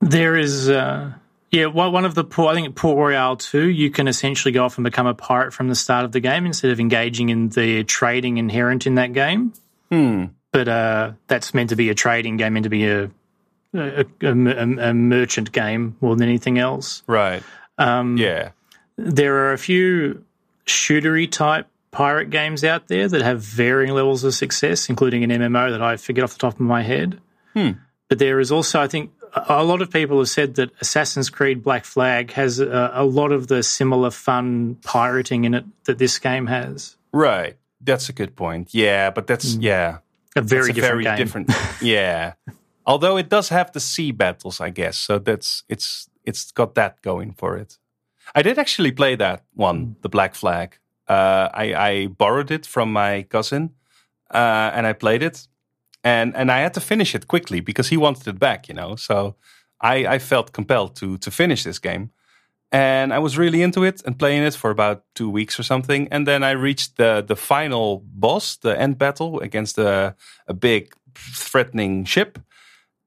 There is, uh, yeah, one one of the port, I think Port Royale 2, you can essentially go off and become a pirate from the start of the game instead of engaging in the trading inherent in that game. Hmm. But uh, that's meant to be a trading game, meant to be a, a, a, a- a merchant game more than anything else. Right. Um, Yeah. There are a few shootery type pirate games out there that have varying levels of success, including an MMO that I forget off the top of my head. Hmm. But there is also, I think, a lot of people have said that Assassin's Creed Black Flag has a, a lot of the similar fun pirating in it that this game has. Right. That's a good point. Yeah, but that's yeah. A very different very game. different. yeah. Although it does have the sea battles, I guess. So that's it's it's got that going for it. I did actually play that one, the Black Flag. Uh, I, I borrowed it from my cousin, uh, and I played it, and and I had to finish it quickly because he wanted it back. You know, so I, I felt compelled to to finish this game, and I was really into it and playing it for about two weeks or something. And then I reached the the final boss, the end battle against a a big threatening ship,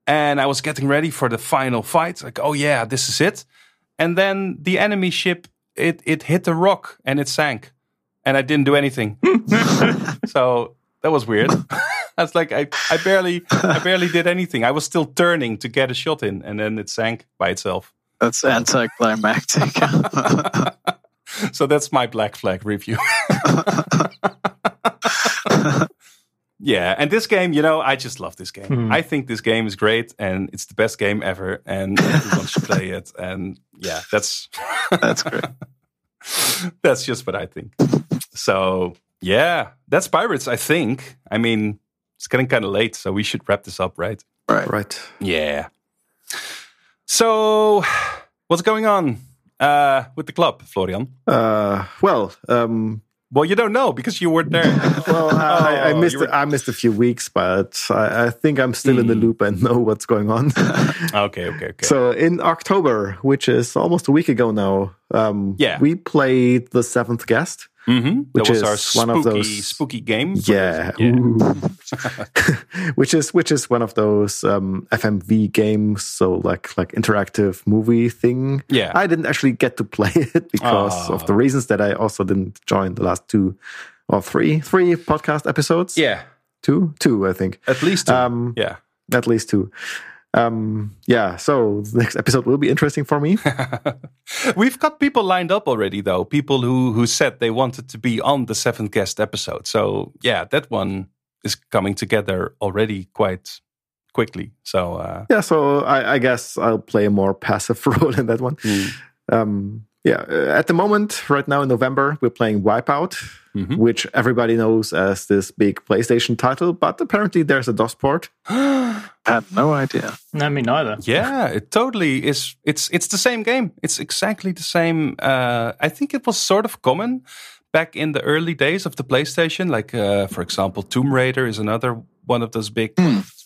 and I was getting ready for the final fight. Like, oh yeah, this is it. And then the enemy ship it it hit the rock and it sank, and I didn't do anything. so that was weird. I was like, I, I barely I barely did anything. I was still turning to get a shot in, and then it sank by itself. That's anticlimactic. So that's my black flag review. yeah, and this game, you know, I just love this game. Hmm. I think this game is great, and it's the best game ever, and everyone should play it. And yeah, that's That's great. that's just what I think. So yeah, that's pirates. I think. I mean, it's getting kind of late, so we should wrap this up, right? Right. Right. Yeah. So, what's going on uh, with the club, Florian? Uh, well, um, Well, you don't know because you weren't there. well, I, I Oh, missed were- I missed a few weeks, but I, I think I'm still in the Hmm. loop and know what's going on. okay, okay, okay. So in October, which is almost a week ago now, um, Yeah. we played the Seventh Guest. Mhm. which that was is our one spooky, of those- spooky games. Yeah, Yeah. Which is which is one of those um, FMV games, so like like interactive movie thing. Yeah. I didn't actually get to play it because Oh. of the reasons that I also didn't join the last two or three three podcast episodes. Yeah, two two I think at least two. Um, yeah. at least two. Um, yeah, so the next episode will be interesting for me. We've got people lined up already, though. People who who said they wanted to be on the seventh guest episode. So yeah, that one is coming together already quite quickly. So uh, yeah, so I, I guess I'll play a more passive role in that one. mm, Um, yeah, uh, at the moment, right now in November, we're playing Wipeout, Mhm. which everybody knows as this big PlayStation title, but apparently there's a DOS port. I had no idea. No, me neither. yeah, it totally is. It's it's the same game. It's exactly the same. Uh, I think it was sort of common back in the early days of the PlayStation. Like uh, for example, Tomb Raider is another one of those big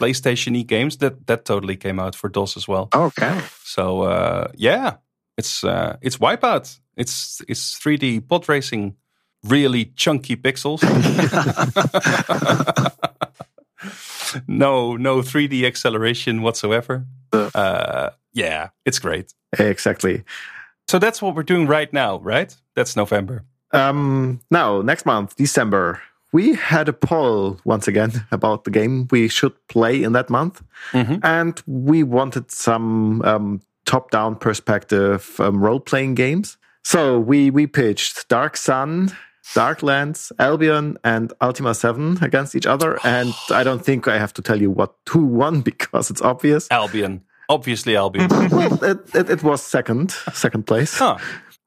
PlayStation-y games that that totally came out for DOS as well. Okay. So uh, yeah, it's uh, it's Wipeout. It's it's 3D pod racing, really chunky pixels. no no 3D acceleration whatsoever. Uh, yeah, it's great. Exactly. So that's what we're doing right now, right? That's November. Um, now, next month, December, we had a poll once again about the game we should play in that month. And we wanted some um, top down perspective um, role playing games. So we, we pitched Dark Sun, Darklands, Albion, and Ultima 7 against each other. And I don't think I have to tell you what who won because it's obvious. Albion. Obviously, Albion. well, it, it, it was second, second place. huh.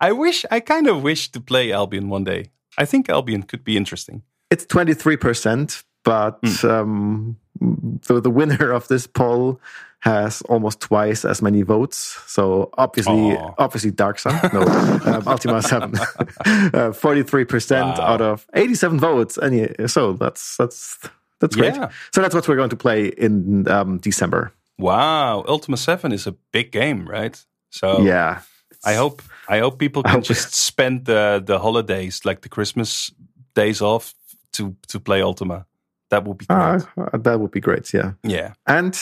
I wish, I kind of wish to play Albion one day. I think Albion could be interesting. It's 23%, but um, the, the winner of this poll has almost twice as many votes. So obviously, Aw. obviously Dark Sun, no, um, Ultima 7, uh, 43% Wow. out of 87 votes. And yeah, so that's, that's, that's great. Yeah. So that's what we're going to play in um, December. Wow. Ultima 7 is a big game, right? So Yeah. I hope I hope people can hope- just spend the the holidays, like the Christmas days off, to to play Ultima. That would be great. Uh, that would be great. Yeah. yeah. And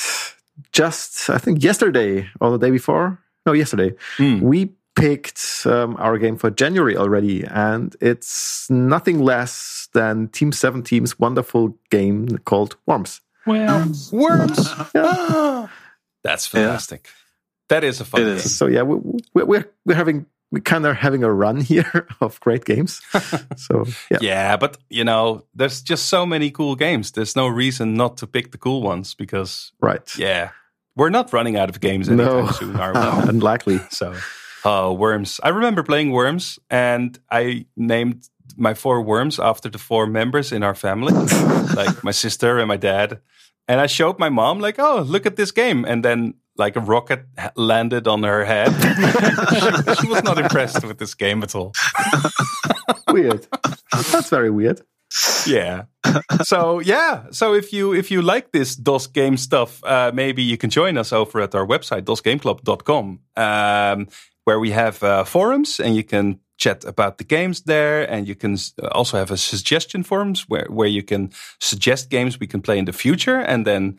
just, I think yesterday or the day before, no, yesterday, Hmm. we picked um, our game for January already. And it's nothing less than Team 7 Team's wonderful game called Worms. Well, Worms. That's fantastic. That is a fun It game. is. So yeah, we, we, we're, we're having, we're kind of having a run here of great games. so yeah. Yeah, but you know, there's just so many cool games. There's no reason not to pick the cool ones because, Right. yeah, we're not running out of games anytime No. soon, are we? Unlikely. So, uh, worms. I remember playing worms, and I named my four worms after the four members in our family, like my sister and my dad. And I showed my mom, like, "Oh, look at this game!" And then, like, a rocket landed on her head. she, she was not impressed with this game at all. Weird. That's very weird. yeah so yeah so if you if you like this dos game stuff uh, maybe you can join us over at our website dosgameclub.com um, where we have uh, forums and you can chat about the games there and you can also have a suggestion forums where, where you can suggest games we can play in the future and then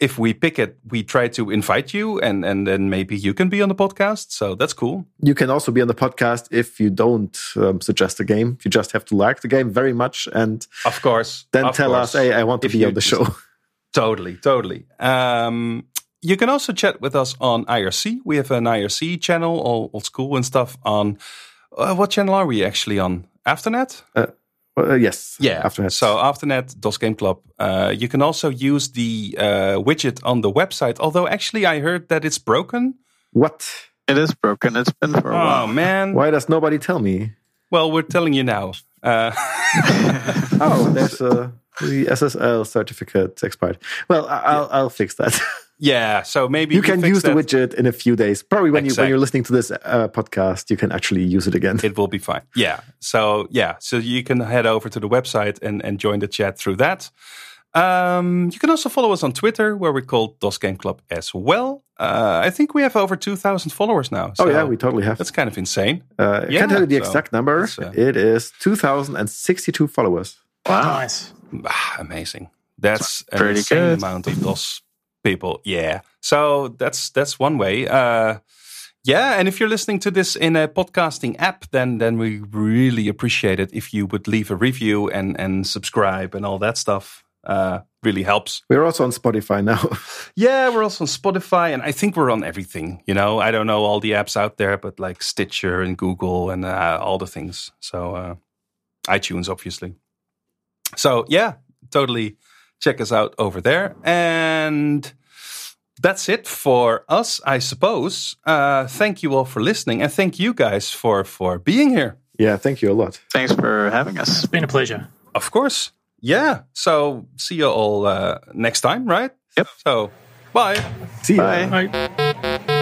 if we pick it we try to invite you and and then maybe you can be on the podcast so that's cool You can also be on the podcast if you don't um, suggest a game. You just have to like the game very much and of course then of tell course. us, hey, I want to If be on the show. Totally, totally. Um, you can also chat with us on IRC. We have an IRC channel, all old school and stuff. On uh, what channel are we actually on? Afternet. Uh, yes. Yeah. After that. So Afternet, DOS Game Club. Uh, you can also use the uh, widget on the website. Although actually, I heard that it's broken. what? It is broken. It's been for a Oh while. man. Why does nobody tell me? Well, we're telling you now. Uh, Oh, there's a the SSL certificate expired. Well, I- I'll I'll fix that. yeah. So maybe you can fix use the widget in a few days. Probably when you when you're listening to this uh, podcast, you can actually use it again. it will be fine. Yeah. So yeah, so you can head over to the website and, and join the chat through that. Um, you can also follow us on Twitter, where we're called DOS Game Club as well. Uh, I think we have over two thousand followers now. oh so yeah, we totally have. that's kind of insane. Uh, I can't tell you the so exact number. uh, it is 2,062 followers. nice. Ah, amazing. That's an Pretty insane good. amount of DOS people. Yeah. So that's that's one way. Uh, yeah, and if you're listening to this in a podcasting app, then then we really appreciate it if you would leave a review and and subscribe and all that stuff. Uh, really helps. We're also on Spotify now. Yeah, we're also on Spotify, and I think we're on everything. You know, I don't know all the apps out there, but like Stitcher and Google and uh, all the things. So uh, iTunes, obviously. So yeah, totally check us out over there, and that's it for us, I suppose. Uh, thank you all for listening, and thank you guys for for being here. yeah, thank you a lot. Thanks for having us. It's been a pleasure. Of course. Yeah. So see you all uh, next time, right? Yep. So bye. See ya. Bye. Bye.